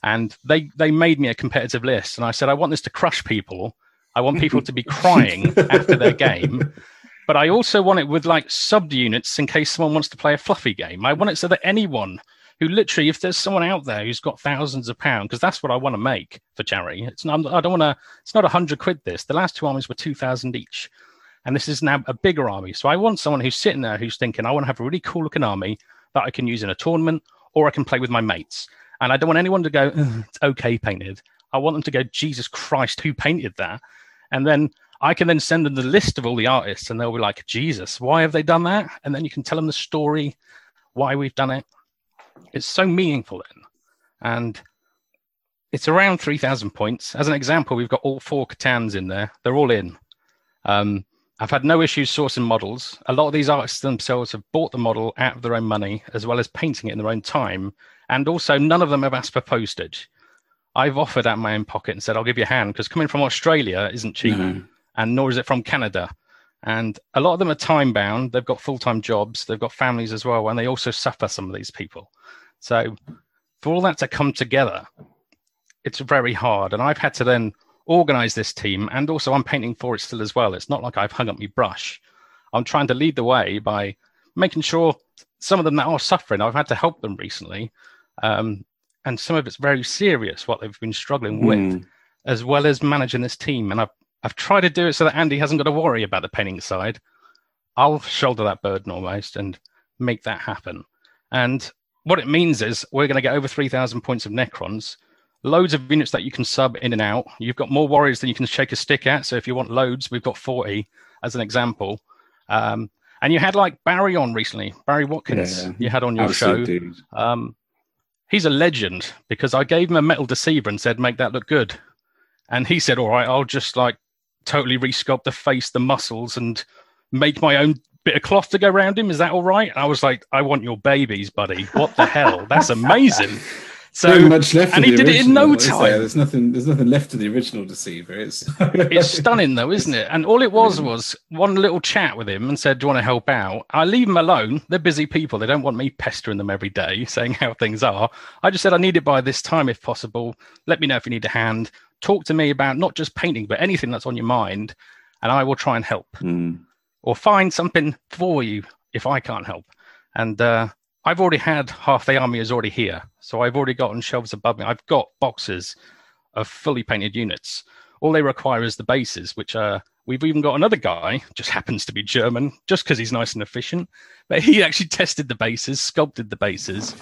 and they they made me a competitive list. And i said i want this to crush people. I want people to be crying after their game. But i also want it with like sub units in case someone wants to play a fluffy game. I want it so that anyone who literally if there's someone out there who's got thousands of pounds because that's what i want to make for charity. It's not i don't want to it's not a hundred quid this. The last two armies were 2000 each. And this is now a bigger army. So i want someone who's sitting there who's thinking i want to have a really cool looking army that i can use in a tournament or i can play with my mates and I don't want anyone to go, it's okay painted. I want them to go, Jesus Christ, who painted that? And then I can then send them the list of all the artists and they'll be like, Jesus, why have they done that? And then you can tell them the story, why we've done it. It's so meaningful then. And it's around 3,000 points. As an example, we've got all four C'tans in there. They're all in. Um, I've had no issues sourcing models. A lot of these artists themselves have bought the model out of their own money, as well as painting it in their own time and also, none of them have asked for postage. I've offered out my own pocket and said, I'll give you a hand because coming from Australia isn't cheap, no. and nor is it from Canada. And a lot of them are time bound. They've got full time jobs, they've got families as well, and they also suffer some of these people. So, for all that to come together, it's very hard. And I've had to then organize this team, and also I'm painting for it still as well. It's not like I've hung up my brush. I'm trying to lead the way by making sure some of them that are suffering, I've had to help them recently um, and some of it's very serious what they've been struggling with, mm. as well as managing this team. And I've I've tried to do it so that Andy hasn't got to worry about the painting side. I'll shoulder that burden almost and make that happen. And what it means is we're going to get over 3,000 points of Necrons, loads of units that you can sub in and out. You've got more warriors than you can shake a stick at. So if you want loads, we've got 40 as an example. Um, And you had like Barry on recently, Barry Watkins. Yeah. You had on your Absolute show. Um, he's a legend because I gave him a metal deceiver and said, "Make that look good," and he said, "All right, I'll just like totally resculpt the face, the muscles, and make my own bit of cloth to go around him. Is that all right?" And I was like, "I want your babies, buddy. What the hell? That's amazing." So So much left. and he did it in no is there? time. There's nothing. There's nothing left of the original Deceiver. It's it's stunning though, isn't it? And all it was was one little chat with him and said, "Do you want to help out?" I leave them alone. They're busy people. They don't want me pestering them every day, saying how things are. I just said I need it by this time if possible. Let me know if you need a hand. Talk to me about not just painting, but anything that's on your mind, and I will try and help Hmm. or find something for you if I can't help. And uh, I've already had half the army is already here, so I've already got on shelves above me. I've got boxes of fully painted units. All they require is the bases, which are we've even got another guy, just happens to be German, just because he's nice and efficient. But he actually tested the bases, sculpted the bases,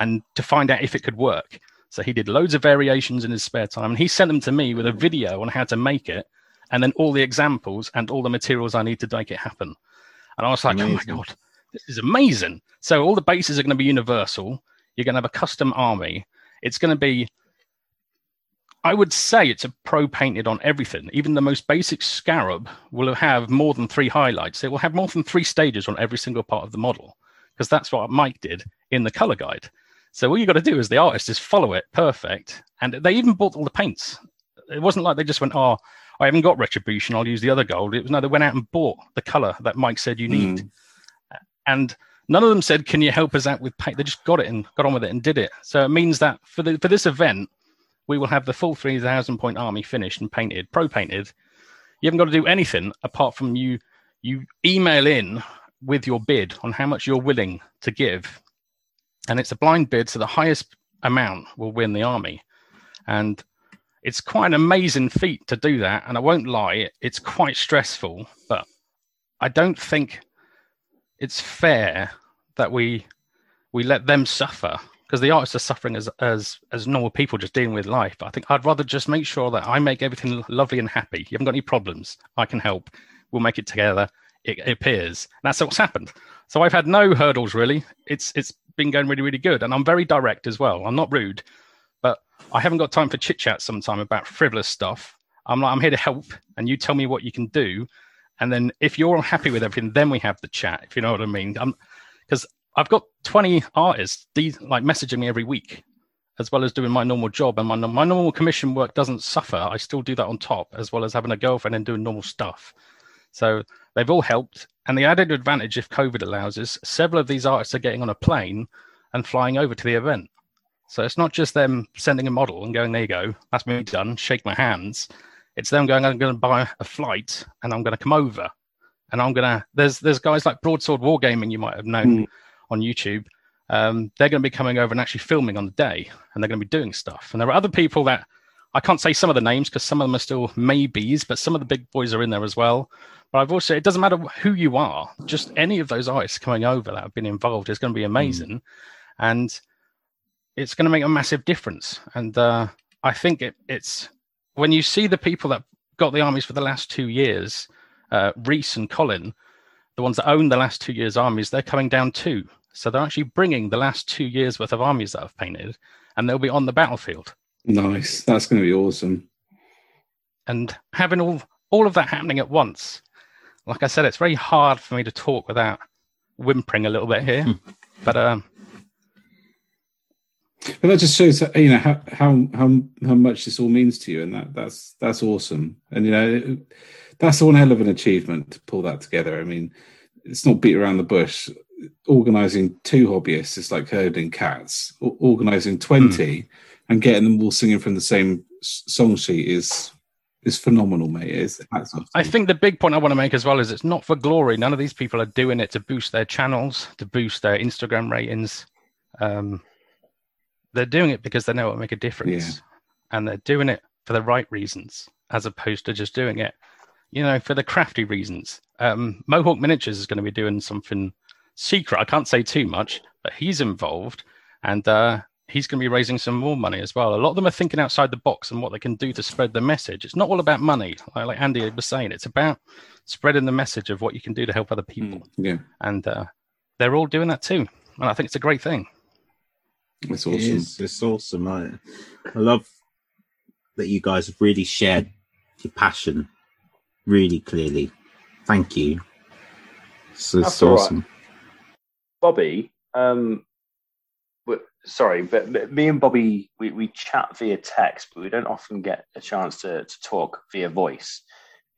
and to find out if it could work. So he did loads of variations in his spare time, and he sent them to me with a video on how to make it, and then all the examples and all the materials I need to make it happen. And I was like, Amazing. oh my god, this is amazing. So all the bases are going to be universal. You're going to have a custom army. It's going to be, I would say, it's a pro painted on everything. Even the most basic scarab will have more than three highlights. It will have more than three stages on every single part of the model because that's what Mike did in the color guide. So all you got to do as the artist is follow it perfect. And they even bought all the paints. It wasn't like they just went, oh, I haven't got Retributor. I'll use the other gold. It was no, they went out and bought the color that Mike said you hmm. need. And none of them said, "Can you help us out with paint?" They just got it and got on with it and did it. So it means that for the for this event, we will have the full three thousand point army finished and painted, pro painted. You haven't got to do anything apart from you you email in with your bid on how much you're willing to give, and it's a blind bid, so the highest amount will win the army. And it's quite an amazing feat to do that. And I won't lie, it's quite stressful, but I don't think it's fair that we we let them suffer because the artists are suffering as as as normal people just dealing with life. I think I'd rather just make sure that I make everything lovely and happy. You haven't got any problems. I can help. We'll make it together. It, it appears. And that's what's happened. So I've had no hurdles really. It's it's been going really really good, and I'm very direct as well. I'm not rude, but I haven't got time for chit chat sometime about frivolous stuff. I'm like I'm here to help, and you tell me what you can do, and then if you're happy with everything, then we have the chat. If you know what I mean. Because I've got 20 artists these, like messaging me every week, as well as doing my normal job, and my my normal commission work doesn't suffer. I still do that on top, as well as having a girlfriend and doing normal stuff. So they've all helped. And the added advantage, if COVID allows, is several of these artists are getting on a plane and flying over to the event. So it's not just them sending a model and going, there you go, that's me done, shake my hands. It's them going, I'm going to buy a flight and I'm going to come over. And I'm going to, there's there's guys like Broadsword Wargaming you might have known Hmm. on YouTube. Um, they're going to be coming over and actually filming on the day and they're going to be doing stuff. And there are other people that I can't say some of the names because some of them are still maybes, but some of the big boys are in there as well. But I've also, it doesn't matter who you are, just any of those artists coming over that have been involved is going to be amazing. And it's going to make a massive difference. And uh, I think it, it's when you see the people that got the armies for the last two years, uh, Reese and Colin, the ones that own the last two years' armies, they're coming down too. So they're actually bringing the last two years' worth of armies that I've painted, and they'll be on the battlefield. Nice. That's going to be awesome. And having all all of that happening at once, like I said, it's very hard for me to talk without whimpering a little bit here. but um, But that just shows you know how how how how much this all means to you, and that that's that's awesome. And you know that's one hell of an achievement to pull that together. I mean, it's not beat around the bush. Organizing two hobbyists is like herding cats. O- Organizing twenty and getting them all singing from the same song sheet is is phenomenal, mate. It's I think the big point I want to make as well is it's not for glory. None of these people are doing it to boost their channels, to boost their Instagram ratings. Um, they're doing it because they know it will make a difference, and they're doing it for the right reasons, as opposed to just doing it, you know, for the crafty reasons. Um, Mohawk Miniatures is going to be doing something secret. I can't say too much, but he's involved, and uh, he's going to be raising some more money as well. A lot of them are thinking outside the box and what they can do to spread the message. It's not all about money, like, like Andy was saying. It's about spreading the message of what you can do to help other people, Mm, yeah, and uh, they're all doing that too. And I think it's a great thing. It's awesome. is. It's awesome. I, I love that you guys have really shared your passion really clearly. Thank you. It's, it's That's all right. awesome. Bobby, um, w- sorry, but but me and Bobby, we, we chat via text, but we don't often get a chance to, to talk via voice.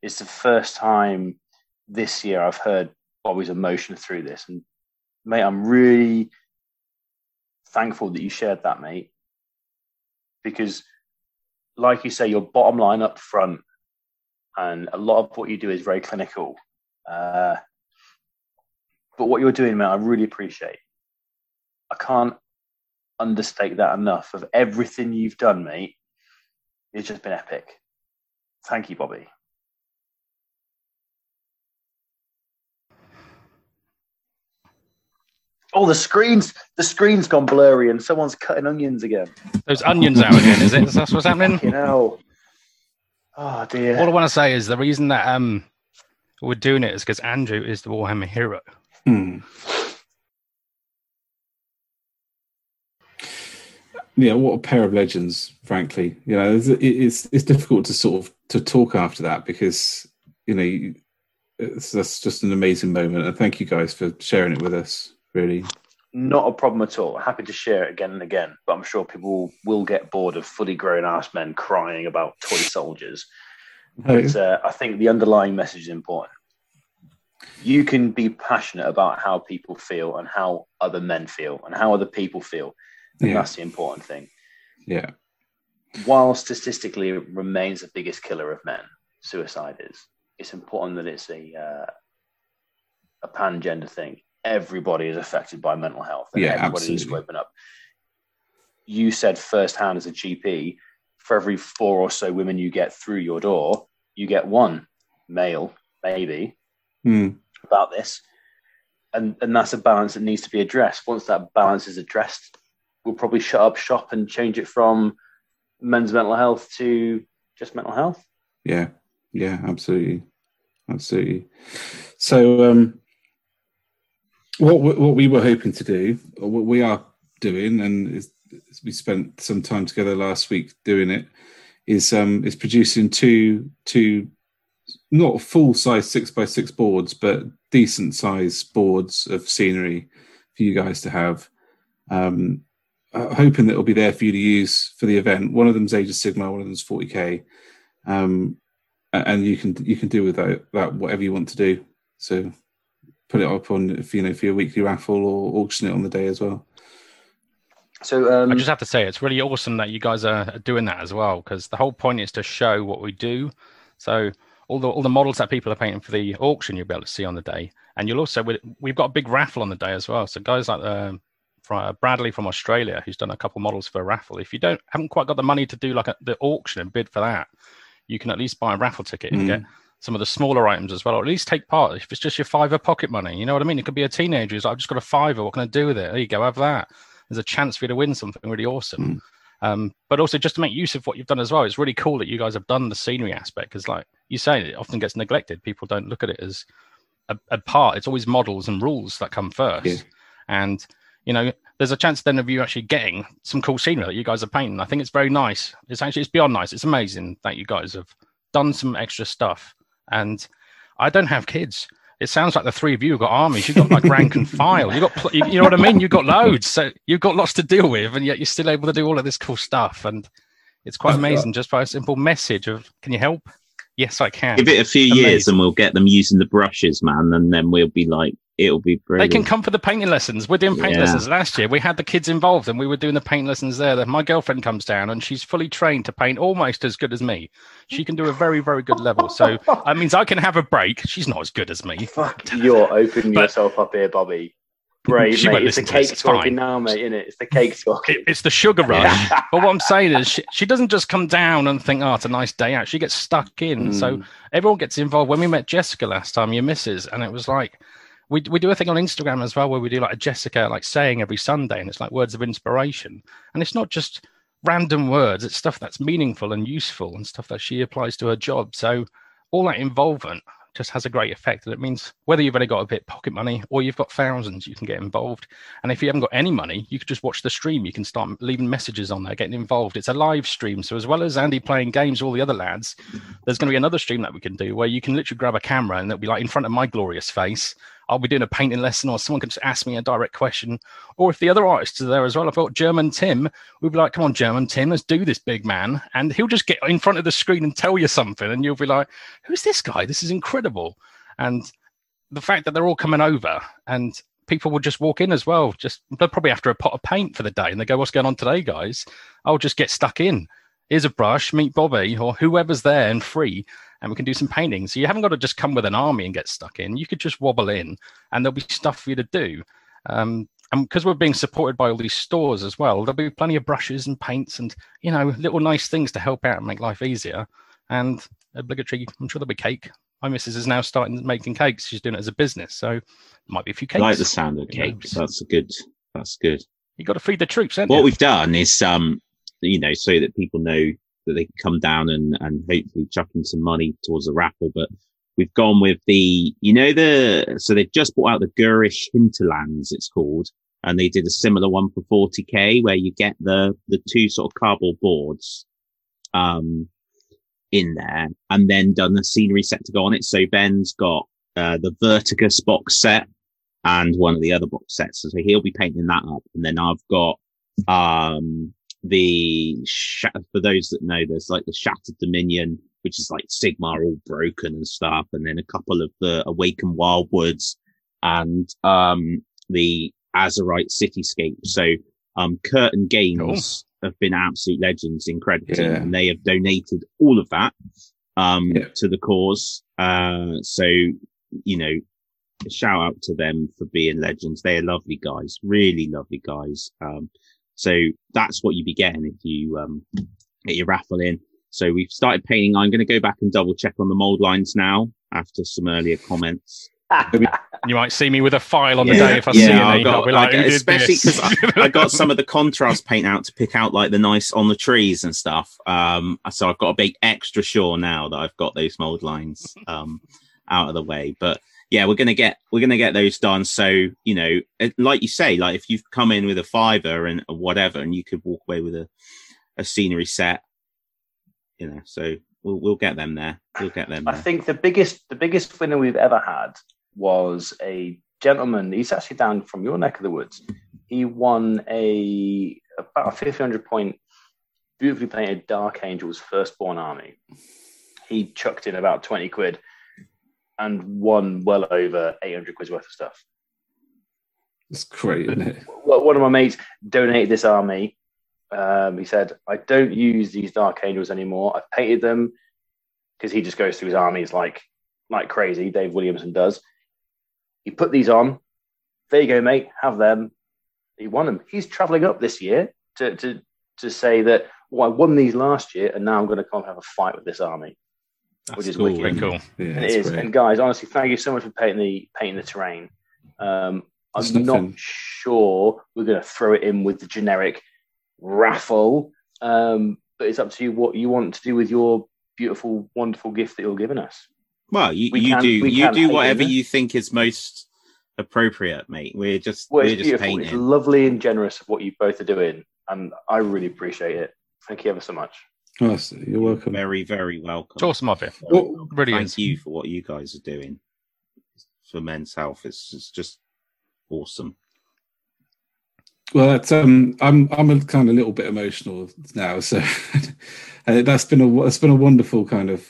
It's the first time this year I've heard Bobby's emotion through this. And, mate, I'm really thankful that you shared that, mate. Because, like you say, your bottom line up front, and a lot of what you do is very clinical. Uh, but what you're doing, mate, I really appreciate. I can't understate that enough. Of everything you've done, mate, it's just been epic. Thank you, Bobby. Oh, the screen's the screen's gone blurry, and someone's cutting onions again. Those onions out again, is it? That's what's happening. You know. Oh dear. All I want to say is the reason that um we're doing it is because Andrew is the Warhammer hero. Hmm. Yeah, what a pair of legends, frankly. You know, it's, it's it's difficult to sort of to talk after that because you know it's, that's just an amazing moment, and thank you guys for sharing it with us. Really, Not a problem at all. Happy to share it again and again, but I'm sure people will get bored of fully grown ass men crying about toy soldiers. But uh, I think the underlying message is important. You can be passionate about how people feel and how other men feel and how other people feel. And yeah, that's the important thing. yeah, While statistically it remains the biggest killer of men, suicide is, it's important that it's a, uh, a pan gender thing. Everybody is affected by mental health. And Yeah, everybody needs to absolutely. open up. You said firsthand as a GP, for every four or so women you get through your door, you get one male, maybe, Hmm. about this. And and that's a balance that needs to be addressed. Once that balance is addressed, we'll probably shut up shop and change it from men's mental health to just mental health. yeah, yeah, absolutely, absolutely. So, um, what what we were hoping to do, or what we are doing, and is, is we spent some time together last week doing it, is um, is producing two two not full size six by six boards, but decent size boards of scenery for you guys to have. Um, uh, hoping that it'll be there for you to use for the event. One of them's Age of Sigmar, one of them's 40k, um, and you can you can do with that, that whatever you want to do. So put it up on if you know for your weekly raffle or auction it on the day as well. So um, I just have to say it's really awesome that you guys are doing that as well because the whole point is to show what we do. So all the all the models that people are painting for the auction you'll be able to see on the day, and you'll also we- we've got a big raffle on the day as well. So guys like uh, from Bradley from Australia who's done a couple models for a raffle. If you don't haven't quite got the money to do like a, the auction and bid for that, you can at least buy a raffle ticket and Mm. get some of the smaller items as well, or at least take part. If it's just your fiver pocket money, you know what I mean. It could be a teenager who's like, I've just got a fiver. What can I do with it? There you go, have that there's a chance for you to win something really awesome. Um, but also just to make use of what you've done as well. It's really cool that you guys have done the scenery aspect because, like you say, it often gets neglected. People don't look at it as a, a part. It's always models and rules that come first. Yeah. And you know, there's a chance then of you actually getting some cool scenery that you guys are painting. I think it's very nice. It's actually it's beyond nice. It's amazing that you guys have done some extra stuff. And I don't have kids. It sounds like the three of you have got armies. You've got like rank and file. You got, you know what I mean. You've got loads, so you've got lots to deal with, and yet you're still able to do all of this cool stuff. And it's quite amazing just by a simple message of, "Can you help?" Yes, I can. Give it a few years and we'll get them using the brushes, man, and then we'll be like, it'll be brilliant. They can come for the painting lessons. We're doing paint Yeah. lessons last year. We had the kids involved, and we were doing the paint lessons there. Then My girlfriend comes down, and she's fully trained to paint almost as good as me. She can do a very, very good level. So that means I can have a break. She's not as good as me. Fuck, you're opening But- yourself up here, Bobby. Brave, She mate. It's the this, cake it's talking now, mate, isn't it? It's the cake talking. It- it's the sugar rush. but what I'm saying is, she, she doesn't just come down and think, "Oh, it's a nice day out." She gets stuck in. So Mm. everyone gets involved. When we met Jessica last time, your missus, and it was like we we do a thing on Instagram as well where we do like a Jessica like saying every Sunday, and it's like words of inspiration, and it's not just random words; it's stuff that's meaningful and useful, and stuff that she applies to her job. So all that involvement just has a great effect. And it means whether you've only got a bit pocket money or you've got thousands, you can get involved. And if you haven't got any money, you could just watch the stream. You can start leaving messages on there, getting involved. It's a live stream. So as well as Andy playing games, all the other lads, there's going to be another stream that we can do where you can literally grab a camera and it'll be like in front of my glorious face. I'll be doing a painting lesson, or someone can just ask me a direct question. Or if the other artists are there as well, I've got German Tim. We'd be like, "Come on, German Tim, let's do this, big man." And he'll just get in front of the screen and tell you something, and you'll be like, "Who's this guy? This is incredible." And the fact that they're all coming over and people will just walk in as well, just they're probably after a pot of paint for the day, and they go, "What's going on today, guys?" I'll just get stuck in. Here's a brush, meet Bobby or whoever's there and free, and we can do some painting. So you haven't got to just come with an army and get stuck in. You could just wobble in, and there'll be stuff for you to do. Um, and because we're being supported by all these stores as well, there'll be plenty of brushes and paints and you know little nice things to help out and make life easier. And obligatory, I'm sure there'll be cake. My missus is now starting making cakes. She's doing it as a business, so there might be a few cakes. I like the sound of cakes. That's a good. That's good. You got to feed the troops. What you? we've done is, um, you know, so that people know that they can come down and, and hopefully chuck in some money towards the raffle. But we've gone with the, you know, the, so they've just brought out the Gurish Hinterlands, it's called. And they did a similar one for 40k where you get the, the two sort of cardboard boards, um, in there and then done the scenery set to go on it. So Ben's got, uh, the Vertigus box set and one of the other box sets. So he'll be painting that up. And then I've got, um, the for those that know, there's like the Shattered Dominion, which is like Sigmar all broken and stuff, and then a couple of the Awakened Wildwoods and um the Azyrite Cityscape. So um Curtain Games cool. have been absolute legends in crediting, yeah. and they have donated all of that um yeah. to the cause. Uh so you know shout out to them for being legends. They are lovely guys, really lovely guys. Um, so that's what you'd be getting if you um, get your raffle in. So we've started painting. I'm going to go back and double check on the mold lines now after some earlier comments. you might see me with a file on the yeah, day if I yeah, see any. Got, like, especially because I, I, got some of the contrast paint out to pick out like the nice on the trees and stuff. Um, so I've got to be extra sure now that I've got those mold lines um, out of the way. But yeah, we're gonna get we're gonna get those done. So you know, uh, like you say, like if you've come in with a fiver and whatever, and you could walk away with a a scenery set, you know, so we'll we'll get them there. We'll get them. There. I think the biggest the biggest winner we've ever had was a gentleman. He's actually down from your neck of the woods. He won a about a fifteen hundred point beautifully painted Dark Angels Firstborn Army. He chucked in about twenty quid and won well over 800 quid's worth of stuff. It's great, isn't it? One of my mates donated this army. Um, he said, I don't use these Dark Angels anymore. I've painted them because he just goes through his armies like like crazy. Dave Williamson does. He put these on. There you go, mate. Have them. He won them. He's traveling up this year to to to say that well, I won these last year, and now I'm going to come and have a fight with this army. That's which is cool, wicked. cool. Yeah, it is. Great. And guys, honestly, thank you so much for painting the painting the terrain. Um, I'm not sure we're going to throw it in with the generic raffle, um, but it's up to you what you want to do with your beautiful, wonderful gift that you're giving us. Well, you, we you can, do you do whatever you think is most appropriate, mate. We're just well, we're just beautiful. painting. It's lovely and generous of what you both are doing, and I really appreciate it. Thank you ever so much. Yes, you're welcome. Very, very welcome. It's awesome of you. Well, really Thank you for what you guys are doing for men's health. It's, it's just awesome. Well, that's, um, I'm I'm a kind of little bit emotional now, so that's been a that's been a wonderful kind of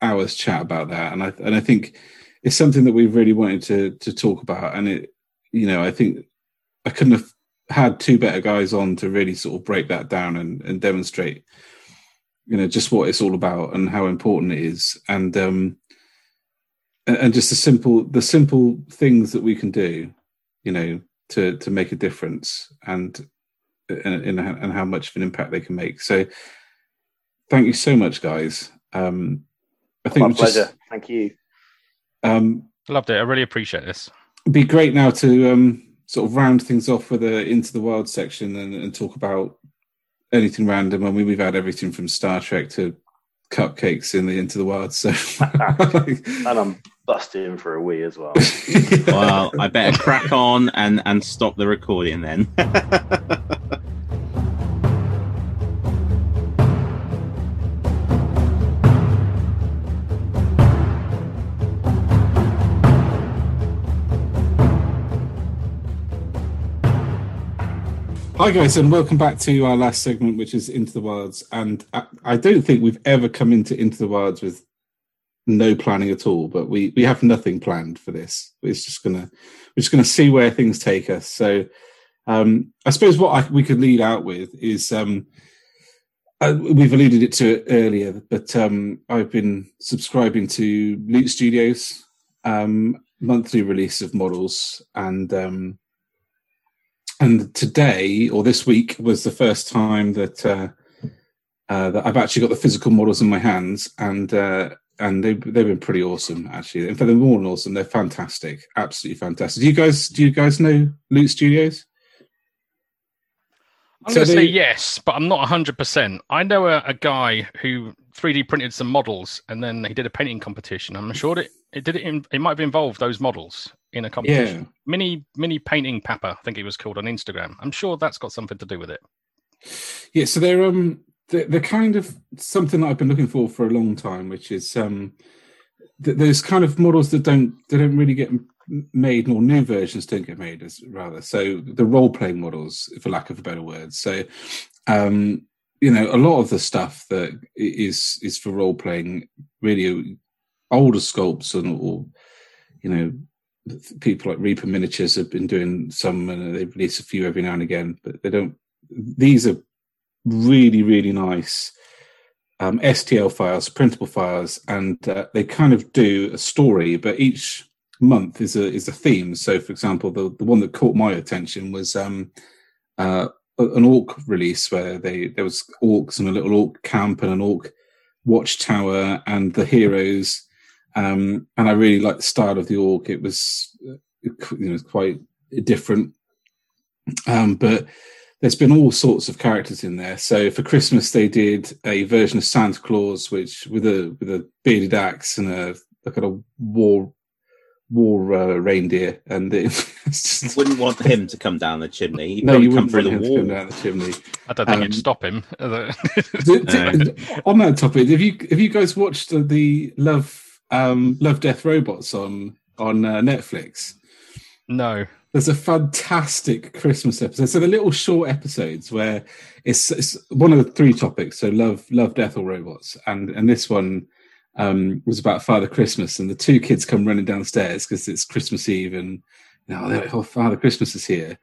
hours chat about that, and I and I think it's something that we've really wanted to to talk about, and it you know I think I couldn't have had two better guys on to really sort of break that down and, and demonstrate you know just what it's all about and how important it is. And um and just the simple the simple things that we can do you know to to make a difference and and, and how much of an impact they can make. So thank you so much guys. Um i think my pleasure just, thank you. Um loved it. I really appreciate this. it'd be great now to um, sort of round things off with a into the wild section and, and talk about anything random. I mean, we've had everything from Star Trek to cupcakes in the into the wild. So, and I'm busting for a wee as well. well, I better crack on and and stop the recording then. Hi guys, and welcome back to our last segment, which is Into the Wilds. And I, I, don't think we've ever come into Into the Wilds with no planning at all. But we we have nothing planned for this. It's just gonna we're just gonna see where things take us. So um, I suppose what I, we could lead out with is um, uh, we've alluded it to it earlier, but um, I've been subscribing to Loot Studios um, monthly release of models and um, and today or this week was the first time that uh, uh, that I've actually got the physical models in my hands, and uh, and they they've been pretty awesome actually. In fact, they're more than awesome. They're fantastic, absolutely fantastic. Do you guys do you guys know Loot Studios? I'm so going to they... say yes, but I'm not 100%. I know a, a, guy who 3D printed some models and then he did a painting competition. I'm sure it, it did it, in, it might have involved those models in a competition. Yeah. Mini mini painting Papa, I think he was called on Instagram. I'm sure that's got something to do with it. Yeah, so they're um they're, they're kind of something that I've been looking for for a long time, which is um th- there's kind of models that don't they don't really get made, nor new versions don't get made, as rather. So the role playing models, for lack of a better word. So um you know a lot of the stuff that is is for role playing really older sculpts and or you know people like Reaper Miniatures have been doing some, and they release a few every now and again, but they don't. These are really, really nice um, STL files, printable files, and uh, they kind of do a story, but each month is a is a theme. So, for example, the the one that caught my attention was um, uh, an orc release where they there was orcs and a little orc camp and an orc watchtower, and the heroes um, and I really liked the style of the orc. It was, you know, quite different. Um, but there's been all sorts of characters in there. So for Christmas, they did a version of Santa Claus, which with a with a bearded axe and a a kind of war war uh, reindeer, and it just... wouldn't want him to come down the chimney. He'd no, you wouldn't come through the wall. down the chimney. I don't think um, it'd stop him. on that topic, have you have you guys watched the Love um, Love Death Robots on on uh, Netflix? No. There's a fantastic Christmas episode. So the little short episodes where it's, it's one of the three topics. So love, love, death, or robots, and and this one um, was about Father Christmas, and the two kids come running downstairs because it's Christmas Eve, and you know, like, oh, Father Christmas is here,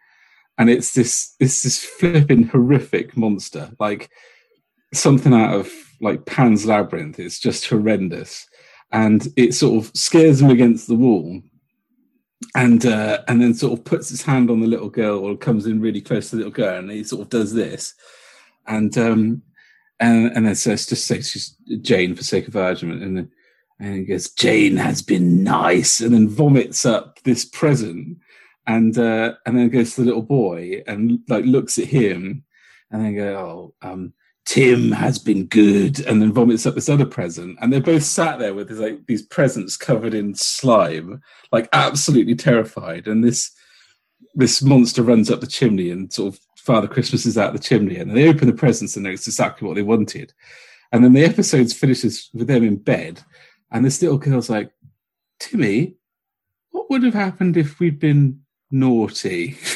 and it's this it's this flipping horrific monster, like something out of like Pan's Labyrinth. It's just horrendous and it sort of scares him against the wall. And uh, and then sort of puts his hand on the little girl or comes in really close to the little girl and he sort of does this. And um and and then says just say she's Jane for sake of argument and and he goes Jane has been nice and then vomits up this present and uh and then goes to the little boy and like looks at him and then go oh um Tim has been good, and then vomits up this other present, and they're both sat there with like these presents covered in slime, like absolutely terrified. And this this monster runs up the chimney, and sort of Father Christmas is out the chimney, and they open the presents, and it's exactly what they wanted. And then the episode finishes with them in bed, and this little girl's like, "Timmy, what would have happened if we'd been naughty?"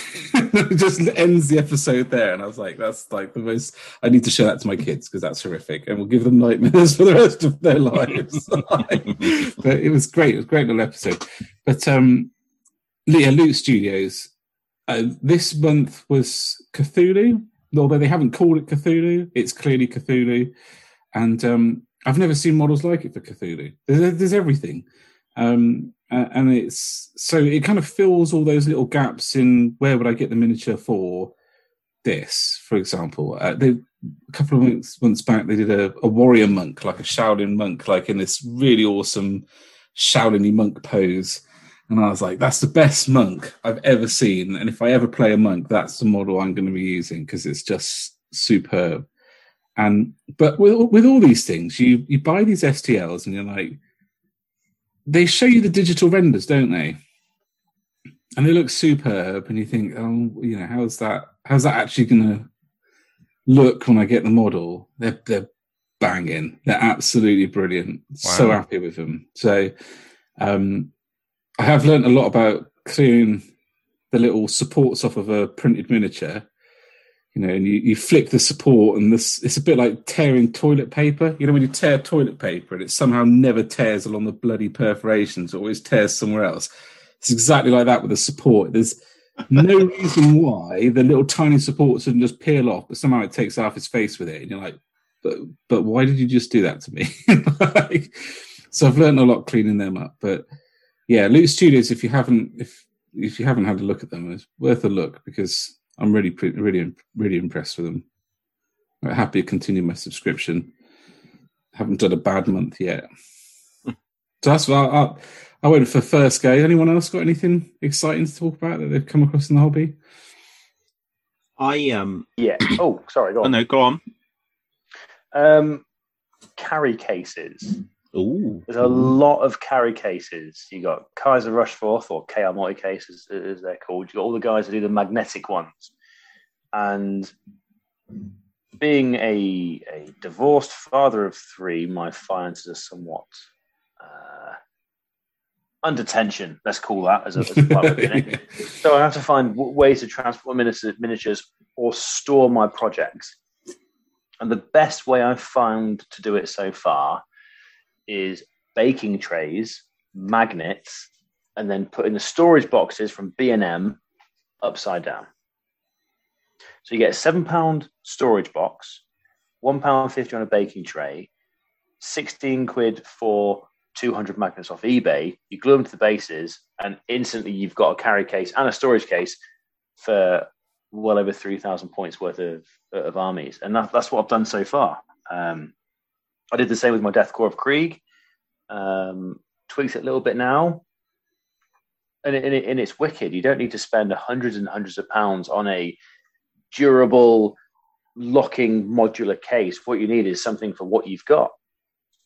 it just ends the episode there. And I was like, that's like the most, I need to show that to my kids because that's horrific and we'll give them nightmares for the rest of their lives. but it was great. It was a great little episode. But um, Leah Loot Studios, uh, this month was Cthulhu, although they haven't called it Cthulhu, it's clearly Cthulhu. And um, I've never seen models like it for Cthulhu. There's, there's everything. Um, uh, and it's so it kind of fills all those little gaps in where would I get the miniature for this, for example. Uh, they, a couple of months, months back, they did a, a, warrior monk, like a Shaolin monk, like in this really awesome Shaolin monk pose. And I was like, that's the best monk I've ever seen. And if I ever play a monk, that's the model I'm going to be using because it's just superb. And but with with all these things, you you buy these STLs and you're like, they show you the digital renders, don't they? And they look superb, and you think, oh, you know, how's that? How's that actually going to look when I get the model? They're they're banging. They're absolutely brilliant. Wow. So happy with them. So um, I have learned a lot about clearing the little supports off of a printed miniature. You know, and you, you flick the support, and this it's a bit like tearing toilet paper. You know, when you tear toilet paper and it somehow never tears along the bloody perforations, it always tears somewhere else. It's exactly like that with the support. There's no reason why the little tiny supports shouldn't just peel off, but somehow it takes off its face with it, and you're like, but but why did you just do that to me? like, so I've learned a lot cleaning them up. But yeah, Loot Studios. If you haven't if if you haven't had a look at them, it's worth a look because I'm really really really impressed with them. I'm happy to continue my subscription. Haven't done a bad month yet. so that's what I, I, I went for first go. Anyone else got anything exciting to talk about that they've come across in the hobby? I um yeah. Oh, sorry. Go on. Oh, no, go on. Um, carry cases. Ooh. There's a lot of carry cases. You got Kaiser Rushforth or KR multi cases, as they're called. You got all the guys that do the magnetic ones. And being a, a divorced father of three, my finances are somewhat uh, under tension. Let's call that as a, as a So I have to find w- ways to transport miniatures or store my projects. And the best way I've found to do it so far is baking trays, magnets, and then putting the storage boxes from B&M upside down. So you get a seven pound storage box, one pound fifty on a baking tray, 16 quid for 200 magnets off eBay. You glue them to the bases, and instantly you've got a carry case and a storage case for well over 3,000 points worth of, of armies. And that, that's what I've done so far. Um, I did the same with my Death Korps of Krieg, um, tweaked it a little bit now. And, it, and, it, and it's wicked. You don't need to spend hundreds and hundreds of pounds on a durable locking modular case. What you need is something for what you've got.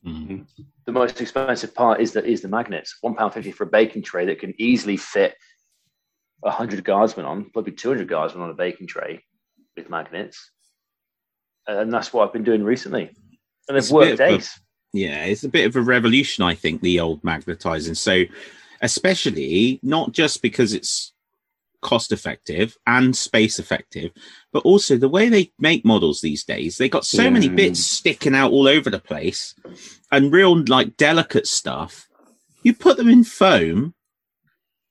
Mm-hmm. The most expensive part is that is the magnets. One pound fifty for a baking tray that can easily fit 100 guardsmen on, probably 200 guardsmen on a baking tray with magnets. And that's what I've been doing recently. And they've worked days. yeah, it's a bit of a revolution, I think, the old magnetizing. So, especially not just because it's cost effective and space effective, but also the way they make models these days. They got so yeah. many bits sticking out all over the place and real, like, delicate stuff. You put them in foam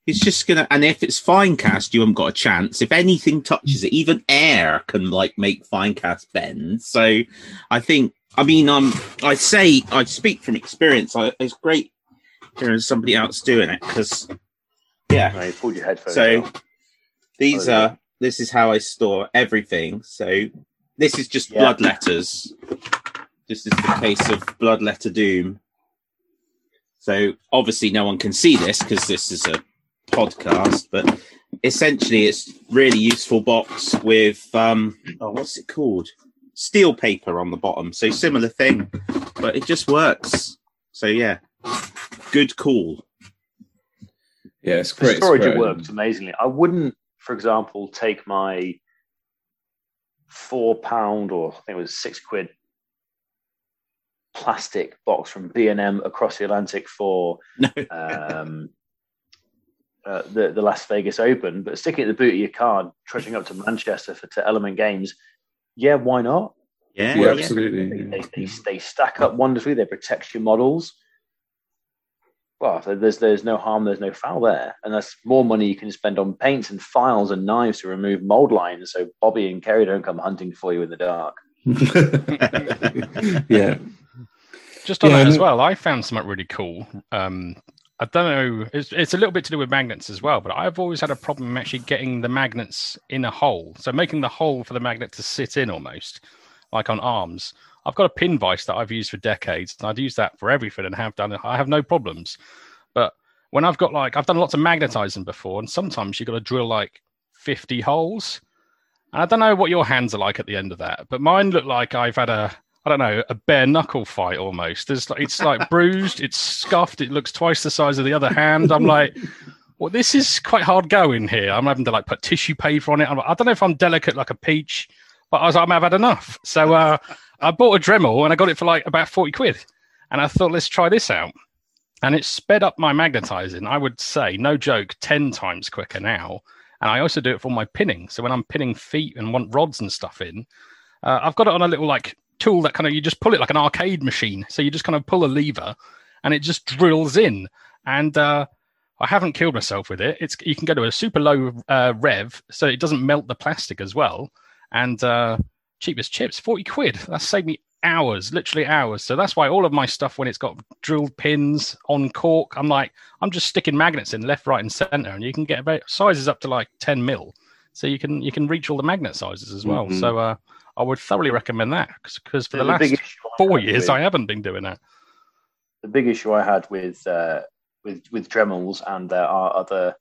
it's just gonna, and if it's Finecast, you haven't got a chance. If anything touches it, even air can like make Finecast bend. So, I think, I mean, um, I say I speak from experience. I, it's great hearing somebody else doing it because, yeah. No, you pulled your headphones. So, out. these oh, are this is how I store everything. So, this is just yeah. blood letters. This is the case of blood letter doom. So obviously no one can see this because this is a podcast, but essentially it's really useful box with um oh what's it called? Steel paper on the bottom. So similar thing, but it just works. So yeah. Good call. Yeah, it's great. The storage it works amazingly. I wouldn't, for example, take my four pound or I think it was six quid plastic box from B and M across the Atlantic for no. um, uh, the the Las Vegas Open, but sticking at the boot of your car, trudging up to Manchester for to Element Games, yeah, why not? Yeah, yeah absolutely. They, they, they, they, stack up wonderfully. They protect your models. Well, there's there's no harm, there's no foul there, and that's more money you can spend on paints and files and knives to remove mold lines, so Bobby and Kerry don't come hunting for you in the dark. yeah. Just on yeah, that as well, I found something really cool. Um, I don't know. It's, it's a little bit to do with magnets as well, but I've always had a problem actually getting the magnets in a hole. So making the hole for the magnet to sit in almost, like on arms. I've got a pin vise that I've used for decades, and I'd use that for everything and have done. I have no problems. But when I've got like I've done lots of magnetizing before, and sometimes you've got to drill like fifty holes. And I don't know what your hands are like at the end of that, but mine look like I've had a I don't know a bare knuckle fight almost. There's like it's like bruised, it's scuffed, it looks twice the size of the other hand. I'm like. Well, this is quite hard going here. I'm having to like put tissue paper on it. I'm, I don't know if I'm delicate like a peach, but I was like, I've had enough. So uh, I bought a Dremel and I got it for like about 40 quid. And I thought, let's try this out. And it sped up my magnetizing, I would say, no joke, 10 times quicker now. And I also do it for my pinning. So when I'm pinning feet and want rods and stuff in, uh, I've got it on a little like tool that kind of you just pull it like an arcade machine. So you just kind of pull a lever and it just drills in. And uh, I haven't killed myself with it. It's you can go to a super low uh, rev, so it doesn't melt the plastic as well. And uh, cheapest chips, forty quid. That saved me hours, literally hours. So that's why all of my stuff, when it's got drilled pins on cork, I'm like, I'm just sticking magnets in left, right, and center, and you can get about sizes up to like ten mil. So you can you can reach all the magnet sizes as well. Mhm. So uh, I would thoroughly recommend that because for the, The last big I four years with- I haven't been doing that. the big issue I had with uh, with with Dremels and there are other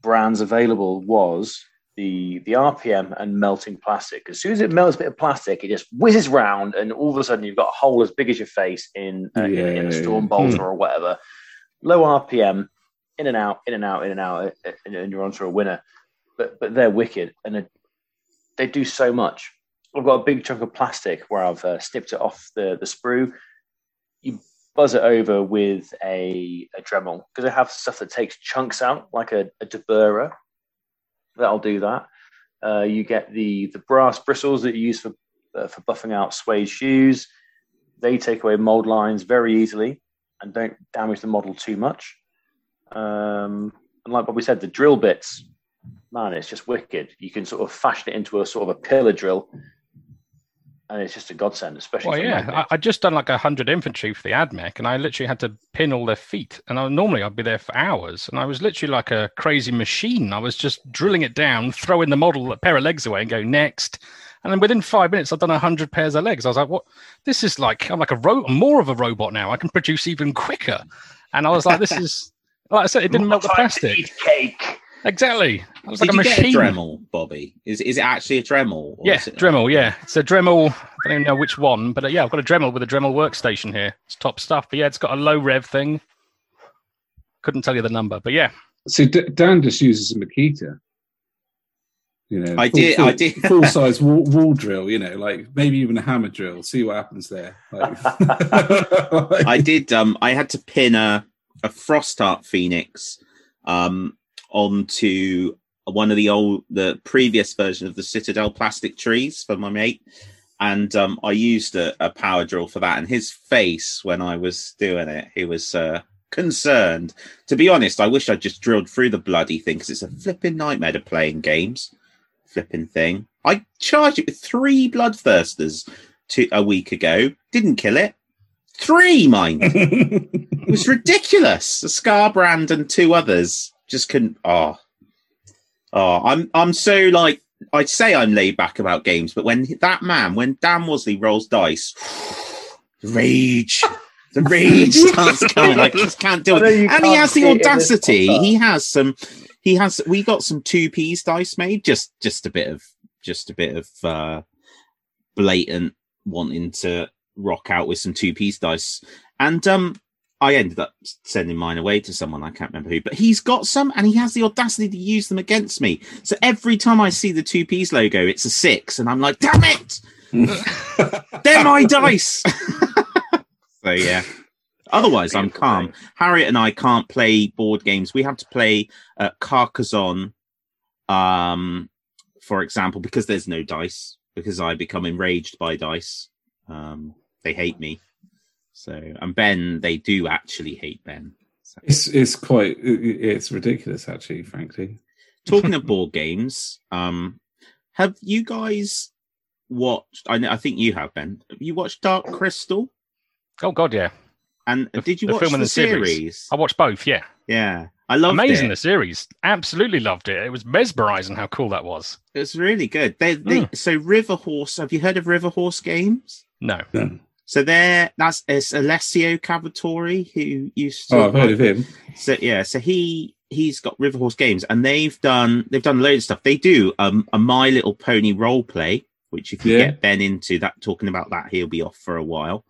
brands available was the the RPM and melting plastic. As soon as it melts a bit of plastic, it just whizzes round, and all of a sudden you've got a hole as big as your face in uh, in, in a Yeah. storm bolter or whatever. Low RPM, in and out, in and out, in and out, uh, and, and you're onto a winner. But but they're wicked, and they, do so much. I've got a big chunk of plastic where I've uh, snipped it off the the sprue. You buzz it over with a, a Dremel because they have stuff that takes chunks out, like a, a deburrer. That'll do that. Uh, you get the the brass bristles that you use for uh, for buffing out suede shoes. They take away mold lines very easily and don't damage the model too much. Um, and like Bobby said, the drill bits, man, it's just wicked. You can sort of fashion it into a sort of a pillar drill, and it's just a godsend, especially. Well, yeah. I, I just done like a hundred infantry for the AdMech, and I literally had to pin all their feet. And I, normally I'd be there for hours, and I was literally like a crazy machine. I was just drilling it down, throwing the model a pair of legs away, and go next. And then within five minutes, I've done a hundred pairs of legs. I was like, "What? This is like I'm like a ro- more of a robot now. I can produce even quicker." And I was like, "This is." Like I said, it didn't melt the plastic. cake. Exactly. I was Did like a you machine. get a Dremel, Bobby? Is is it actually a Dremel? or Yeah, is Dremel. Yeah, it's a Dremel. I don't even know which one, but uh, yeah, I've got a Dremel with a Dremel workstation here. It's top stuff. But yeah, it's got a low rev thing. Couldn't tell you the number, but yeah, So D- Dan just uses a Makita. You know, I full- did- full, I did. full size wall, wall drill. You know, like maybe even a hammer drill. See what happens there. Like, I did. Um, I had to pin a a Frostheart Phoenix um onto one of the old the previous version of the Citadel plastic trees for my mate, and um, I used a, a power drill for that. And his face when I was doing it, he was uh, concerned. To be honest, I wish I just drilled through the bloody thing because it's a flipping nightmare to playing games. Flipping thing. I charged it with three bloodthirsters two, a week ago. Didn't kill it. Three, mind. It was ridiculous. A Skarbrand and two others just couldn't. Oh, oh, I'm I'm so like I'd say I'm laid back about games, but when that man, when Dan Wasley rolls dice, rage, the rage starts coming. I just can't do I it. And he has the see it in this audacity. He has some. He has. We got some two P's dice made. Just just a bit of just a bit of uh blatant wanting to rock out with some two piece dice. And um I ended up sending mine away to someone I can't remember who, but he's got some and he has the audacity to use them against me. So every time I see the two piece logo, it's a six, and I'm like, damn it, they're my dice. so yeah. Otherwise, I'm calm. Harriet and I can't play board games. We have to play uh, Carcassonne, um, for example, because there's no dice. Because I become enraged by dice. Um, they hate me. So, and Ben, they do actually hate Ben. So, it's it's quite it's ridiculous, actually. Frankly, talking of board games, um, have you guys watched? I, know, I think you have, Ben. Have you watched Dark Crystal? oh god, yeah, And The- did you the watch film the, and the series. series? I watched both. Yeah, Yeah, I loved amazing it. the series. Absolutely loved it. It was mesmerizing how cool that was. It's really good. They, they Mm. so River Horse. Have you heard of River Horse Games? No, no. So there, that's it's Alessio Cavatori who used to. Oh, I've heard of him. So yeah, so he he's got River Horse Games, and they've done they've done loads of stuff. They do um, a My Little Pony role play, which if you Yeah. get Ben into that, talking about that, he'll be off for a while.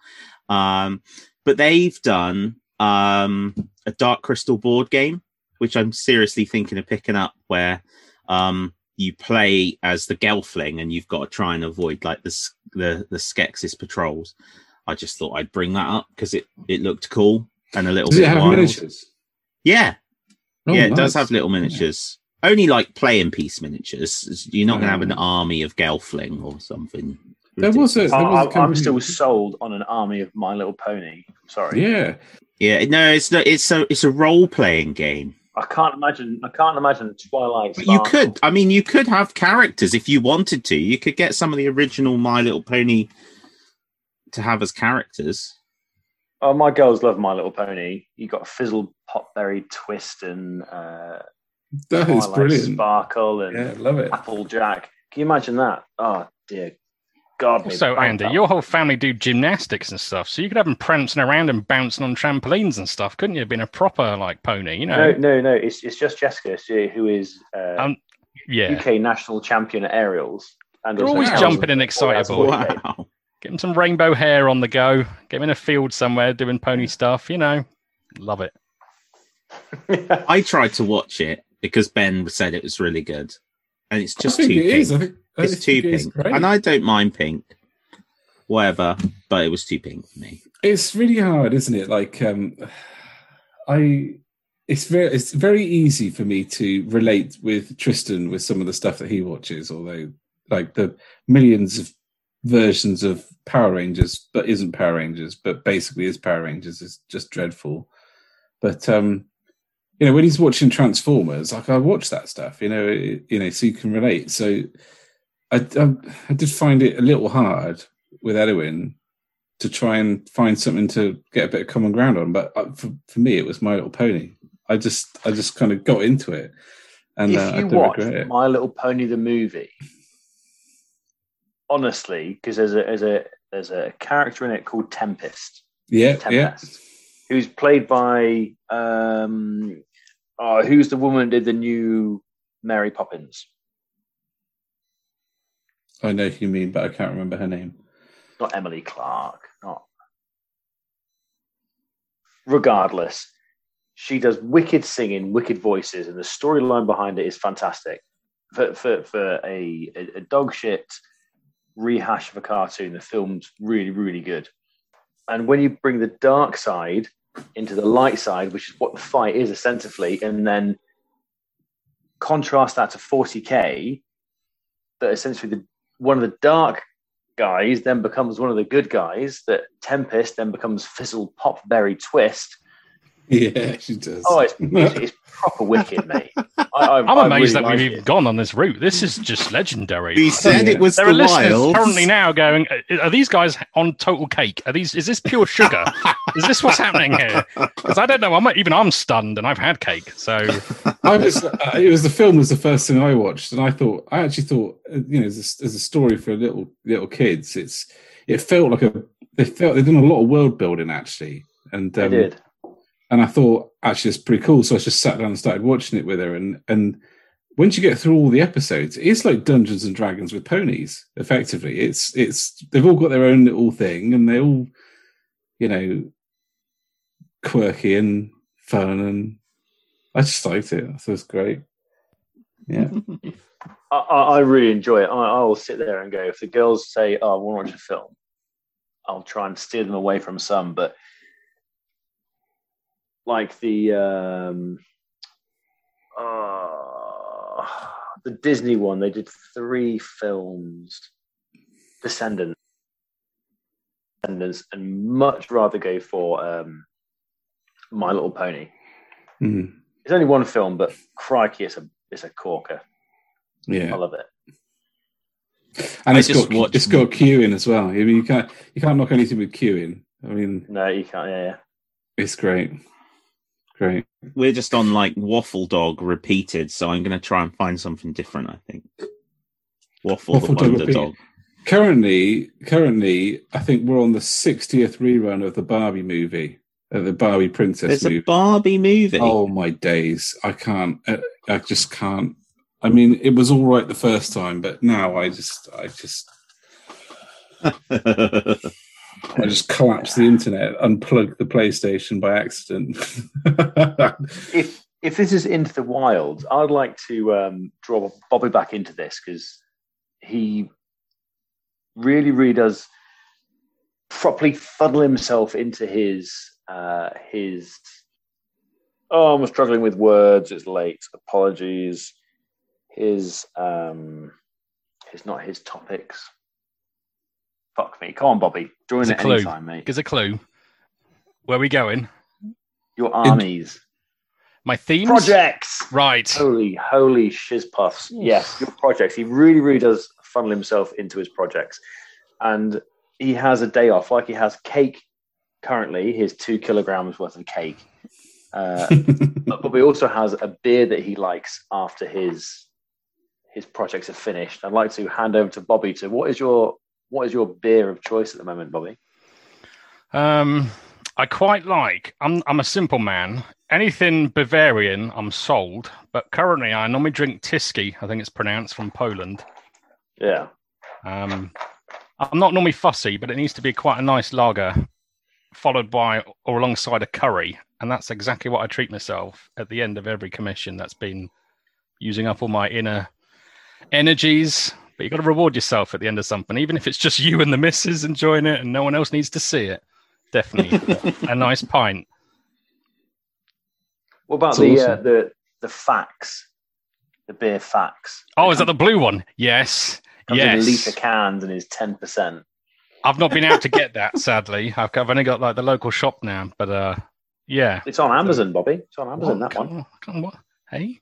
Um, but they've done um, a Dark Crystal board game, which I'm seriously thinking of picking up, where um, you play as the Gelfling, and you've got to try and avoid like the the the Skeksis patrols. I just thought I'd bring that up because it it looked cool and a little Does bit it have wild. miniatures? Yeah, Oh, yeah, it does have little miniatures. Only like playing piece miniatures. You're not going to have an army of Gelfling or something. There was a- ridiculous. there I, was a I, I'm company- still sold on an army of My Little Pony. Sorry, Yeah. yeah, no, it's not. It's a it's a role playing game. I can't imagine. I can't imagine Twilight. But you could. I mean, you could have characters if you wanted to. You could get some of the original My Little Pony to have as characters. Oh, my girls love My Little Pony. You got Fizzle, Potberry, Twist, and uh, That is Twilight brilliant. Sparkle, and Yeah, love it. Applejack. Can you imagine that? Oh dear God. me Also, bank Andy, that. your whole family do gymnastics and stuff, so you could have them prancing around and bouncing on trampolines and stuff, couldn't you? Being a proper like pony, you know? no, no, no. It's it's just Jessica, she, who is uh, Um, yeah, UK national champion at aerials. And They're always jumping and excitable. Wow. Get them some rainbow hair on the go. Get them in a field somewhere doing pony stuff. You know, love it. I tried to watch it because Ben said it was really good, and it's just I think too it pink. is. I think I it's too pink, great. and I don't mind pink, whatever. But it was too pink for me. It's really hard, isn't it? Like, um, I, it's very, it's very easy for me to relate with Tristan with some of the stuff that he watches. Although, like the millions of versions of Power Rangers, but isn't Power Rangers, but basically is Power Rangers, is just dreadful. But um, you know, when he's watching Transformers, like I watch that stuff. You know, it- you know, so you can relate. So, I, I, I did find it a little hard with Edwin to try and find something to get a bit of common ground on. But uh, for, for me, it was My Little Pony. I just I just kind of got into it, and uh, if I you watch. My Little Pony the movie, honestly, because there's a there's a there's a character in it called Tempest, yeah, yeah. Who's played by um, oh, who's the woman who did the new Mary Poppins? I know who you mean, but I can't remember her name. Not Emily Clark. Not. Regardless, she does wicked singing, wicked voices, and the storyline behind it is fantastic. For for for a a, a dog shit rehash of a cartoon, the film's really really good. And when you bring the dark side into the light side, which is what the fight is essentially, and then contrast that to 40k, that essentially the one of the dark guys then becomes one of the good guys. That Tempest then becomes Fizzle Pop Berry Twist. Yeah, she does. Oh, it's, it's, it's proper wicked, mate. I, I, I'm I amazed really that we've even gone on this route. This is just legendary. He said it was There the are listeners wild. currently now going, "Uh, "Are these guys on total cake? Are these? Is this pure sugar? is this what's happening here?" Because I don't know. I'm even I'm stunned, and I've had cake. So I was. Uh, it was the film was the first thing I watched, and I thought I actually thought uh, you know as a, as a story for little little kids, it's it felt like a they felt they've done a lot of world building actually, and I um, did. And I thought actually it's pretty cool. So I just sat down and started watching it with her, and and once you get through all the episodes, it's like Dungeons and Dragons with ponies. Effectively, it's it's they've all got their own little thing, and they all you know quirky and fun, and I just liked it. I thought it was great. Yeah, I, I I really enjoy it. I, I will sit there and go. If the girls say, "Oh, I want to watch a film," I'll try and steer them away from some. But like the um, uh, the Disney one, they did three films. Descendants, Descendants, and much rather go for um, My Little Pony. Mhm. It's only one film, but crikey, it's a it's a corker. Yeah, I love it. and I it's just got watched- it's got queuing as well. I mean, you can't you can't knock anything with queuing. I mean, No, you can't. Yeah, yeah. it's great, great. We're just on like Waffle Dog repeated, so I'm going to try and find something different. I think Waffle, Waffle the Wonder. Dog. currently, currently, I think we're on the 60th rerun of the Barbie movie, uh, the Barbie Princess movie. a Barbie movie. Oh my days! I can't. uh, I just can't. I mean, it was all right the first time, but now I just, I just, I just collapsed the internet, unplugged the PlayStation by accident. if if this is into the wild, I'd like to um, draw Bobby back into this because he really, really does properly funnel himself into his uh, his. Oh, I'm struggling with words. It's late. Apologies. His um, his not his topics. Fuck me. Come on, Bobby. Join at clue. any time, mate. Gives a clue. Where are we going? Your armies, My themes. projects. Right. Holy, holy shiz puffs. Yes, your projects. He really, really does funnel himself into his projects. And he has a day off, like he has cake currently, he has two kilograms worth of cake. Uh, but, but he also has a beer that he likes after his his projects are finished. I'd like to hand over to Bobby to what is your what is your beer of choice at the moment, Bobby? Um, I quite like. I'm I'm a simple man. Anything Bavarian, I'm sold. But currently, I normally drink Tyskie. I think it's pronounced from Poland. Yeah. Um, I'm not normally fussy, but it needs to be quite a nice lager, followed by or alongside a curry, and that's exactly what I treat myself at the end of every commission. That's been using up all my inner energies. But you got to reward yourself at the end of something, even if it's just you and the missus enjoying it, and no one else needs to see it. Definitely a nice pint. What about That's the uh, the the Faxe? The beer Faxe. Oh, is that the blue one? Yes. Comes in yes. liter cans and is ten percent. I've not been able to get that, sadly. I've, I've only got like the local shop now, but uh, yeah. It's on Amazon, Bobby. It's on Amazon. What? That one. On, on, what? Hey,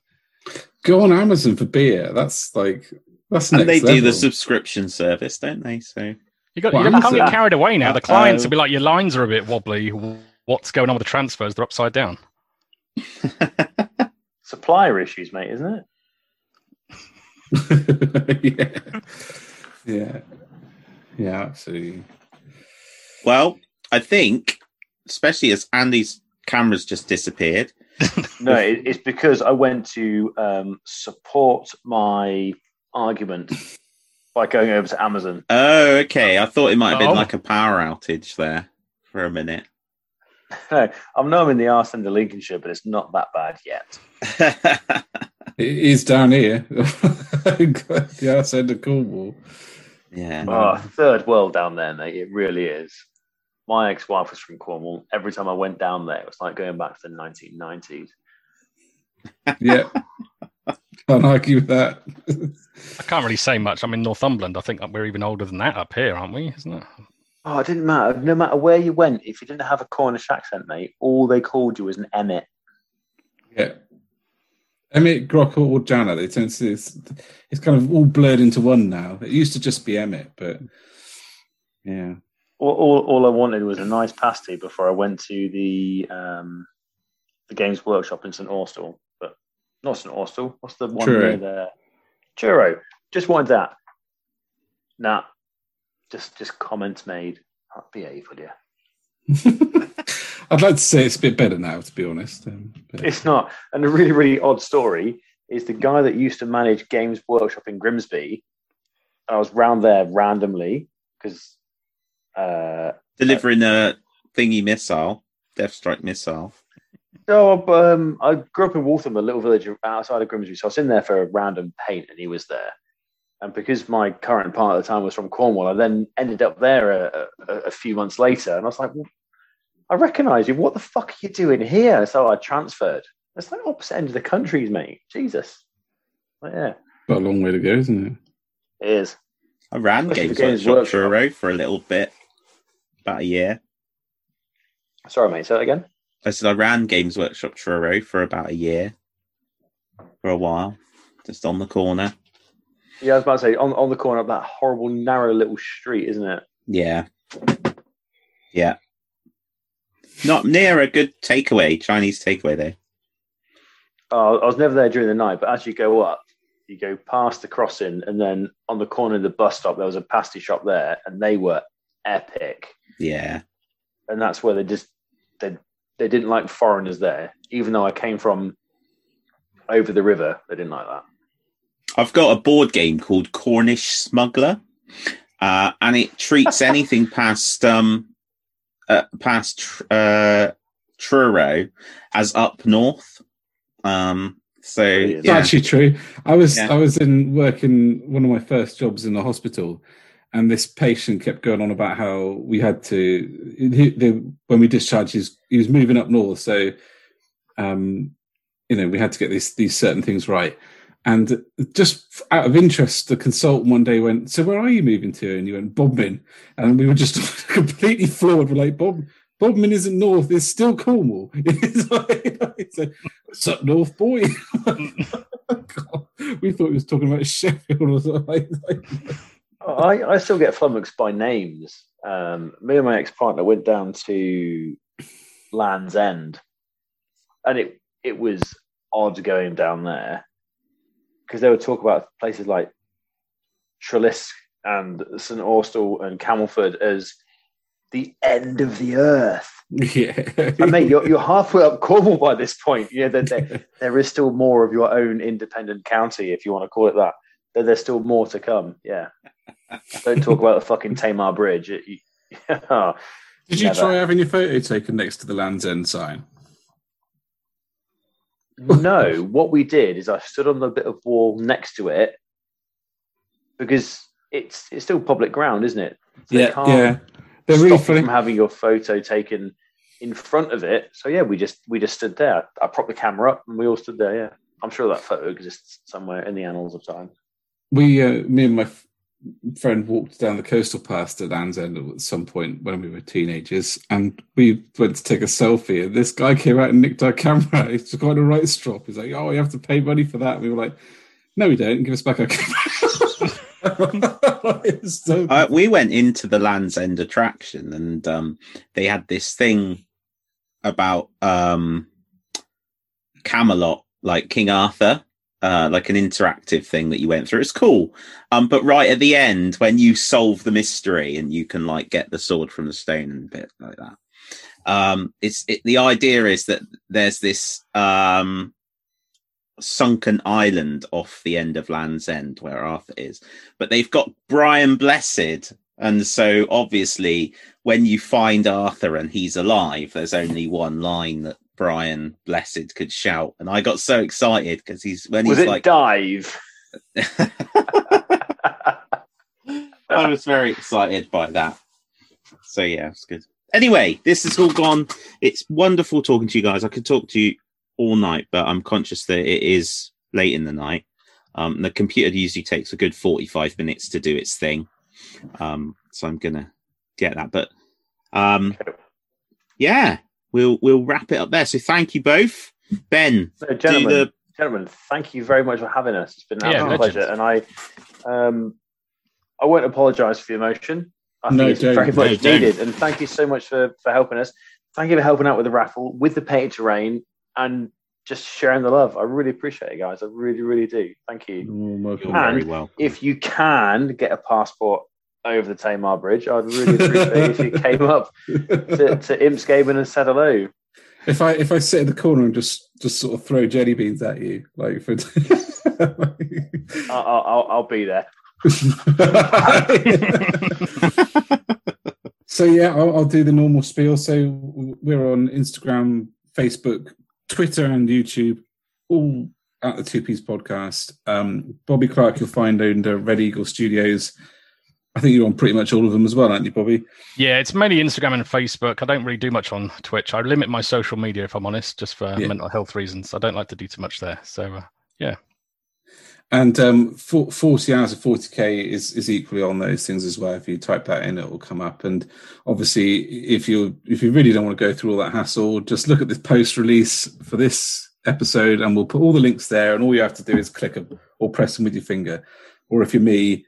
Go on Amazon for beer. That's like that's and next they do the subscription service, don't they? So you got Well, you can't get Amazon- carried away now. The clients Uh-oh. will be like, your lines are a bit wobbly. What's going on with the transfers? They're upside down. Supplier issues, mate, isn't it? yeah, yeah, yeah, absolutely. well, I think, especially as Andy's camera's just disappeared. No, it, it's because I went to um, support my argument by going over to Amazon. Oh, okay. I thought it might have been Oh. like a power outage there for a minute. No, I know I'm in the arse end of Lincolnshire, but it's not that bad yet. It is down here. the outside of Cornwall. yeah. Oh, third world down there, mate. It really is. My ex-wife was from Cornwall. Every time I went down there, it was like going back to the 1990s. Yeah, can't argue with that. I can't really say much. I'm in Northumberland. I think we're even older than that up here, aren't we? Isn't it? Oh, it didn't matter. No matter where you went, if you didn't have a Cornish accent, mate, all they called you was an Emmet. Yeah. Emmet, Grock, or Jana, they tend to it's, it's kind of all blurred into one now. It used to just be Emmet, but yeah. All, all, all I wanted was a nice pasty before I went to the um, the Games Workshop in St Austell. But not St Austell. What's the one Truro. near there? Churro. Just wanted that. Nah. Just just comments made. Oh, behave, will you? I'd like to say it's a bit better now, to be honest. Um, but- It's not. And a really, really odd story is the guy that used to manage Games Workshop in Grimsby. I was round there randomly because uh, Delivering a thingy missile, Death Strike missile. No, um, I grew up in Waltham, a little village outside of Grimsby. So I was in there for a random paint, and he was there. And because my current partner at the time was from Cornwall, I then ended up there a, a, a few months later, and I was like, well, "I recognise you. What the fuck are you doing here?" So I transferred. It's like opposite end of the countries, mate. Jesus. But yeah, got a long way to go, isn't it? it is. I ran Especially Games the Games Workshop Workshop. Truro for a little bit, about a year. Sorry, mate. Say that again. I said I ran Games Workshop Truro for about a year, for a while, just on the corner. Yeah, I was about to say on, on the corner of that horrible narrow little street, isn't it? Yeah, yeah. Not near a good takeaway, Chinese takeaway though. Oh, I was never there during the night, but as you go up, you go past the crossing, and then on the corner of the bus stop, there was a pasty shop there, and they were epic. Yeah. And that's where they just they they didn't like foreigners there, even though I came from over the river. They didn't like that. I've got a board game called Cornish Smuggler, uh, and it treats anything past um, uh, past uh, Truro as up north. Um, so Brilliant. It's yeah, actually true. I was Yeah. I was in working one of my first jobs in the hospital, and this patient kept going on about how we had to he, the, when we discharged his he was moving up north, so um, you know we had to get these these certain things right. And just out of interest, the consultant one day went, "So where are you moving to?" And he went, "Bodmin," and we were just completely floored. We're like, "Bob." Bodmin isn't north; it's still Cornwall. It's like, it's like, "What's up, North boy?" God, we thought he was talking about Sheffield or something. Like, like, I, I still get flummoxed by names. Um, me and my ex partner went down to Land's End, and it it was odd going down there because they would talk about places like Treliske and St Austell and Camelford as the end of the earth. yeah, And mate, you're, you're halfway up Cornwall by this point. Yeah, there, there, there is still more of your own independent county, if you want to call it that. There, there's still more to come. Yeah. Don't talk about the fucking Tamar Bridge. It, you, Did you Never. try having your photo taken next to the Land's End sign? no, what we did is I stood on the bit of wall next to it because it's it's still public ground, isn't it? They can't yeah. They're really funny. from having your photo taken in front of it. So yeah, we just we just stood there. I propped the camera up and we all stood there. Yeah, I'm sure that photo exists somewhere in the annals of time. We, uh, me and my friend walked down the coastal path to Land's End at some point when we were teenagers, and we went to take a selfie. And this guy came out and nicked our camera. He's got a right strop. He's like, "Oh, you have to pay money for that." And we were like, "No, we don't. Give us back our camera." So- uh, we went into the Land's End attraction, and um, they had this thing about um, Camelot, like King Arthur, uh, like an interactive thing that you went through. It's cool, um, but right at the end, when you solve the mystery and you can like get the sword from the stone and bit like that, um, it's it, the idea is that there's this um, sunken island off the end of Land's End where Arthur is, but they've got Brian Blessed. And so obviously when you find Arthur and he's alive, there's only one line that Brian Blessed could shout. And I got so excited because he's when Was he's it like dive? I was very excited by that. So yeah, it's good. Anyway, this has all gone. It's wonderful talking to you guys. I could talk to you all night, but I'm conscious that it is late in the night. Um, the computer usually takes a good 45 minutes to do its thing. Um, so I'm gonna get that. But um, yeah, we'll we'll wrap it up there. So thank you both, Ben. No, Do gentlemen, the gentlemen, thank you very much for having us. It's been an Yeah, absolute legend. pleasure, and I, um, I won't apologise for the emotion. I No, think it's don't. very No, much don't. needed, and thank you so much for for helping us. Thank you for helping out with the raffle, with the painted terrain, and just sharing the love. I really appreciate it, guys. I really, really do. Thank you. You're welcome. very And well. If you can get a passport over the Tamar Bridge, I'd really appreciate if you came up to, to Impsgaben and said hello. If I if I sit in the corner and just just sort of throw jelly beans at you, like for I'll, I'll, I'll be there. so yeah, I'll, I'll do the normal spiel. So we're on Instagram, Facebook, Twitter, and YouTube, all at the Two Piece Podcast. Um, Bobby Clark, you'll find under Red Eagle Studios. I think you're on pretty much all of them as well, aren't you, Bobby? Yeah, it's mainly Instagram and Facebook. I don't really do much on Twitch. I limit my social media if I'm honest, just for Yeah. mental health reasons. I don't like to do too much there. So uh, And um, for, 40 hours of 40k is, is equally on those things as well. If you type that in, it will come up. And obviously, if you if you really don't want to go through all that hassle, just look at this post release for this episode, and we'll put all the links there. And all you have to do is click or press them with your finger. Or if you're me,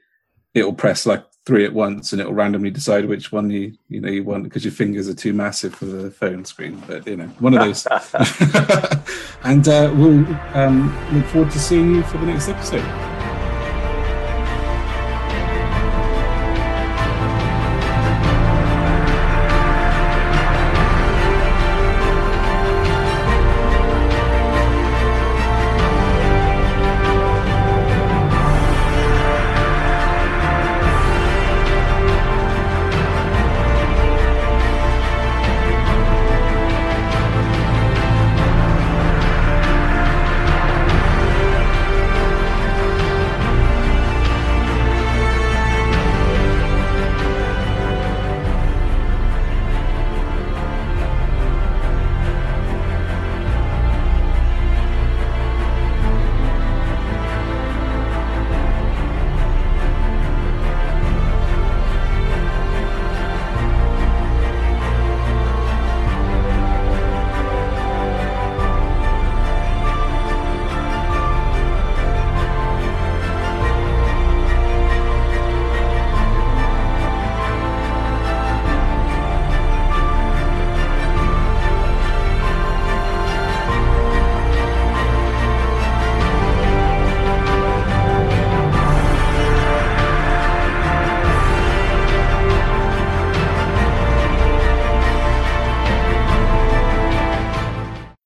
it'll press like three at once, and it'll randomly decide which one you you know you want because your fingers are too massive for the phone screen. But you know, one of those. and uh, we'll um, look forward to seeing you for the next episode.